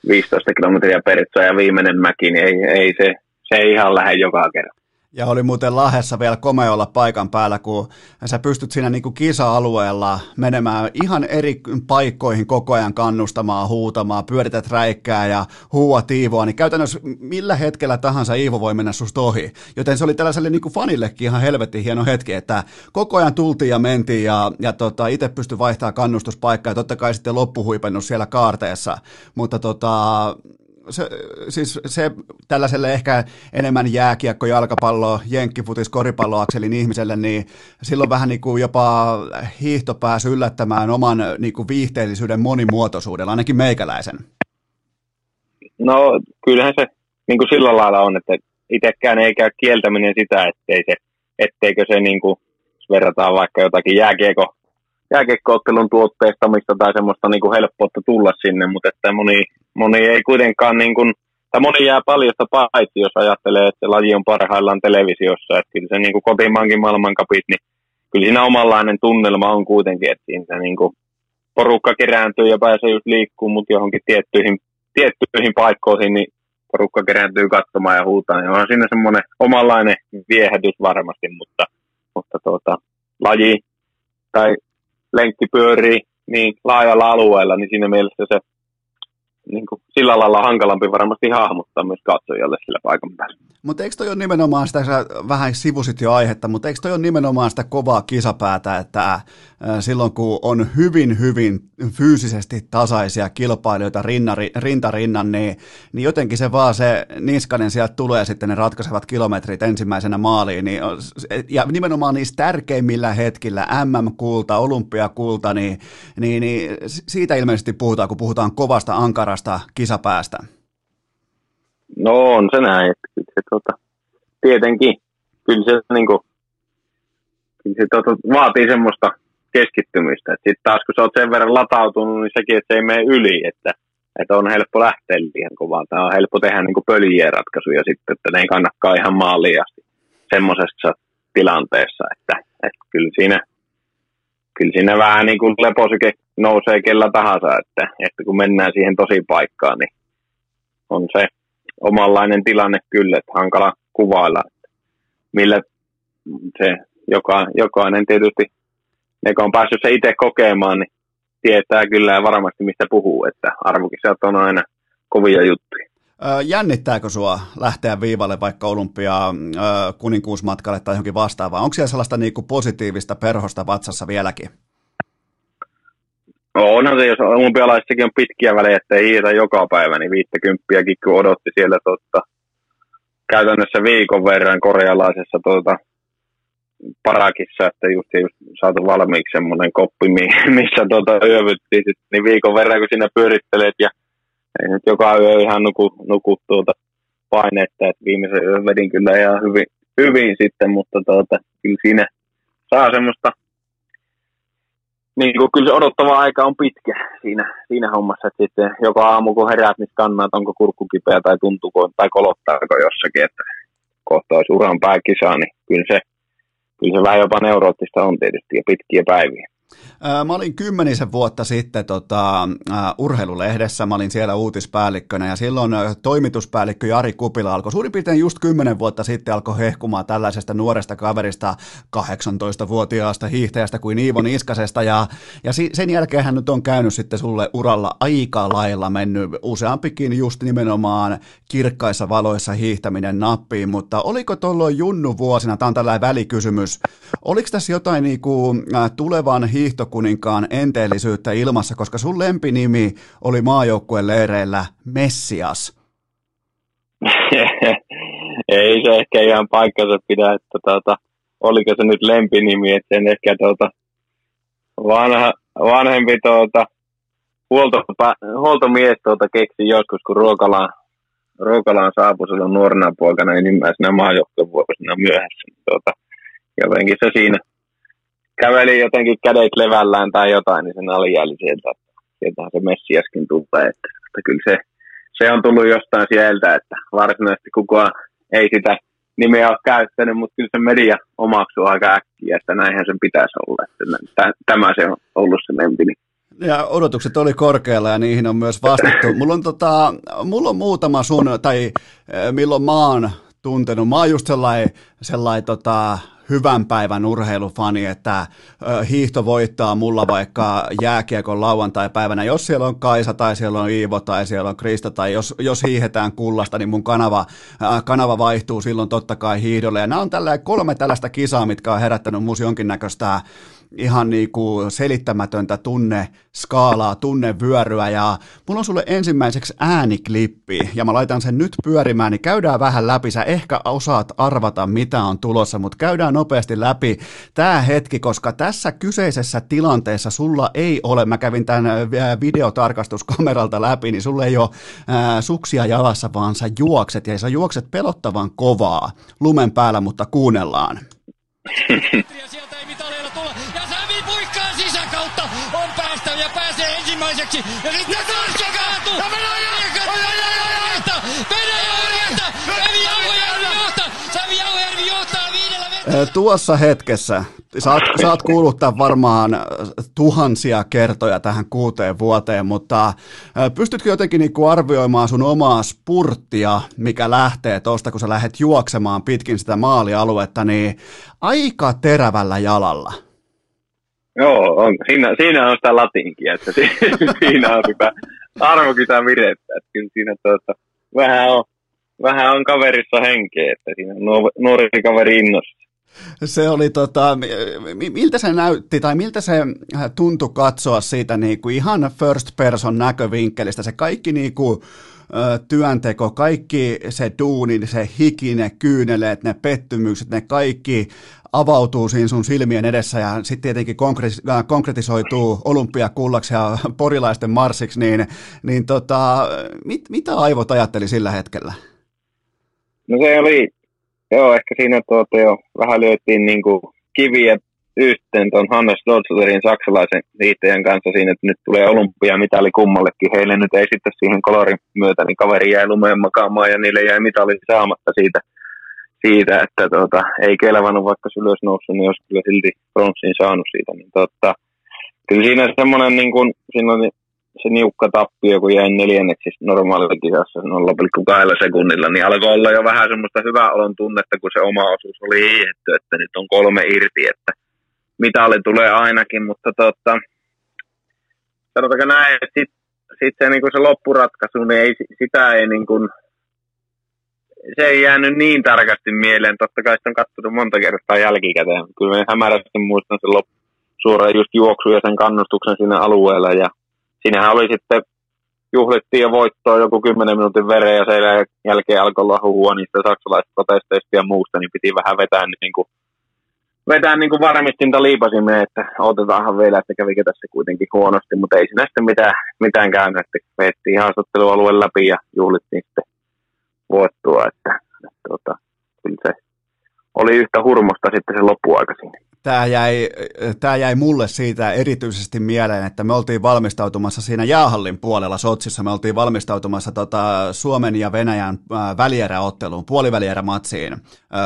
15 kilometriä peritsoa ja viimeinen mäki, niin ei, ei se, se ei ihan lähde joka kerta. Ja oli muuten Lahessa vielä komea olla paikan päällä, kun sä pystyt siinä niin kuin kisa-alueella menemään ihan eri paikkoihin koko ajan kannustamaan, huutamaan, pyörität räikkää ja huua tiivoa, niin käytännössä millä hetkellä tahansa Iivo voi mennä susta ohi. Joten se oli tällaiselle niin kuin fanillekin ihan helvetin hieno hetki, että koko ajan tultiin ja mentiin ja, ja tota, itse pystyi vaihtamaan kannustuspaikkaa ja totta kai sitten loppuhuipennus siellä kaarteessa. Mutta tota, se, siis se tällaiselle ehkä enemmän jääkiekko, jalkapallo, jenkkifutis, koripalloakselin ihmiselle, niin silloin vähän niin kuin jopa hiihto pääsi yllättämään oman niin kuin viihteellisyyden monimuotoisuudella, ainakin meikäläisen. No kyllähän se niin kuin sillä lailla on, että itsekään ei käy kieltäminen sitä, ettei se, etteikö se niin kuin, verrataan vaikka jotakin jääkiekko jääkiekkoottelun tuotteistamista tai semmoista niin kuin helppoutta tulla sinne, mutta että moni, moni ei kuitenkaan, niin kuin, tai moni jää paljosta paitsi, jos ajattelee, että laji on parhaillaan televisiossa, että kyllä se niin kuin kotimaankin maailmankapit, niin kyllä siinä omanlainen tunnelma on kuitenkin, että siinä niin kuin porukka kerääntyy ja pääsee just liikkuu, mutta johonkin tiettyihin, tiettyihin paikkoihin, niin porukka kerääntyy katsomaan ja huutaa, niin on siinä semmoinen omanlainen viehätys varmasti, mutta, mutta tuota, laji tai lenkki pyörii niin laajalla alueella, niin siinä mielessä se niin kuin, sillä lailla hankalampi varmasti hahmottaa myös katsojalle sillä paikan päällä. Mutta eikö toi ole nimenomaan sitä, sä vähän sivusit jo aihetta, mutta eikö toi ole nimenomaan sitä kovaa kisapäätä, että silloin kun on hyvin, hyvin fyysisesti tasaisia kilpailijoita rinnari, rintarinnan, niin, niin jotenkin se vaan se niskanen sieltä tulee sitten ne ratkaisevat kilometrit ensimmäisenä maaliin, niin, ja nimenomaan niissä tärkeimmillä hetkillä, MM-kulta, olympiakulta, niin, niin, niin siitä ilmeisesti puhutaan, kun puhutaan kovasta ankarasta kisapäästä. No on se näin, se, tota, tietenkin, kyllä se, niin kuin, kyllä se tota, vaatii semmoista keskittymistä. Sitten taas kun sä oot sen verran latautunut, niin sekin, että se ei mene yli, että, että on helppo lähteä liian kovaa. Tämä on helppo tehdä niin pöljien ratkaisuja sitten, että ne ei kannakaan ihan maaliin asti semmoisessa tilanteessa, että, että kyllä siinä kyllä siinä vähän niin kuin nousee kellä tahansa, että, että kun mennään siihen tosi paikkaan, niin on se omanlainen tilanne kyllä, että hankala kuvailla, että millä se joka, jokainen tietysti, ne on päässyt se itse kokemaan, niin tietää kyllä ja varmasti mistä puhuu, että arvokisat on aina kovia juttuja. Jännittääkö sua lähteä viivalle vaikka olympia kuninkuusmatkalle tai johonkin vastaavaan? Onko siellä sellaista niin positiivista perhosta vatsassa vieläkin? Onhan se, jos olympialaissakin on pitkiä välejä, että ei hiitä joka päivä, niin 50 kun odotti siellä totta, käytännössä viikon verran korealaisessa tuota, parakissa, että just, just saatu valmiiksi semmoinen koppi, missä tuota, yövyttiin sit, niin viikon verran, kun siinä pyörittelet ja ei nyt joka yö ihan nuku, nuku tuota painetta, että viimeisen yön vedin kyllä ihan hyvin, hyvin sitten, mutta tuota, kyllä siinä saa semmoista niin kuin, kyllä se odottava aika on pitkä siinä, siinä hommassa, että sitten joka aamu kun heräät, niin skannaat, onko kurkku kipeä tai tuntuuko tai kolottaako jossakin, että kohta olisi uran pääkisa, niin kyllä se, kyllä se vähän jopa neuroottista on tietysti ja pitkiä päiviä. Mä olin kymmenisen vuotta sitten tota, urheilulehdessä, mä olin siellä uutispäällikkönä ja silloin toimituspäällikkö Jari Kupila alkoi. Suurin piirtein just kymmenen vuotta sitten alkoi hehkumaan tällaisesta nuoresta kaverista, 18-vuotiaasta hiihtäjästä kuin Iivo Niskasesta ja, ja sen jälkeen hän nyt on käynyt sitten sulle uralla aika lailla mennyt useampikin just nimenomaan kirkkaissa valoissa hiihtäminen nappiin, mutta oliko tuolloin Junnu vuosina, tämä on tällainen välikysymys, oliko tässä jotain niin kuin, tulevan hiihtokuninkaan enteellisyyttä ilmassa, koska sun lempinimi oli maajoukkueen leireillä Messias. Ei se ehkä ihan paikkansa pidä, että tuota, oliko se nyt lempinimi, että sen ehkä tuota, vanha, vanhempi tuota, huoltopä, huoltomies tuota keksi joskus, kun Ruokalaan, Ruokalaan saapui silloin nuorena poikana enimmäisenä maajoukkueen vuosina myöhässä. Niin tuota, jotenkin se siinä käveli jotenkin kädet levällään tai jotain, niin sen alijääli sieltä. Sieltähän se Messiaskin tulee. Että, että kyllä se, se on tullut jostain sieltä, että varsinaisesti kukaan ei sitä nimeä ole käyttänyt, mutta kyllä se media omaksuu aika äkkiä, että näinhän sen pitäisi olla. Että tämä se on ollut se lempini. Ja odotukset oli korkealla ja niihin on myös vastattu. Mulla on, tota, mulla on muutama sun, tai milloin mä oon tuntenut. Mä oon just sellainen, sellainen tota, hyvän päivän urheilufani, että hiihto voittaa mulla vaikka jääkiekon lauantai-päivänä. Jos siellä on Kaisa tai siellä on Iivo tai siellä on Krista tai jos, jos hiihetään kullasta, niin mun kanava, kanava vaihtuu silloin totta kai hiihdolle. Ja nämä on tällä kolme tällaista kisaa, mitkä on herättänyt musta jonkinnäköistä ihan niin kuin selittämätöntä tunne skaalaa, tunnevyöryä ja mulla on sulle ensimmäiseksi ääniklippi ja mä laitan sen nyt pyörimään, niin käydään vähän läpi. Sä ehkä osaat arvata, mitä on tulossa, mutta käydään nopeasti läpi tämä hetki, koska tässä kyseisessä tilanteessa sulla ei ole, mä kävin tämän videotarkastuskameralta läpi, niin sulla ei ole ää, suksia jalassa, vaan sä juokset ja sä juokset pelottavan kovaa lumen päällä, mutta kuunnellaan. ensimmäiseksi. Ja sitten Norska kaatuu. Ja Venäjä! Venäjä! Venäjä! Venäjä! Venäjä! johtaa. Sami Jauhojärvi johtaa viidellä Tuossa hetkessä saat, saat kuuluttaa varmaan tuhansia kertoja tähän kuuteen vuoteen, mutta pystytkö jotenkin niinku arvioimaan sun omaa spurttia, mikä lähtee tuosta, kun sä lähdet juoksemaan pitkin sitä maalialuetta, niin aika terävällä jalalla? Joo, on. Siinä, siinä on sitä latinkia, että siinä on sitä arvokita virettä. Että kyllä siinä tuota, vähän, on, vähän on kaverissa henkeä, että siinä on nuori kaveri innossa. Se oli tota, miltä se näytti tai miltä se tuntui katsoa siitä niin kuin ihan first person näkövinkkelistä, se kaikki niin kuin, työnteko, kaikki se duuni, se hiki, ne kyyneleet, ne pettymykset, ne kaikki avautuu siinä sun silmien edessä ja sitten tietenkin konkre- konkretisoituu olympiakullaksi ja porilaisten marsiksi, niin, niin tota, mit, mitä aivot ajatteli sillä hetkellä? No se oli, joo, ehkä siinä tuota jo vähän lyötiin niin kuin kiviä yhteen tuon Hannes Dodslerin saksalaisen hiihtäjän kanssa siinä, että nyt tulee olympiamitali kummallekin. Heille nyt ei sitten siihen kolorin myötä, niin kaveri jäi lumeen makaamaan ja niille jäi mitali saamatta siitä – siitä, että tuota, ei kelvannut vaikka se ylös noussut, niin olisi kyllä silti bronssiin saanut siitä. Niin tuota, kyllä siinä semmoinen, niin kuin, siinä oli se niukka tappio, kun jäin neljänneksi normaalilla kisassa 0,2 sekunnilla, niin alkoi olla jo vähän semmoista hyvää olon tunnetta, kun se oma osuus oli hiihetty, että nyt on kolme irti, että mitali tulee ainakin, mutta tuota, sanotaanko näin, että sitten sit se, niin se loppuratkaisu, niin ei, sitä ei niin kuin, se ei jäänyt niin tarkasti mieleen. Totta kai sitä on katsonut monta kertaa jälkikäteen. Kyllä me hämärästi muistan sen loppu, suoraan just juoksu ja sen kannustuksen sinne alueella. Ja siinähän oli sitten, juhlittiin ja voittoa joku 10 minuutin veren ja sen jälkeen alkoi olla huhua niistä saksalaisista protesteista ja muusta, niin piti vähän vetää niin kuin, vetää niin kuin varmistinta liipasimme, että otetaanhan vielä, että kävikö tässä kuitenkin huonosti, mutta ei siinä sitten mitään, mitään käynyt, että veettiin haastattelualueen läpi ja juhlittiin sitten voittua, että, että tota, kyllä se oli yhtä hurmosta sitten se loppuaika siinä tämä jäi, tämä jäi mulle siitä erityisesti mieleen, että me oltiin valmistautumassa siinä jäähallin puolella Sotsissa, me oltiin valmistautumassa tota Suomen ja Venäjän välieräotteluun, puolivälierämatsiin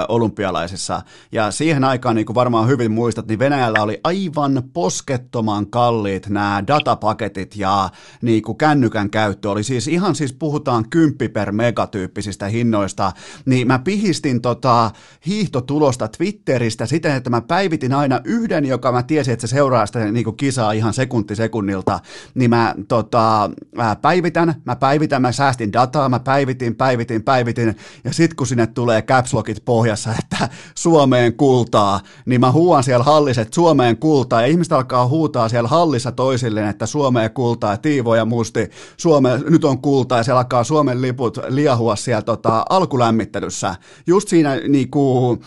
olympialaisissa, ja siihen aikaan, niin kuin varmaan hyvin muistat, niin Venäjällä oli aivan poskettoman kalliit nämä datapaketit ja niin kuin kännykän käyttö, oli. Siis ihan siis puhutaan kymppi per megatyyppisistä hinnoista, niin mä pihistin tota hiihtotulosta Twitteristä siten, että mä päivitin valitin aina yhden, joka mä tiesin, että se seuraa sitä niin kuin kisaa ihan sekunti sekunnilta, niin mä, tota, mä päivitän, mä päivitän, mä säästin dataa, mä päivitin, päivitin, päivitin, ja sit kun sinne tulee caps lockit pohjassa, että Suomeen kultaa, niin mä huuan siellä hallissa, että Suomeen kultaa, ja ihmiset alkaa huutaa siellä hallissa toisilleen, että Suomeen kultaa, Tiivo ja Musti, Suome, nyt on kultaa, ja siellä alkaa Suomen liput liahua siellä tota, alkulämmittelyssä. Just siinä niin kuin,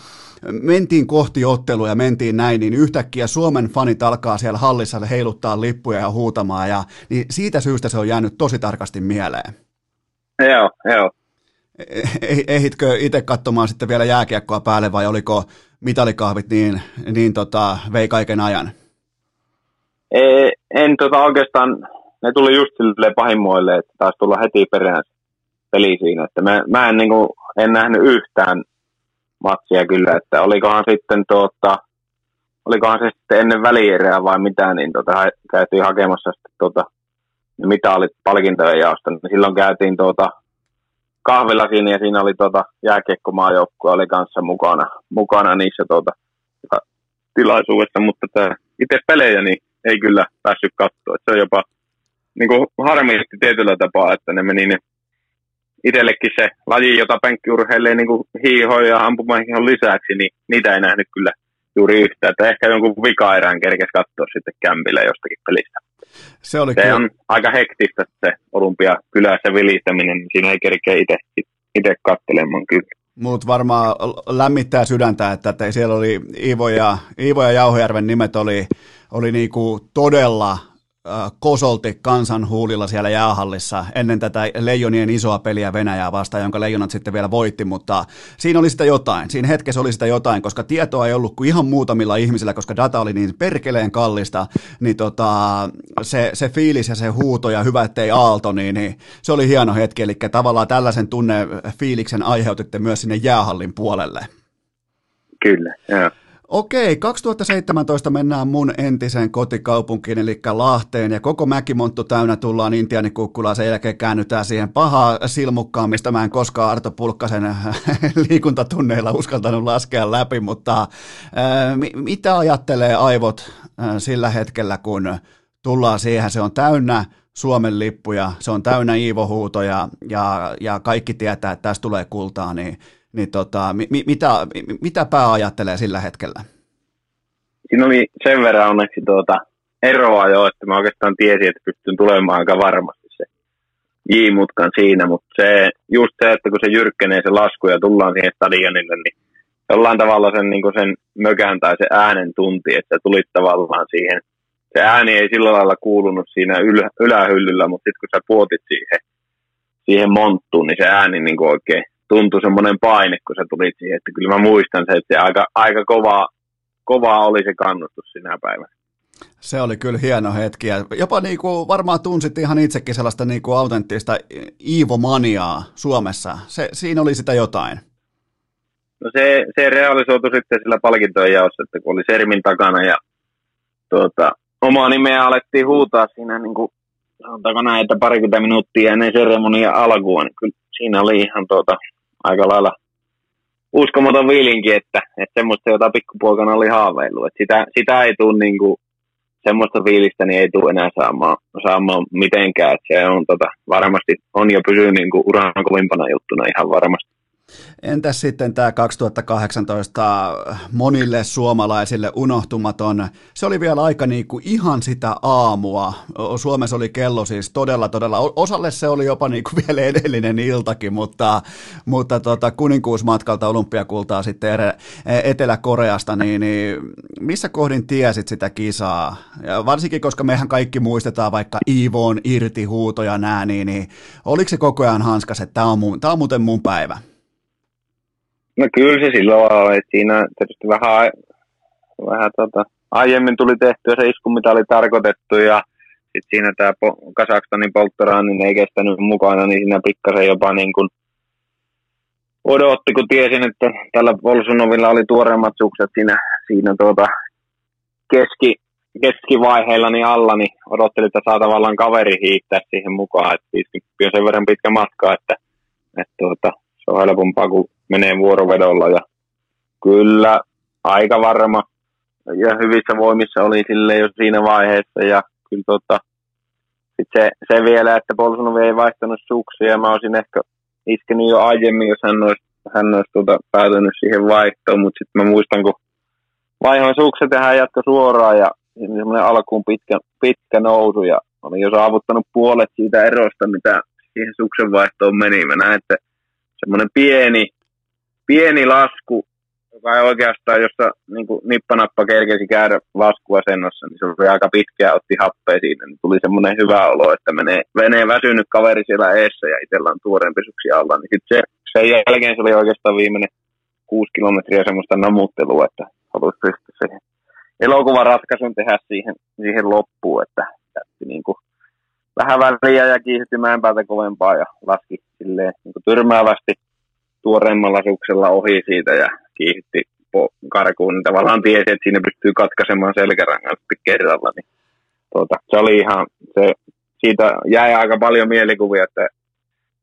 mentiin kohti ottelua ja mentiin näin, niin yhtäkkiä Suomen fanit alkaa siellä hallissa heiluttaa lippuja ja huutamaan, ja niin siitä syystä se on jäänyt tosi tarkasti mieleen. Joo, joo. Eh, ehitkö itse katsomaan sitten vielä jääkiekkoa päälle vai oliko mitalikahvit niin, niin tota, vei kaiken ajan? Ei, en tota oikeastaan, ne tuli just sille pahimmoille, että taisi tulla heti perään peli siinä, että mä, mä en, niin kuin, en nähnyt yhtään matsia kyllä, että olikohan sitten tuota, olikohan se sitten ennen välierää vai mitä, niin tota, käytiin hakemassa sitten ne mitalit palkintojen jaosta. Niin silloin käytiin tota, kahvilla siinä ja siinä oli tota, jääkiekkomaajoukkue oli kanssa mukana, mukana niissä tota, tilaisuudessa, mutta tämä itse pelejä niin ei kyllä päässyt katsoa. Se on jopa niin kuin harmillisesti tietyllä tapaa, että ne meni ne itsellekin se laji, jota penkkiurheilee niin kuin hiiho ja ampumahiihon lisäksi, niin niitä ei nähnyt kyllä juuri yhtään. Että ehkä jonkun vika-erään kerkesi katsoa sitten kämpillä jostakin pelistä. Se, oli se kyllä... on aika hektistä se olympia kylässä vilistäminen, niin siinä ei kerkeä itse, itse kattelemaan kyllä. Muut varmaan lämmittää sydäntä, että siellä oli Iivo ja, Iivo ja Jauhojärven nimet oli, oli niinku todella kosolti kansan huulilla siellä jäähallissa ennen tätä Leijonien isoa peliä Venäjää vastaan, jonka Leijonat sitten vielä voitti, mutta siinä oli sitä jotain, siinä hetkessä oli sitä jotain, koska tietoa ei ollut kuin ihan muutamilla ihmisillä, koska data oli niin perkeleen kallista, niin tota, se, se fiilis ja se huuto ja hyvä, ettei aalto, niin, niin se oli hieno hetki, eli tavallaan tällaisen tunne fiiliksen aiheutitte myös sinne jäähallin puolelle. Kyllä, joo. Okei, 2017 mennään mun entiseen kotikaupunkiin, eli Lahteen, ja koko Mäkimonttu täynnä tullaan Intianikukkulaan, sen jälkeen käännytään siihen pahaa silmukkaan, mistä mä en koskaan Arto Pulkkasen liikuntatunneilla uskaltanut laskea läpi, mutta ää, mitä ajattelee aivot ää, sillä hetkellä, kun tullaan siihen, se on täynnä Suomen lippuja, se on täynnä Iivo-huutoja, ja, ja kaikki tietää, että tästä tulee kultaa, niin niin tota, mi, mitä, mitä pää ajattelee sillä hetkellä? Siinä oli sen verran onneksi tuota eroa jo, että mä oikeastaan tiesin, että pystyn tulemaan aika varmasti se J-mutkan siinä, mutta se, just se, että kun se jyrkkenee se lasku ja tullaan siihen stadionille, niin jollain tavalla sen, niin sen mökän tai se äänen tunti, että tuli tavallaan siihen. Se ääni ei sillä lailla kuulunut siinä ylä, ylähyllyllä, mutta sitten kun sä puotit siihen, siihen monttuun, niin se ääni niin oikein tuntui semmoinen paine, kun se tuli siihen, että kyllä mä muistan se, että se aika, aika kovaa, kovaa oli se kannustus sinä päivänä. Se oli kyllä hieno hetki ja jopa niin kuin varmaan tunsit ihan itsekin sellaista niin kuin autenttista Iivo-maniaa Suomessa. Se, siinä oli sitä jotain. No se, se realisoitu sitten sillä palkintojen jaossa, että kun oli Sermin takana ja tuota, omaa nimeä alettiin huutaa siinä niin kuin, sanotaanko näin, että parikymmentä minuuttia ennen seremonia alkua, niin kyllä siinä oli ihan tuota, aika lailla uskomaton viilinki, että, että semmoista, jota pikkupoikana oli haaveillut. Että sitä, sitä ei tule niin kuin, semmoista fiilistä niin ei tule enää saamaan, saamaan mitenkään. Että se on tota, varmasti on jo pysynyt niin uran kovimpana juttuna ihan varmasti. Entäs sitten tämä 2018 monille suomalaisille unohtumaton, se oli vielä aika niin kuin ihan sitä aamua. Suomessa oli kello siis todella, todella, osalle se oli jopa niin kuin vielä edellinen iltakin, mutta, mutta tota, kuninkuusmatkalta olympiakultaa sitten Etelä-Koreasta, niin, niin missä kohdin tiesit sitä kisaa? Ja varsinkin, koska mehän kaikki muistetaan vaikka Iivoon irti huutoja nää, niin, niin oliko se koko ajan hanskas, että tämä on, mun, on muuten mun päivä? No kyllä se silloin oli. että Siinä tietysti vähän, vähän tota, aiemmin tuli tehtyä se isku, mitä oli tarkoitettu ja sitten siinä tämä Kasakstanin polttoraan niin ei kestänyt mukana, niin siinä pikkasen jopa niin kuin odotti, kun tiesin, että tällä Bolsonovilla oli tuoreemmat sukset siinä, siinä tuota keski, keskivaiheilla niin alla, niin odotteli, että saa tavallaan kaveri hiittää siihen mukaan, että 50 on sen verran pitkä matka, että, että tuota, se on helpompaa kuin menee vuorovedolla ja kyllä aika varma ja hyvissä voimissa oli sille jo siinä vaiheessa ja kyllä tota, sit se, se, vielä, että Polsunovi ei vaihtanut suksia ja mä olisin ehkä iskenyt jo aiemmin, jos hän olisi, hän olisi tuota, päätynyt siihen vaihtoon, mutta sitten mä muistan, kun vaihoin sukset ja hän jatkoi suoraan ja semmoinen alkuun pitkä, pitkä nousu ja olin jo saavuttanut puolet siitä erosta, mitä siihen suksen vaihtoon meni. Mä näin, että semmoinen pieni pieni lasku, joka ei oikeastaan, jossa niin nippanappa kerkesi käydä laskuasennossa, niin se oli aika pitkään, otti happea siinä, niin tuli semmoinen hyvä olo, että menee, menee väsynyt kaveri siellä eessä ja itsellä on tuoreen pesuksi alla, niin sitten se, sen jälkeen se oli oikeastaan viimeinen kuusi kilometriä semmoista namuttelua, että haluaisi pystyä siihen elokuvan ratkaisun tehdä siihen, siihen loppuun, että jätti niin kuin vähän väliä ja kiihdytti mäenpäältä kovempaa ja laski silleen niin kuin tyrmäävästi tuoreemmalla suksella ohi siitä ja helppo karkuun, niin tavallaan tiesi, että siinä pystyy katkaisemaan selkärangan kerralla. Niin, tuota, se oli ihan, se, siitä jäi aika paljon mielikuvia, että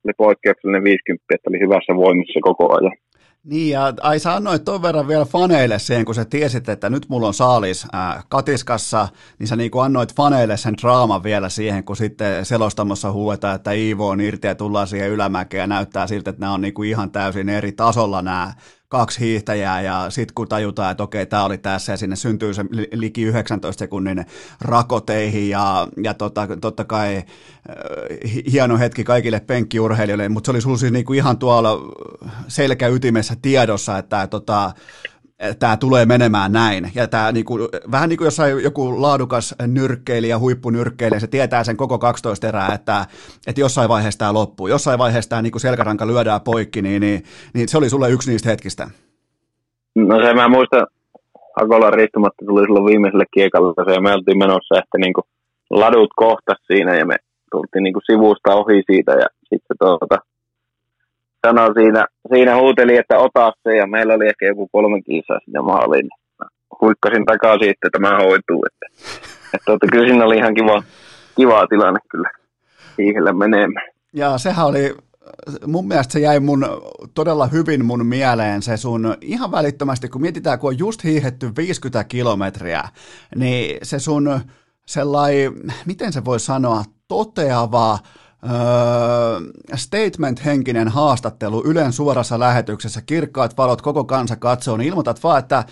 oli poikkeuksellinen 50, että oli hyvässä voimissa koko ajan. Niin, ja ai sä annoit ton verran vielä faneille sen, kun sä tiesit, että nyt mulla on saalis äh, katiskassa, niin sä niin kuin annoit faneille sen draaman vielä siihen, kun sitten selostamossa huuetaan, että Iivo on irti ja tullaan siihen ylämäkeen ja näyttää siltä, että nämä on niin kuin ihan täysin eri tasolla nämä kaksi hiihtäjää ja sitten kun tajutaan, että okei, tämä oli tässä ja sinne syntyy se liki 19 sekunnin rakoteihin ja, ja tota, totta kai äh, hieno hetki kaikille penkkiurheilijoille, mutta se oli sinulla siis niinku ihan tuolla selkäytimessä tiedossa, että tota, tämä tulee menemään näin. Ja tämä niinku, vähän niin kuin jossain joku laadukas nyrkkeilijä, huippunyrkkeilijä, se tietää sen koko 12 erää, että, että jossain vaiheessa tämä loppuu. Jossain vaiheessa tämä niinku selkäranka lyödään poikki, niin, niin, niin, se oli sulle yksi niistä hetkistä. No se mä muistan, Akolan riittomatta tuli silloin viimeiselle kiekalle, ja me oltiin menossa ehkä niinku ladut kohtas siinä, ja me tultiin niinku sivusta ohi siitä, ja sitten tuota, sanoi siinä, siinä huuteli, että ota se, ja meillä oli ehkä joku kolme kiisaa sinne maaliin. Huikkasin takaisin, että tämä hoituu. Että, että, että kyllä siinä oli ihan kiva, kiva tilanne kyllä hiihellä menemään. Ja sehän oli, mun mielestä se jäi mun todella hyvin mun mieleen se sun ihan välittömästi, kun mietitään, kun on just hiihetty 50 kilometriä, niin se sun sellainen, miten se voi sanoa, toteava, statement-henkinen haastattelu Ylen suorassa lähetyksessä, kirkkaat valot, koko kansa katsoo, niin ilmoitat vaan, että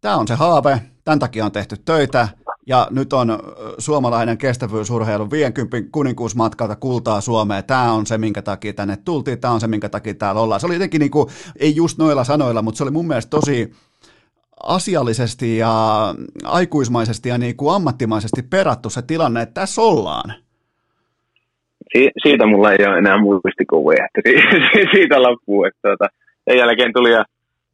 tämä on se haave, tämän takia on tehty töitä, ja nyt on suomalainen kestävyysurheilu 50 kuninkuusmatkalta kultaa Suomeen. Tämä on se, minkä takia tänne tultiin, tämä on se, minkä takia täällä ollaan. Se oli jotenkin, niin kuin, ei just noilla sanoilla, mutta se oli mun mielestä tosi asiallisesti ja aikuismaisesti ja niin kuin ammattimaisesti perattu se tilanne, että tässä ollaan si- siitä mulla ei ole enää muistikuvia, että si- siitä loppuu. Että tuota, sen jälkeen tuli ja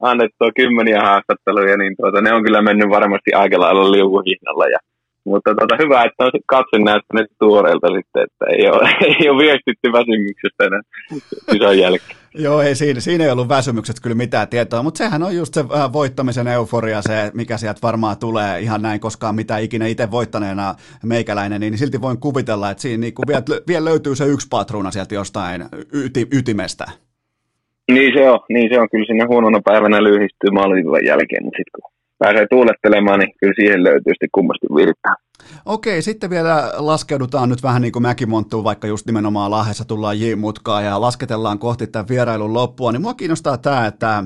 annettua kymmeniä haastatteluja, niin tuota, ne on kyllä mennyt varmasti aika lailla liukuhinnalla. Ja, mutta tuota, hyvä, että on katse näyttänyt tuoreelta sitten, että ei ole, ei ole viestitty väsymyksestä enää kisan jälkeen. Joo, ei, siinä, siinä ei ollut väsymykset kyllä mitään tietoa, mutta sehän on just se äh, voittamisen euforia, se mikä sieltä varmaan tulee ihan näin, koskaan mitä ikinä itse voittaneena meikäläinen, niin silti voin kuvitella, että siinä niin vielä, vielä löytyy se yksi patruuna sieltä jostain yti, ytimestä. Niin se on, niin se on. Kyllä sinne huonona päivänä lyhistyy maalin jälkeen, mutta sitten kun pääsee tuulettelemaan, niin kyllä siihen löytyy sitten kummasti virtaa. Okei, sitten vielä laskeudutaan nyt vähän niin kuin mäkimonttuun, vaikka just nimenomaan Lahdessa tullaan J-mutkaan ja lasketellaan kohti tämän vierailun loppua, niin mua kiinnostaa tämä, että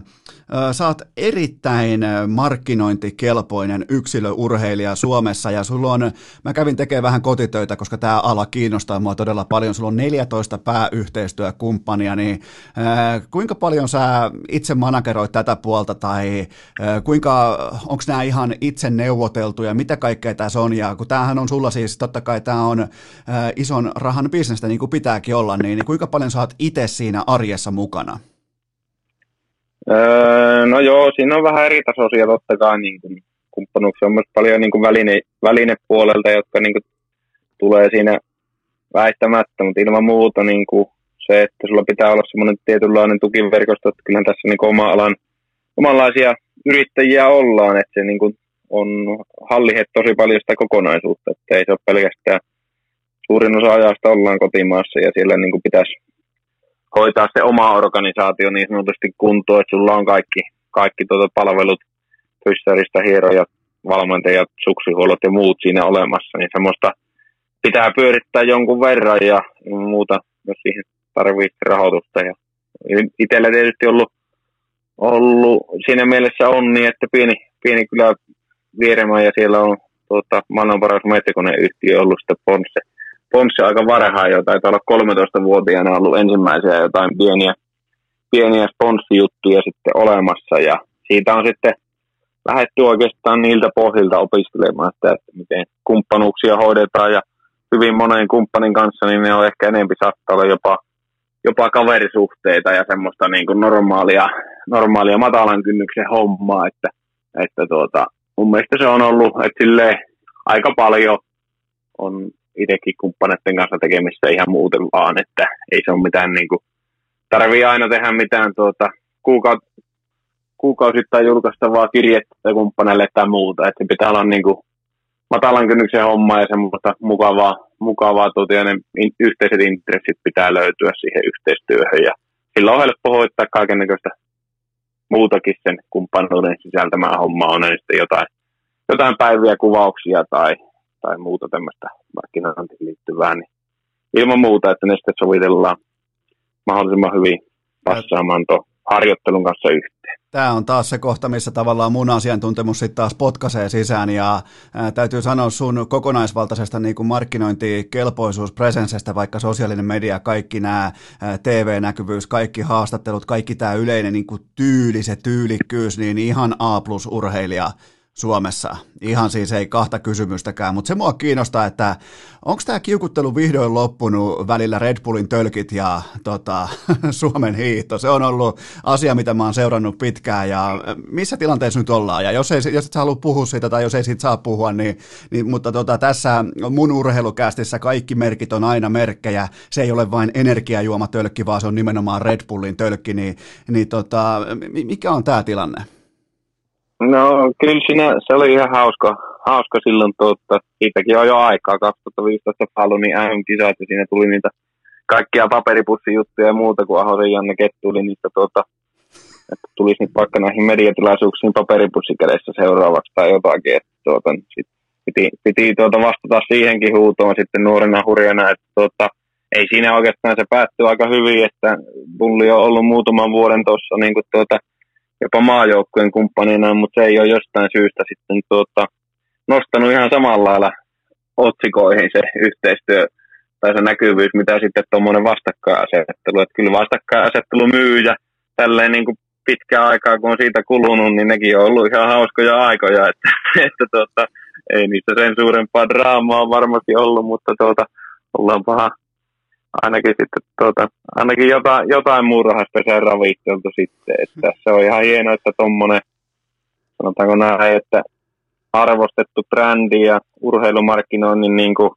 oot erittäin markkinointikelpoinen yksilöurheilija Suomessa ja sulla on, mä kävin tekemään vähän kotitöitä, koska tämä ala kiinnostaa mua todella paljon, sulla on 14 pääyhteistyökumppania, niin kuinka paljon sä itse manageroit tätä puolta tai kuinka, onko nämä ihan itse neuvoteltuja, mitä kaikkea tässä on ja kun tämähän on sulla siis, totta kai tämä on ison rahan bisnestä niin kuin pitääkin olla, niin, niin kuinka paljon sä oot itse siinä arjessa mukana? Öö, no joo, siinä on vähän eri tasoisia totta kai niin kuin, kumppanuuksia. On myös paljon niin kuin väline, välinepuolelta, jotka niin kuin, tulee siinä väistämättä, mutta ilman muuta niin kuin, se, että sulla pitää olla semmoinen tietynlainen tukiverkosto, että kyllähän tässä niin kuin, oma alan omanlaisia yrittäjiä ollaan, että se niin kuin, on hallihet tosi paljon sitä kokonaisuutta, että ei se ole pelkästään suurin osa ajasta ollaan kotimaassa ja siellä niin kuin pitäisi hoitaa se oma organisaatio niin sanotusti kuntoon, että sulla on kaikki, kaikki tuota palvelut, fyssarista, hierojat, valmentajat, suksihuollot ja muut siinä olemassa, niin semmoista pitää pyörittää jonkun verran ja muuta, jos siihen tarvitsee rahoitusta. Ja itsellä tietysti ollut, ollut siinä mielessä on niin, että pieni, pieni kyllä Vieremä ja siellä on tuota, maailman paras metsäkoneyhtiö ollut sitten Ponsse Ponsse aika varhaan jo, taitaa olla 13-vuotiaana ollut ensimmäisiä jotain pieniä, pieniä sponssijuttuja sitten olemassa. Ja siitä on sitten lähdetty oikeastaan niiltä pohjilta opiskelemaan sitä, että miten kumppanuuksia hoidetaan. Ja hyvin monen kumppanin kanssa, niin ne on ehkä enempi saattaa olla jopa, jopa kaverisuhteita ja semmoista niin kuin normaalia, normaalia matalan kynnyksen hommaa, että, että tuota, mun mielestä se on ollut, että aika paljon on itsekin kumppaneiden kanssa tekemistä ihan muuten vaan, että ei se ole mitään niin kuin, tarvii aina tehdä mitään tuota, kuukaut, kuukausittain julkaistavaa kirjettä kumppaneille tai muuta, että pitää olla niin kuin matalan kynnyksen homma ja semmoista mukavaa, mukavaa tuota, ne yhteiset intressit pitää löytyä siihen yhteistyöhön ja sillä on helppo hoitaa kaikenlaista muutakin sen kumppanuuden sisältämää hommaa, on sitten jotain, jotain päiviä, kuvauksia tai, tai muuta tämmöistä markkinointiin liittyvää, niin ilman muuta, että ne sitten sovitellaan mahdollisimman hyvin passaamaan tuon harjoittelun kanssa yhteen. Tämä on taas se kohta, missä tavallaan mun asiantuntemus sitten taas potkaisee sisään ja täytyy sanoa sun kokonaisvaltaisesta niin kuin markkinointikelpoisuus, presensestä, vaikka sosiaalinen media, kaikki nämä TV-näkyvyys, kaikki haastattelut, kaikki tämä yleinen niin kuin tyyli, se tyylikkyys, niin ihan A plus urheilija Suomessa. Ihan siis ei kahta kysymystäkään, mutta se mua kiinnostaa, että onko tämä kiukuttelu vihdoin loppunut välillä Red Bullin tölkit ja tota, Suomen hiihto? Se on ollut asia, mitä mä oon seurannut pitkään ja missä tilanteessa nyt ollaan? Ja jos, ei, jos et sä halua puhua siitä tai jos ei siitä saa puhua, niin, niin mutta tota, tässä mun urheilukästissä kaikki merkit on aina merkkejä. Se ei ole vain energiajuomatölkki, vaan se on nimenomaan Red Bullin tölkki. Niin, niin tota, mikä on tämä tilanne? No kyllä siinä, se oli ihan hauska, hauska silloin, tuota, siitäkin on jo aikaa, 2015 Fallunin MM-kisat ja siinä tuli niitä kaikkia paperipussijuttuja ja muuta, kun Ahosen Janne Kettuli niistä tuota, että tulisi nyt vaikka näihin mediatilaisuuksiin paperipussi kädessä seuraavaksi tai jotakin, että tuota, sit piti, piti tuota vastata siihenkin huutoon sitten nuorena hurjana, että tuota, ei siinä oikeastaan se päättyi aika hyvin, että Bulli on ollut muutaman vuoden tuossa niin tuota, jopa maajoukkueen kumppanina, mutta se ei ole jostain syystä sitten tuota, nostanut ihan samalla lailla otsikoihin se yhteistyö tai se näkyvyys, mitä sitten tuommoinen vastakkainasettelu. Että kyllä vastakkainasettelu myy ja tälleen niin kuin pitkään aikaa, kun on siitä kulunut, niin nekin on ollut ihan hauskoja aikoja, että, että tuota, ei niistä sen suurempaa draamaa varmasti ollut, mutta tuota, ollaan paha, ainakin sitten tuota, ainakin jotain, jotain muurahaispesää ravitteltu sitten. Että se on ihan hienoa, että tuommoinen, sanotaanko näin, että arvostettu brändi ja urheilumarkkinoinnin niin kuin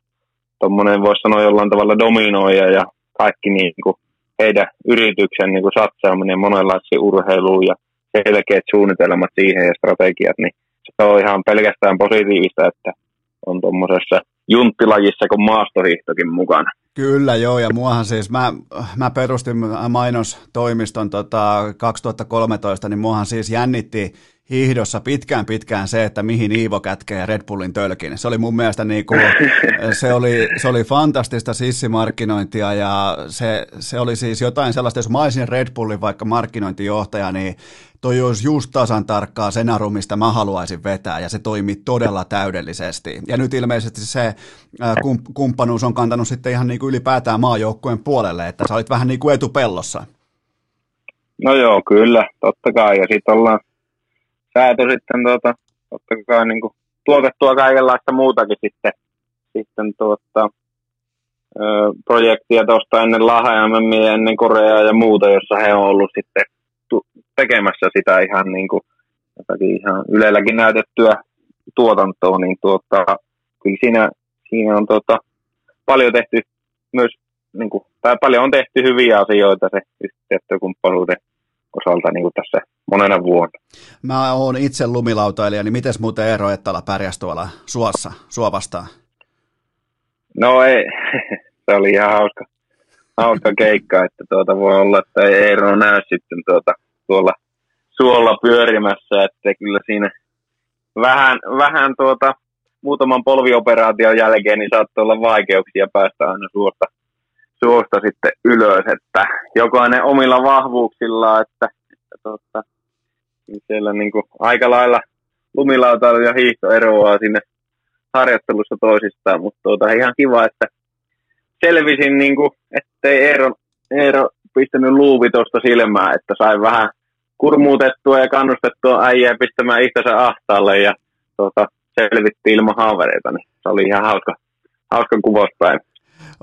tuommoinen voisi sanoa jollain tavalla dominoija ja kaikki niin kuin heidän yrityksen niin kuin satsaaminen monenlaisiin urheiluun ja selkeät suunnitelmat siihen ja strategiat, niin se on ihan pelkästään positiivista, että on tuommoisessa junttilajissa kuin maastohiihtokin mukana. Kyllä joo, ja muahan siis, mä, mä perustin mainostoimiston tota 2013, niin muahan siis jännitti hiihdossa pitkään pitkään se, että mihin Iivo kätkee Red Bullin tölkin. Se oli mun mielestä niin kuin, se, oli, se oli fantastista sissimarkkinointia ja se, se oli siis jotain sellaista, jos mä olisin Red Bullin vaikka markkinointijohtaja, niin toi olisi just tasan tarkkaa senaru, mistä mä haluaisin vetää, ja se toimii todella täydellisesti. Ja nyt ilmeisesti se kumppanuus on kantanut sitten ihan niin kuin ylipäätään maajoukkueen puolelle, että sä olit vähän niin kuin etupellossa. No joo, kyllä, totta kai, ja sitten ollaan saatu sitten tuota, totta kai niin kuin tuotettua kaikenlaista muutakin sitten, sitten tuota, ö, projektia tuosta ennen Laha ja ennen Koreaa ja muuta, jossa he on ollut sitten tekemässä sitä ihan niin kuin, jotakin ihan Ylelläkin näytettyä tuotantoa, niin tuota, kyllä siinä, siinä on tuota, paljon tehty myös, niin kuin, tai paljon on tehty hyviä asioita se yhteistyökumppanuuden osalta niin kuin tässä monena vuonna. Mä oon itse lumilautailija, niin miten muuten Eero Ettala pärjäsi tuolla suossa, sua vastaan? No ei, se oli ihan hauska, hauska keikka, että tuota voi olla, että ei Eero näy sitten tuota, tuolla suolla pyörimässä, että kyllä siinä vähän, vähän tuota, muutaman polvioperaation jälkeen niin saattoi olla vaikeuksia päästä aina suosta, suosta sitten ylös, että jokainen omilla vahvuuksilla, että, että tuota, siellä niin kuin aika lailla lumilautailu ja hiihto eroaa sinne harjoittelussa toisistaan, mutta tuota, ihan kiva, että selvisin, niin kuin, ettei Eero, Eero pistänyt luuvi tuosta silmää, että sain vähän kurmuutettua ja kannustettua äijää pistämään itsensä ahtaalle ja tuota, selvittiin ilman haavereita, niin se oli ihan hauska, hauska kuvauspäivä.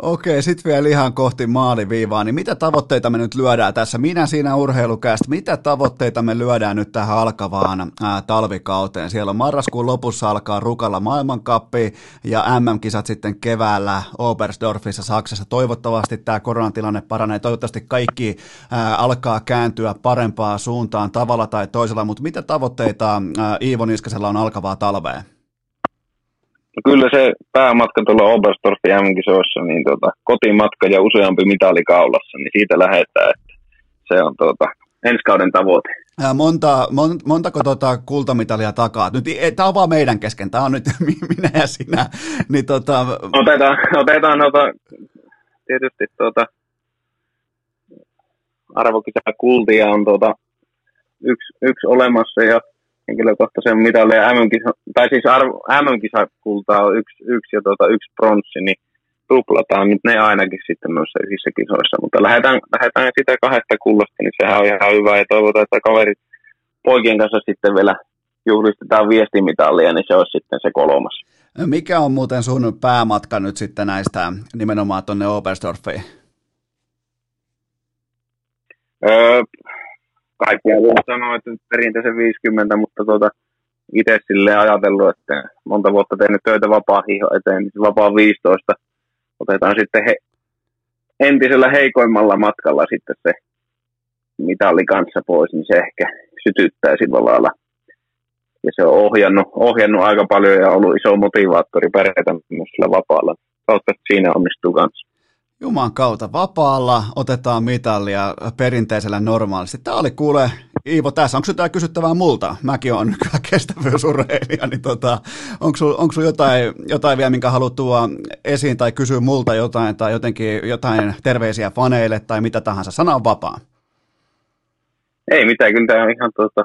Okei, sitten vielä ihan kohti maaliviivaa, niin mitä tavoitteita me nyt lyödään tässä? Minä siinä urheilukästä, mitä tavoitteita me lyödään nyt tähän alkavaan ää, talvikauteen? Siellä on marraskuun lopussa alkaa Rukalla maailmankappi ja MM-kisat sitten keväällä Oberstdorfissa Saksassa. Toivottavasti tämä koronatilanne paranee, toivottavasti kaikki ää, alkaa kääntyä parempaan suuntaan tavalla tai toisella, mutta mitä tavoitteita ää, Iivo Niskasella on alkavaa talvea? No kyllä se päämatka tuolla Oberstdorfin MM-kisoissa, niin tota, kotimatka ja useampi mitali kaulassa, niin siitä lähdetään, että se on tota, ensi kauden tavoite. Ja monta, mon, montako tota kultamitalia takaa? Nyt tämä on vaan meidän kesken, tämä on nyt minä ja sinä. Niin tota... Otetaan, otetaan tota, tietysti tota, arvokisa kultia on tota, yksi, yksi olemassa ja henkilökohtaisen mitalin ja MM-kisa, tai siis arvo, MM-kisakultaa on yksi, yksi ja tuota, yksi pronssi, niin tuplataan nyt ne ainakin sitten noissa yhdessä kisoissa, mutta lähdetään, lähdetään sitä kahdesta kullasta, niin sehän on ihan hyvä ja toivotaan, että kaverit poikien kanssa sitten vielä juhlistetaan viestimitalia, niin se olisi sitten se kolmas. Mikä on muuten sun päämatka nyt sitten näistä nimenomaan tuonne Oberstdorfiin? Öö, kaikkia voi sanoa, että perinteisen 50, mutta tuota, itse silleen ajatellut, että monta vuotta tehnyt töitä vapaa hiho eteen, niin vapaa 15 otetaan sitten he, entisellä heikoimmalla matkalla sitten se mitalli kanssa pois, niin se ehkä sytyttää sillä lailla. Ja se on ohjannut, ohjannut aika paljon ja ollut iso motivaattori pärjätä myös sillä vapaalla. Toivottavasti siinä onnistuu kanssa. Juman kautta vapaalla otetaan mitalia perinteisellä normaalisti. Tämä oli kuule, Iivo, tässä onko jotain kysyttävää multa? Mäkin olen nykyään kestävyysurheilija, niin tota, onko sinulla sul jotain, jotain vielä, minkä haluat tuoda esiin tai kysyä multa jotain tai jotenkin jotain terveisiä faneille tai mitä tahansa? Sana on vapaa. Ei mitään, kyllä tämä on ihan tuota,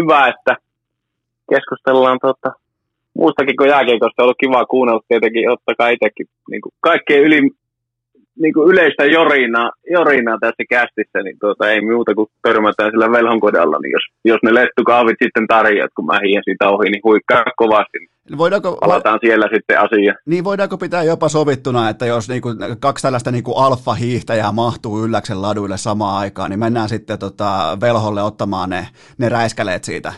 hyvä, että keskustellaan tuota, muustakin kuin jääkiekosta. On ollut kiva kuunnella tietenkin, ottakaa itsekin niin kaikkein yli, niin kuin yleistä jorinaa, jorinaa tässä kästissä, niin tuota, ei muuta kuin törmätään sillä velhonkodalla, niin jos, jos ne lettukaavit sitten tarjoat, kun mä hien siitä ohi, niin huikkaa kovasti. Voidaanko, Palataan vo... siellä sitten asiaan. Niin voidaanko pitää jopa sovittuna, että jos niinku kaksi tällaista niinku alfa-hiihtäjää mahtuu Ylläksen laduille samaan aikaan, niin mennään sitten tota velholle ottamaan ne, ne räiskäleet siitä?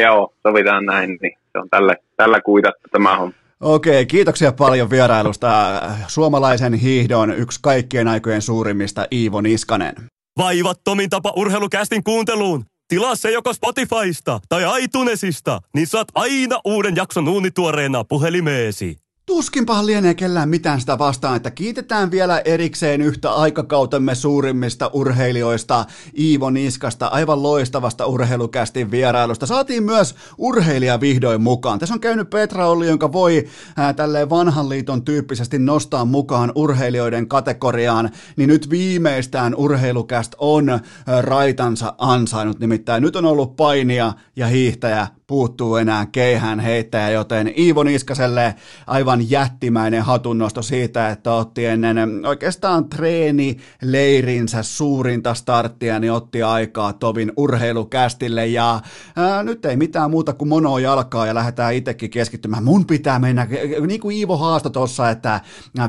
Joo, sovitaan näin, niin se on tällä, tällä kuitattu tämä homma. Okei, kiitoksia paljon vierailusta. Suomalaisen hiihdon yksi kaikkien aikojen suurimmista Iivo Niskanen. Vaivattomin tapa urheilukästin kuunteluun. Tilaa se joko Spotifysta tai iTunesista, niin saat aina uuden jakson uunituoreena puhelimeesi. Tuskinpahan lienee kellään mitään sitä vastaan, että kiitetään vielä erikseen yhtä aikakautemme suurimmista urheilijoista, Iivo Niskasta, aivan loistavasta urheilukästin vierailusta. Saatiin myös urheilija vihdoin mukaan. Tässä on käynyt Petra Olli, jonka voi ää, tälleen vanhan liiton tyyppisesti nostaa mukaan urheilijoiden kategoriaan, niin nyt viimeistään urheilukäst on ää, raitansa ansainnut. Nimittäin nyt on ollut painia ja hiihtäjä puuttuu enää keihään heittäjä, joten Iivo Niskaselle aivan jättimäinen hatunnosto siitä, että otti ennen oikeastaan treeni leirinsä suurinta starttia, niin otti aikaa Tovin urheilukästille ja ää, nyt ei mitään muuta kuin mono jalkaa ja lähdetään itsekin keskittymään. Mun pitää mennä, niin kuin Iivo haasto tuossa, että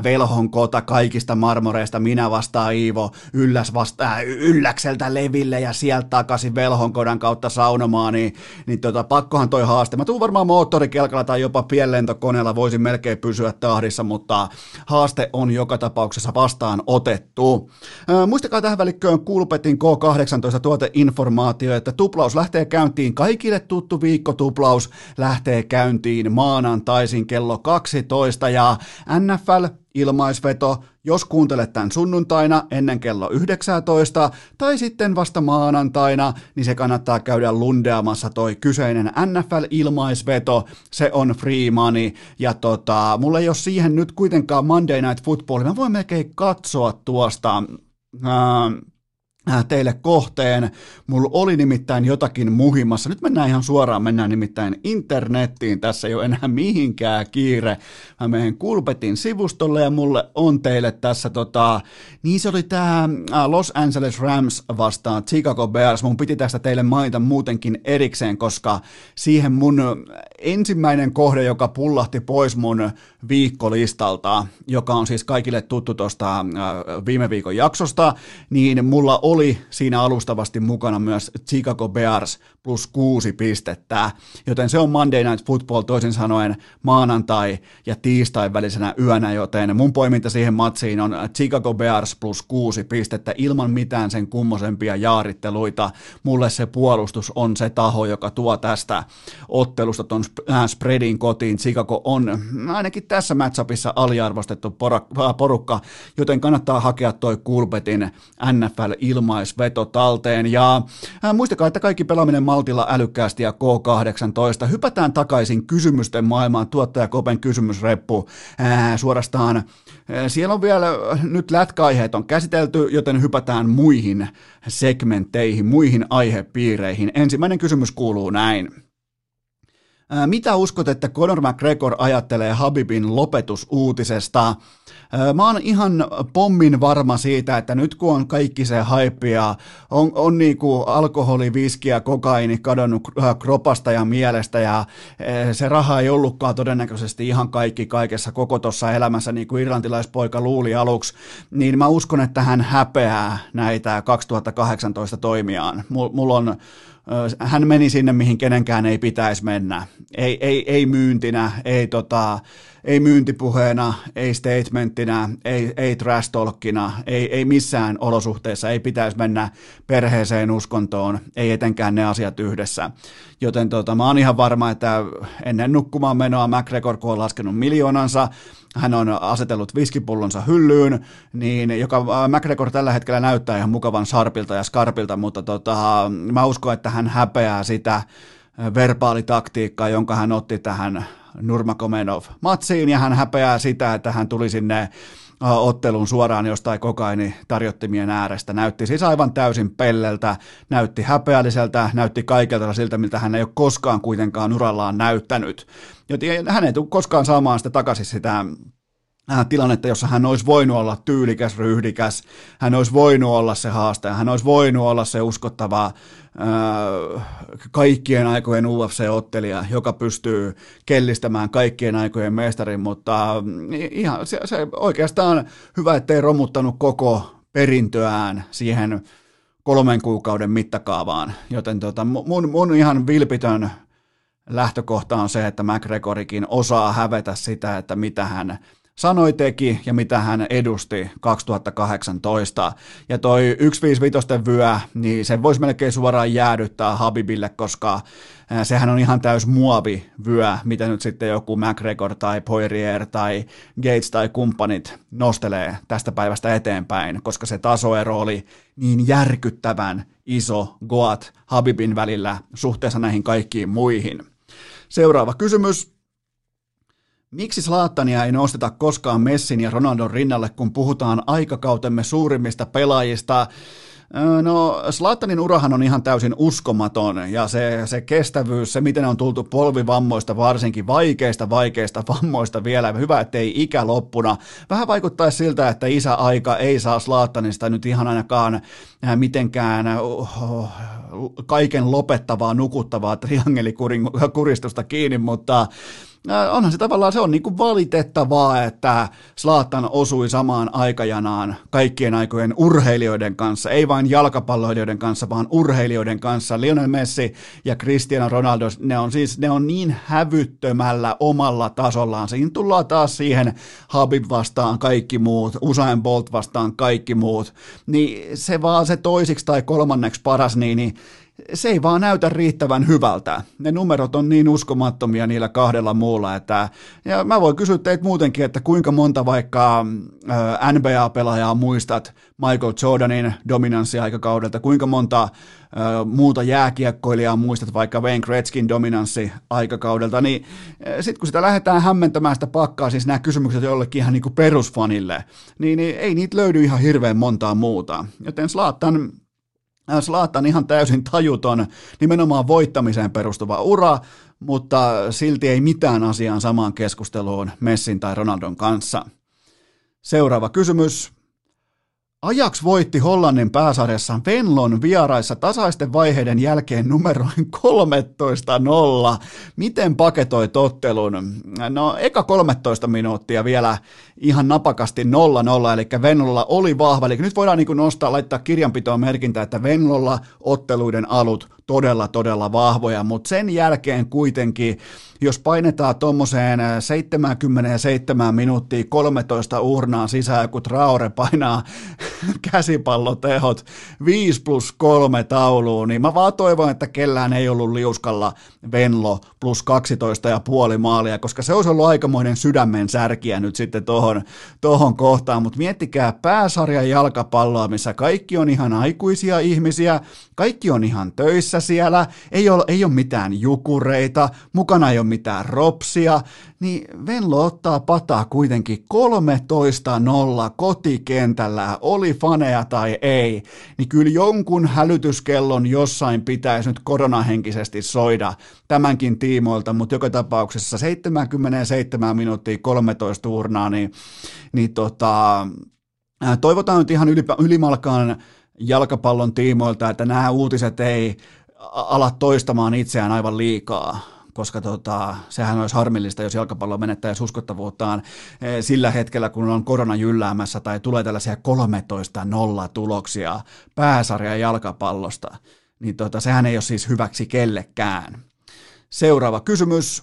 velhon kota kaikista marmoreista, minä vastaan Iivo, ylläs vastaa ylläkseltä leville ja sieltä takaisin velhonkodan kautta saunomaan, niin, niin tota, pakkohan toi haaste. Mä tuun varmaan moottorikelkalla tai jopa pienlentokoneella, voisin melkein pysyä tahdissa, mutta haaste on joka tapauksessa vastaan otettu. Muistakaa tähän välikköön Kulpetin K18 tuoteinformaatio, että tuplaus lähtee käyntiin. Kaikille tuttu viikkotuplaus lähtee käyntiin maanantaisin kello 12 ja NFL ilmaisveto, jos kuuntelet tämän sunnuntaina ennen kello 19 tai sitten vasta maanantaina, niin se kannattaa käydä lundeamassa toi kyseinen NFL-ilmaisveto, se on free money. Ja tota, mulla ei ole siihen nyt kuitenkaan Monday Night Football, mä voin melkein katsoa tuosta, Äh, teille kohteen. Mulla oli nimittäin jotakin muhimassa. Nyt mennään ihan suoraan, mennään nimittäin internettiin. Tässä ei ole enää mihinkään kiire. Mä menen Kulpetin sivustolle ja mulle on teille tässä tota, niin se oli tää äh, Los Angeles Rams vastaan Chicago Bears. Mun piti tästä teille mainita muutenkin erikseen, koska siihen mun ensimmäinen kohde, joka pullahti pois mun viikkolistalta, joka on siis kaikille tuttu tuosta äh, viime viikon jaksosta, niin mulla oli oli siinä alustavasti mukana myös Chicago Bears plus kuusi pistettä, joten se on Monday Night Football toisin sanoen maanantai ja tiistai välisenä yönä, joten mun poiminta siihen matsiin on Chicago Bears plus kuusi pistettä ilman mitään sen kummosempia jaaritteluita. Mulle se puolustus on se taho, joka tuo tästä ottelusta ton äh, spreadin kotiin. Chicago on ainakin tässä matchupissa aliarvostettu porukka, joten kannattaa hakea toi Kulpetin NFL ilmaisveto talteen. Ja äh, muistakaa, että kaikki pelaaminen maltilla älykkäästi ja K18. Hypätään takaisin kysymysten maailmaan, tuottaja Kopen kysymysreppu ää, suorastaan. Siellä on vielä, nyt lätkäaiheet on käsitelty, joten hypätään muihin segmentteihin, muihin aihepiireihin. Ensimmäinen kysymys kuuluu näin. Mitä uskot, että Conor McGregor ajattelee Habibin lopetusuutisesta? Mä oon ihan pommin varma siitä, että nyt kun on kaikki se hype ja on, on niinku alkoholi, viski ja kokaini kadonnut kropasta ja mielestä ja se raha ei ollutkaan todennäköisesti ihan kaikki kaikessa koko tuossa elämässä, niin kuin irlantilaispoika luuli aluksi, niin mä uskon, että hän häpeää näitä 2018 toimiaan. Mulla on hän meni sinne, mihin kenenkään ei pitäisi mennä. Ei, ei, ei myyntinä, ei, tota, ei myyntipuheena, ei statementtina, ei, ei trash talkina, ei, ei missään olosuhteessa, ei pitäisi mennä perheeseen uskontoon, ei etenkään ne asiat yhdessä. Joten tota, mä oon ihan varma, että ennen nukkumaan menoa McGregor, kun on laskenut miljoonansa, hän on asetellut viskipullonsa hyllyyn, niin joka äh, McGregor tällä hetkellä näyttää ihan mukavan sarpilta ja skarpilta, mutta tota, mä uskon, että hän häpeää sitä verbaalitaktiikkaa, jonka hän otti tähän Nurmakomenov matsiin, ja hän häpeää sitä, että hän tuli sinne ottelun suoraan jostain kokaini tarjottimien äärestä. Näytti siis aivan täysin pelleltä, näytti häpeälliseltä, näytti kaikelta siltä, miltä hän ei ole koskaan kuitenkaan urallaan näyttänyt. Joten hän ei tule koskaan saamaan sitä takaisin sitä äh, tilannetta, jossa hän olisi voinut olla tyylikäs, ryhdikäs, hän olisi voinut olla se haastaja, hän olisi voinut olla se uskottava äh, kaikkien aikojen UFC-ottelija, joka pystyy kellistämään kaikkien aikojen mestarin, mutta äh, ihan se, se oikeastaan hyvä, ettei romuttanut koko perintöään siihen kolmen kuukauden mittakaavaan, joten tota, mun, mun ihan vilpitön lähtökohta on se, että McGregorikin osaa hävetä sitä, että mitä hän sanoi, teki ja mitä hän edusti 2018. Ja toi 155 vyö, niin sen voisi melkein suoraan jäädyttää Habibille, koska sehän on ihan täys muovivyö, mitä nyt sitten joku McGregor tai Poirier tai Gates tai kumppanit nostelee tästä päivästä eteenpäin, koska se tasoero oli niin järkyttävän iso Goat Habibin välillä suhteessa näihin kaikkiin muihin. Seuraava kysymys. Miksi Slaattania ei nosteta koskaan Messin ja Ronaldon rinnalle, kun puhutaan aikakautemme suurimmista pelaajista? No, Slaattanin urahan on ihan täysin uskomaton ja se, se kestävyys, se miten on tultu polvivammoista, varsinkin vaikeista, vaikeista vammoista vielä. Hyvä, ettei ikä loppuna. Vähän vaikuttaa siltä, että isäaika ei saa Slaattanista nyt ihan ainakaan mitenkään kaiken lopettavaa, nukuttavaa triangelikuristusta kiinni, mutta onhan se tavallaan, se on niin kuin valitettavaa, että Slaattan osui samaan aikajanaan kaikkien aikojen urheilijoiden kanssa, ei vain jalkapalloilijoiden kanssa, vaan urheilijoiden kanssa. Lionel Messi ja Cristiano Ronaldo, ne on siis, ne on niin hävyttömällä omalla tasollaan. Siinä tullaan taas siihen Habib vastaan kaikki muut, Usain Bolt vastaan kaikki muut, niin se vaan se toisiksi tai kolmanneksi paras, niin, niin se ei vaan näytä riittävän hyvältä. Ne numerot on niin uskomattomia niillä kahdella muulla, että ja mä voin kysyä teitä muutenkin, että kuinka monta vaikka NBA-pelaajaa muistat Michael Jordanin dominanssiaikakaudelta, kuinka monta muuta jääkiekkoilijaa muistat vaikka Wayne Gretzkin dominanssi aikakaudelta, niin sitten kun sitä lähdetään hämmentämään sitä pakkaa, siis nämä kysymykset jollekin ihan niin kuin perusfanille, niin, niin ei niitä löydy ihan hirveän montaa muuta. Joten Slaattan Slaatan ihan täysin tajuton, nimenomaan voittamiseen perustuva ura, mutta silti ei mitään asiaan samaan keskusteluun Messin tai Ronaldon kanssa. Seuraava kysymys. Ajax voitti Hollannin pääsarjassa Venlon vieraissa tasaisten vaiheiden jälkeen numeroin 13-0. Miten paketoi tottelun? No eka 13 minuuttia vielä ihan napakasti 0-0, eli Venlolla oli vahva. Eli nyt voidaan niin nostaa, laittaa kirjanpitoon merkintä, että Venlolla otteluiden alut todella, todella vahvoja, mutta sen jälkeen kuitenkin jos painetaan tuommoiseen 77 minuuttia 13 urnaa sisään, kun Traore painaa käsipallotehot 5 plus 3 tauluun, niin mä vaan toivon, että kellään ei ollut liuskalla Venlo plus 12 ja puoli maalia, koska se olisi ollut aikamoinen sydämen särkiä nyt sitten tohon, tohon kohtaan, mutta miettikää pääsarjan jalkapalloa, missä kaikki on ihan aikuisia ihmisiä, kaikki on ihan töissä siellä, ei ole, ei ole mitään jukureita, mukana ei ole mitään ropsia, niin Venlo ottaa pataa kuitenkin 13-0 kotikentällä, oli faneja tai ei, niin kyllä jonkun hälytyskellon jossain pitäisi nyt koronahenkisesti soida tämänkin tiimoilta, mutta joka tapauksessa 77 minuuttia 13 urnaa, niin, niin tota, toivotaan nyt ihan ylimalkaan jalkapallon tiimoilta, että nämä uutiset ei ala toistamaan itseään aivan liikaa koska tota, sehän olisi harmillista, jos jalkapallo menettäisi uskottavuuttaan eh, sillä hetkellä, kun on korona jylläämässä tai tulee tällaisia 13-0 tuloksia pääsarja jalkapallosta. Niin tota, sehän ei ole siis hyväksi kellekään. Seuraava kysymys.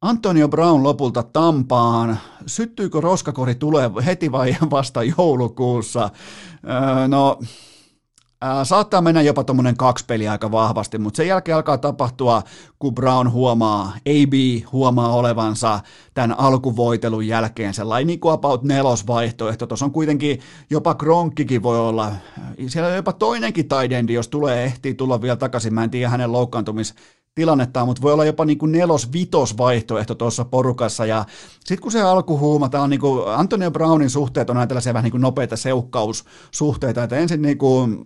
Antonio Brown lopulta Tampaan. Syttyykö roskakori tulee heti vai vasta joulukuussa? Öö, no, Saattaa mennä jopa tuommoinen kaksi peliä aika vahvasti, mutta sen jälkeen alkaa tapahtua, kun Brown huomaa, AB huomaa olevansa tämän alkuvoitelun jälkeen sellainen niin kuin about nelosvaihtoehto. Tuossa on kuitenkin jopa Kronkkikin voi olla, siellä on jopa toinenkin taidendi, jos tulee, ehtii tulla vielä takaisin. Mä en tiedä hänen loukkaantumis tilannetta, mutta voi olla jopa niin kuin nelos-vitos vaihtoehto tuossa porukassa. Ja sitten kun se alkuhuuma, tämä on niin kuin Antonio Brownin suhteet on näitä tällaisia vähän niin kuin nopeita seukkaussuhteita, että ensin niin kuin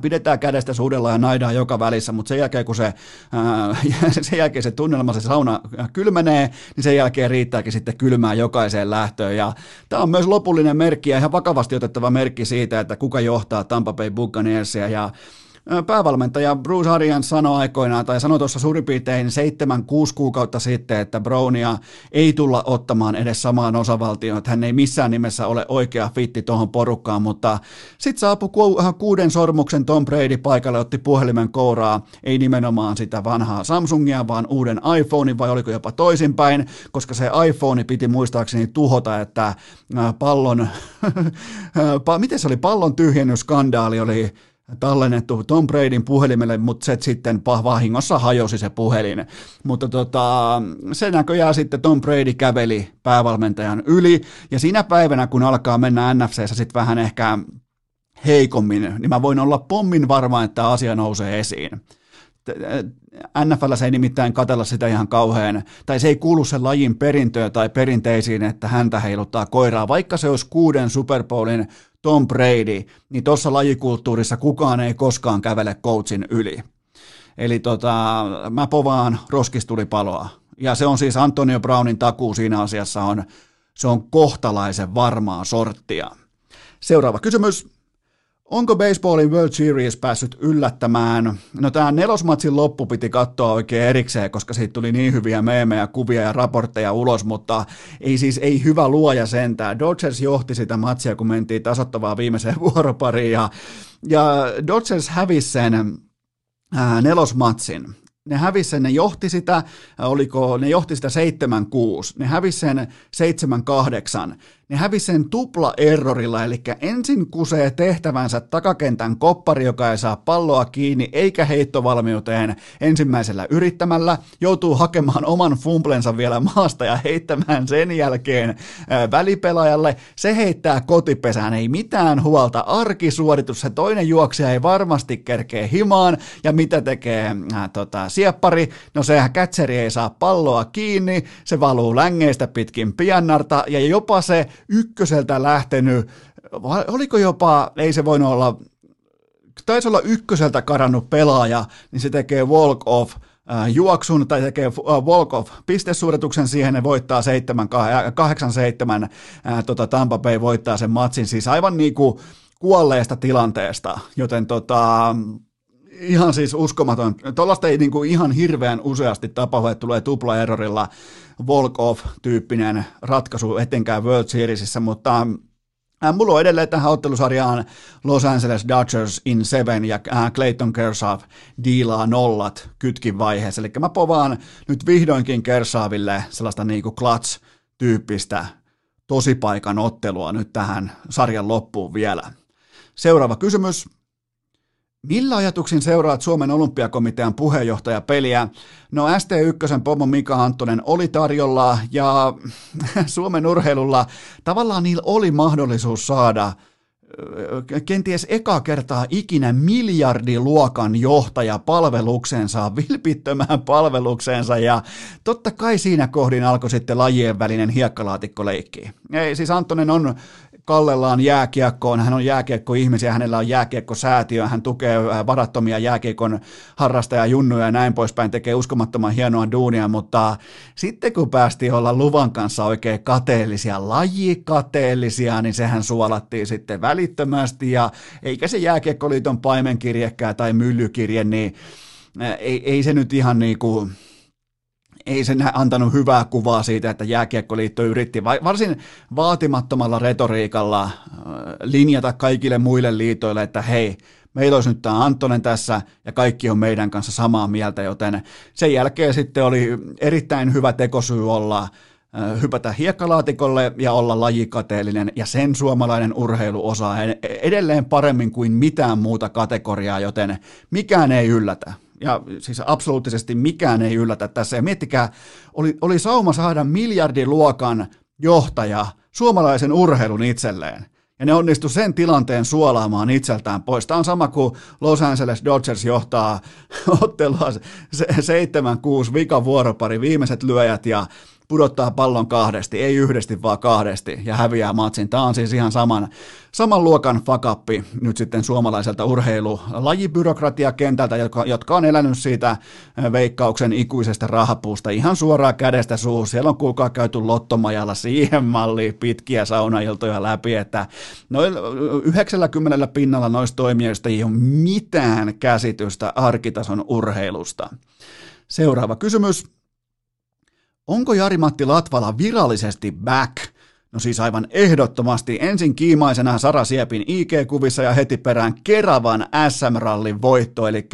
pidetään kädestä suudella ja naidaan joka välissä, mutta sen jälkeen kun se, äh, sen jälkeen se tunnelma, se sauna kylmenee, niin sen jälkeen riittääkin sitten kylmää jokaiseen lähtöön. Ja tämä on myös lopullinen merkki ja ihan vakavasti otettava merkki siitä, että kuka johtaa Tampa Bay Buccaneersia ja päävalmentaja Bruce Arians sanoi aikoinaan, tai sanoi tuossa suurin piirtein 7-6 kuukautta sitten, että Brownia ei tulla ottamaan edes samaan osavaltioon, että hän ei missään nimessä ole oikea fitti tuohon porukkaan, mutta sitten saapui ku, kuuden sormuksen Tom Brady paikalle, otti puhelimen kouraa, ei nimenomaan sitä vanhaa Samsungia, vaan uuden iPhonein, vai oliko jopa toisinpäin, koska se iPhone piti muistaakseni tuhota, että pallon, miten se oli, pallon tyhjennysskandaali oli tallennettu Tom Bradyn puhelimelle, mutta se sitten vahingossa hajosi se puhelin. Mutta tota, se näköjään sitten Tom Brady käveli päävalmentajan yli, ja siinä päivänä, kun alkaa mennä NFCssä sitten vähän ehkä heikommin, niin mä voin olla pommin varma, että asia nousee esiin. NFL ei nimittäin katella sitä ihan kauhean, tai se ei kuulu sen lajin perintöön tai perinteisiin, että häntä heiluttaa koiraa, vaikka se olisi kuuden Super Bowlin Tom Brady, niin tuossa lajikulttuurissa kukaan ei koskaan kävele coachin yli. Eli tota, mä povaan roskistulipaloa. Ja se on siis Antonio Brownin takuu siinä asiassa on, se on kohtalaisen varmaa sorttia. Seuraava kysymys. Onko baseballin World Series päässyt yllättämään? No tämä nelosmatsin loppu piti katsoa oikein erikseen, koska siitä tuli niin hyviä meemejä, kuvia ja raportteja ulos, mutta ei siis ei hyvä luoja sentään. Dodgers johti sitä matsia, kun mentiin tasottavaa viimeiseen vuoropariin ja, ja Dodgers hävisi sen ää, nelosmatsin ne hävisi sen, ne johti sitä, oliko, ne johti sitä 7-6, ne hävisi sen 7-8, ne hävisi sen tupla-errorilla, eli ensin kusee tehtävänsä takakentän koppari, joka ei saa palloa kiinni, eikä heittovalmiuteen ensimmäisellä yrittämällä, joutuu hakemaan oman fumblensa vielä maasta ja heittämään sen jälkeen välipelaajalle. Se heittää kotipesään, ei mitään huolta, arkisuoritus, se toinen juoksija ei varmasti kerkee himaan, ja mitä tekee äh, tota, sieppari? No se kätseri ei saa palloa kiinni, se valuu längeistä pitkin piannarta, ja jopa se ykköseltä lähtenyt, oliko jopa, ei se voinut olla taisi olla ykköseltä karannut pelaaja, niin se tekee walk off juoksun tai tekee walk-off pistesuorituksen siihen, ne voittaa 8-7, tota Tampa Bay voittaa sen matsin, siis aivan niin kuin kuolleesta tilanteesta, joten tota, ihan siis uskomaton. Tuollaista ei niin kuin ihan hirveän useasti tapahdu, että tulee tupla-errorilla walk-off-tyyppinen ratkaisu etenkään World Seriesissä, mutta äh, Mulla on edelleen tähän ottelusarjaan Los Angeles Dodgers in seven ja äh, Clayton Kershaw diilaa nollat kytkin vaiheessa. Eli mä povaan nyt vihdoinkin Kershawille sellaista niinku clutch-tyyppistä tosipaikan ottelua nyt tähän sarjan loppuun vielä. Seuraava kysymys. Millä ajatuksin seuraat Suomen olympiakomitean puheenjohtajapeliä? No ST1 pomo Mika Anttonen oli tarjolla ja Suomen urheilulla tavallaan niillä oli mahdollisuus saada kenties eka kertaa ikinä miljardiluokan johtaja palveluksensa, vilpittömään palveluksensa ja totta kai siinä kohdin alkoi sitten lajien välinen hiekkalaatikkoleikki. Ei, siis Anttonen on Kallella on jääkiekkoon, hän on jääkiekko-ihmisiä, hänellä on jääkiekko-säätiö, hän tukee äh, varattomia jääkiekon harrastaja junnuja ja näin poispäin, tekee uskomattoman hienoa duunia, mutta sitten kun päästiin olla luvan kanssa oikein kateellisia, lajikateellisia, niin sehän suolattiin sitten välittömästi ja eikä se jääkiekkoliiton paimenkirjekään tai myllykirje, niin äh, ei, ei se nyt ihan niin kuin ei se antanut hyvää kuvaa siitä, että jääkiekkoliitto yritti varsin vaatimattomalla retoriikalla äh, linjata kaikille muille liitoille, että hei, meillä olisi nyt tämä Antonen tässä ja kaikki on meidän kanssa samaa mieltä, joten sen jälkeen sitten oli erittäin hyvä tekosyy olla äh, hypätä hiekkalaatikolle ja olla lajikateellinen, ja sen suomalainen urheilu osaa edelleen paremmin kuin mitään muuta kategoriaa, joten mikään ei yllätä ja siis absoluuttisesti mikään ei yllätä tässä. Ja miettikää, oli, oli sauma saada miljardiluokan johtaja suomalaisen urheilun itselleen. Ja ne onnistu sen tilanteen suolaamaan itseltään pois. Tämä on sama kuin Los Angeles Dodgers johtaa ottelua 7-6 vika vuoropari, viimeiset lyöjät ja pudottaa pallon kahdesti, ei yhdesti vaan kahdesti ja häviää matsin. Tämä on siis ihan saman, saman luokan fakappi nyt sitten suomalaiselta urheilulajibyrokratiakentältä, jotka, jotka on elänyt siitä veikkauksen ikuisesta rahapuusta ihan suoraan kädestä suuhun. Siellä on kuulkaa käyty lottomajalla siihen malliin pitkiä saunailtoja läpi, että noin 90 pinnalla noista toimijoista ei ole mitään käsitystä arkitason urheilusta. Seuraava kysymys. Onko Jari-Matti Latvala virallisesti back? No siis aivan ehdottomasti ensin kiimaisena Sara Siepin IG-kuvissa ja heti perään Keravan SM-rallin voitto, eli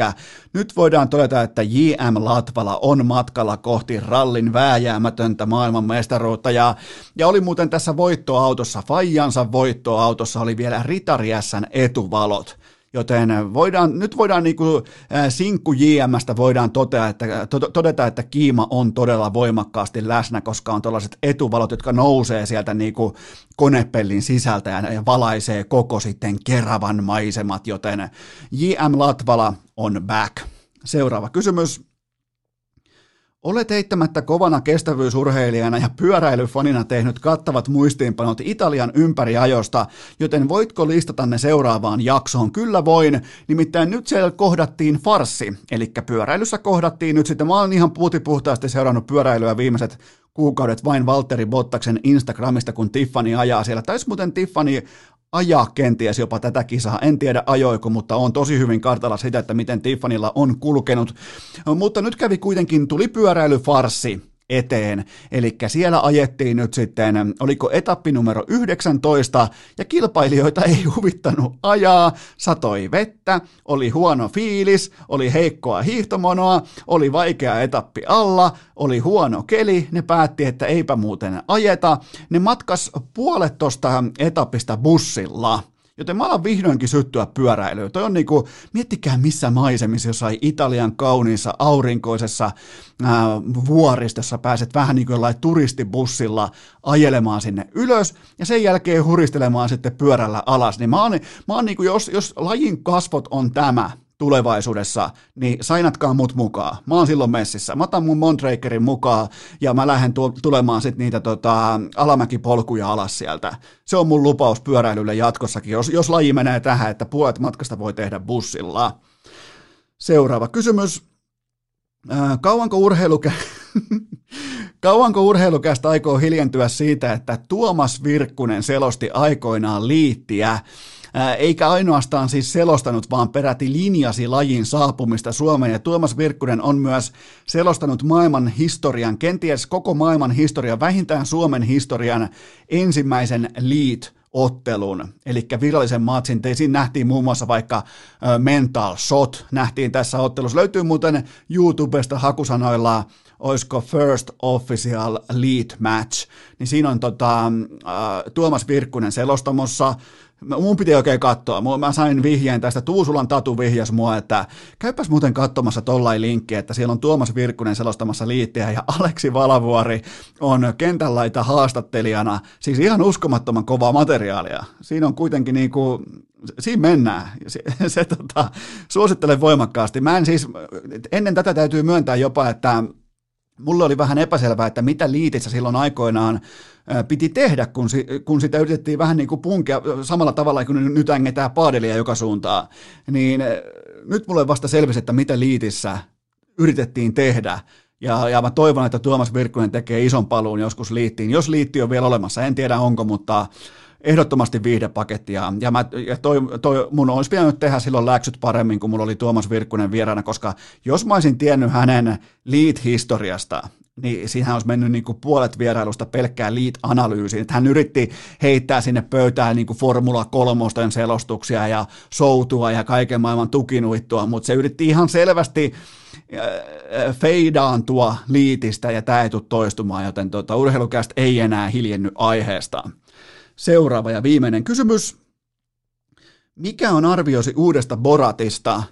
nyt voidaan todeta, että JM Latvala on matkalla kohti rallin vääjäämätöntä maailmanmestaruutta ja, ja oli muuten tässä voittoautossa, Fajansa voittoautossa oli vielä Ritari S:n etuvalot. Joten voidaan, nyt voidaan niin kuin sinkku JMstä voidaan totea, että, to, todeta, että kiima on todella voimakkaasti läsnä, koska on tällaiset etuvalot, jotka nousee sieltä niin kuin konepellin sisältä ja, ja valaisee koko sitten Keravan maisemat, joten JM Latvala on back. Seuraava kysymys. Olet eittämättä kovana kestävyysurheilijana ja pyöräilyfanina tehnyt kattavat muistiinpanot Italian ympäriajosta, joten voitko listata ne seuraavaan jaksoon? Kyllä voin, nimittäin nyt siellä kohdattiin farsi, eli pyöräilyssä kohdattiin nyt sitten, mä olen ihan puhtaasti seurannut pyöräilyä viimeiset kuukaudet vain Valtteri Bottaksen Instagramista, kun Tiffany ajaa siellä. Taisi muuten Tiffany ajaa kenties jopa tätä kisaa. En tiedä ajoiko, mutta on tosi hyvin kartalla sitä, että miten Tiffanylla on kulkenut. Mutta nyt kävi kuitenkin, tuli pyöräilyfarsi eteen. Eli siellä ajettiin nyt sitten, oliko etappi numero 19, ja kilpailijoita ei huvittanut ajaa, satoi vettä, oli huono fiilis, oli heikkoa hiihtomonoa, oli vaikea etappi alla, oli huono keli, ne päätti, että eipä muuten ajeta, ne matkas puolet tuosta etapista bussilla – Joten mä alan vihdoinkin syttyä pyöräilyyn. Toi on niinku, miettikää missä maisemissa, jossain Italian kauniissa aurinkoisessa ää, vuoristossa pääset vähän niin jollain turistibussilla ajelemaan sinne ylös ja sen jälkeen huristelemaan sitten pyörällä alas. Niin mä oon, mä oon niinku, jos, jos lajin kasvot on tämä, tulevaisuudessa, niin sainatkaa mut mukaan. Mä oon silloin messissä. Mä otan mun Montrakerin mukaan ja mä lähden tu- tulemaan sitten niitä tota, alamäkipolkuja alas sieltä. Se on mun lupaus pyöräilylle jatkossakin, jos, jos laji menee tähän, että puolet matkasta voi tehdä bussilla. Seuraava kysymys. Äh, kauanko urheilukä... Kauanko urheilukästä aikoo hiljentyä siitä, että Tuomas Virkkunen selosti aikoinaan liittiä, eikä ainoastaan siis selostanut, vaan peräti linjasi lajin saapumista Suomeen. Ja Tuomas Virkkunen on myös selostanut maailman historian, kenties koko maailman historian, vähintään Suomen historian ensimmäisen liit ottelun, eli virallisen matsin. Siinä nähtiin muun muassa vaikka Mental Shot, nähtiin tässä ottelussa. Löytyy muuten YouTubesta hakusanoilla olisiko First Official Lead Match, niin siinä on tota, äh, Tuomas Virkkunen selostamossa, mun piti oikein katsoa. Mä sain vihjeen tästä, Tuusulan Tatu vihjas mua, että käypäs muuten katsomassa tollain linkki, että siellä on Tuomas Virkkunen selostamassa liittiä ja Aleksi Valavuori on kentänlaita haastattelijana. Siis ihan uskomattoman kovaa materiaalia. Siinä on kuitenkin niin kuin, siinä mennään. Se, se tota, suosittelen voimakkaasti. Mä en siis, ennen tätä täytyy myöntää jopa, että mulle oli vähän epäselvää, että mitä liitissä silloin aikoinaan piti tehdä, kun, si, kun sitä yritettiin vähän niin kuin punkea samalla tavalla kuin nyt ängetään paadelia joka suuntaan. Niin nyt mulle vasta selvisi, että mitä liitissä yritettiin tehdä. Ja, ja mä toivon, että Tuomas Virkkunen tekee ison paluun joskus liittiin, jos liitti on vielä olemassa. En tiedä onko, mutta ehdottomasti viihdepakettia. Ja, mä, ja toi, toi, mun olisi pitänyt tehdä silloin läksyt paremmin, kun mulla oli Tuomas Virkkunen vieraana, koska jos mä olisin tiennyt hänen lead-historiasta, niin siihen olisi mennyt niin kuin puolet vierailusta pelkkään lead-analyysiin. Että hän yritti heittää sinne pöytään niin kuin Formula kolmosten selostuksia ja soutua ja kaiken maailman tukinuittua, mutta se yritti ihan selvästi äh, feidaantua liitistä ja tämä ei tule toistumaan, joten tuota, urheilukästä ei enää hiljennyt aiheesta. Seuraava ja viimeinen kysymys. Mikä on arviosi uudesta Boratista?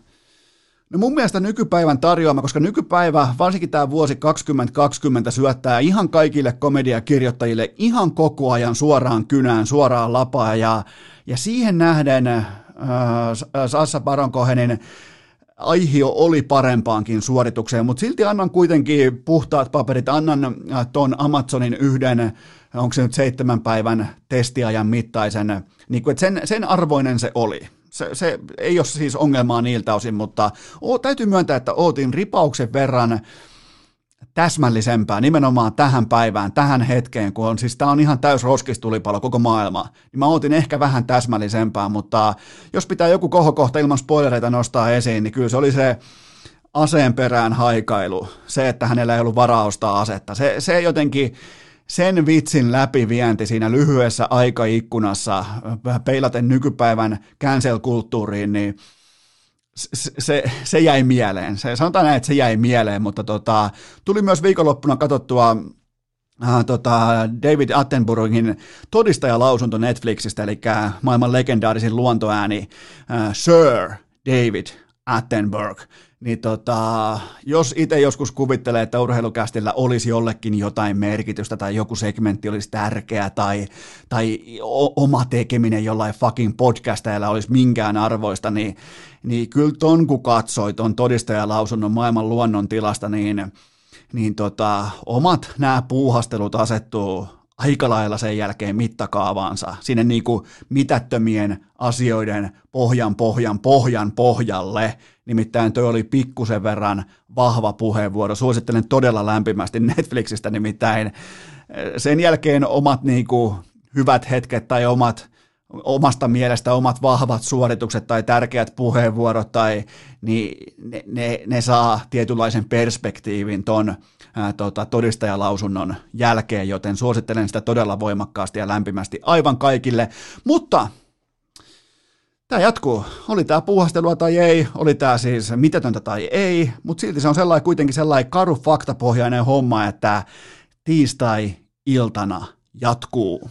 No mun mielestä nykypäivän tarjoama, koska nykypäivä, varsinkin tämä vuosi 2020 syöttää ihan kaikille komediakirjoittajille ihan koko ajan suoraan kynään, suoraan lapaa ja, ja siihen nähden äh, Sassa Baronkohenin aihio oli parempaankin suoritukseen, mutta silti annan kuitenkin puhtaat paperit, annan äh, ton Amazonin yhden onko se nyt seitsemän päivän testiajan mittaisen, niin kuin, että sen, sen arvoinen se oli. Se, se ei ole siis ongelmaa niiltä osin, mutta o, täytyy myöntää, että ootin ripauksen verran täsmällisempää nimenomaan tähän päivään, tähän hetkeen, kun on, siis tämä on ihan täys roskistulipalo koko maailma, niin mä ootin ehkä vähän täsmällisempää, mutta jos pitää joku kohokohta ilman spoilereita nostaa esiin, niin kyllä se oli se aseen perään haikailu, se, että hänellä ei ollut varaa ostaa asetta, se, se jotenkin, sen vitsin läpivienti siinä lyhyessä aikaikkunassa, peilaten nykypäivän cancel-kulttuuriin, niin se, se jäi mieleen. Se, sanotaan näin, että se jäi mieleen, mutta tota, tuli myös viikonloppuna katsottua äh, tota, David Attenboroughin todistajalausunto Netflixistä, eli maailman legendaarisin luontoääni äh, Sir David Attenborough niin tota, jos itse joskus kuvittelee, että urheilukästillä olisi jollekin jotain merkitystä tai joku segmentti olisi tärkeä tai, tai oma tekeminen jollain fucking podcastajalla olisi minkään arvoista, niin, niin kyllä ton kun katsoi ton todistajalausunnon maailman luonnon tilasta, niin, niin tota, omat nämä puuhastelut asettuu aika lailla sen jälkeen mittakaavaansa sinne niin kuin mitättömien asioiden pohjan, pohjan, pohjan pohjalle. Nimittäin toi oli pikkusen verran vahva puheenvuoro. Suosittelen todella lämpimästi Netflixistä nimittäin. Sen jälkeen omat niin kuin, hyvät hetket tai omat omasta mielestä omat vahvat suoritukset tai tärkeät puheenvuorot, tai, niin ne, ne, ne saa tietynlaisen perspektiivin ton ää, tota, todistajalausunnon jälkeen, joten suosittelen sitä todella voimakkaasti ja lämpimästi aivan kaikille. Mutta Tämä jatkuu. Oli tämä puuhastelua tai ei, oli tämä siis mitätöntä tai ei, mutta silti se on sellainen, kuitenkin sellainen karu faktapohjainen homma, että tiistai-iltana jatkuu.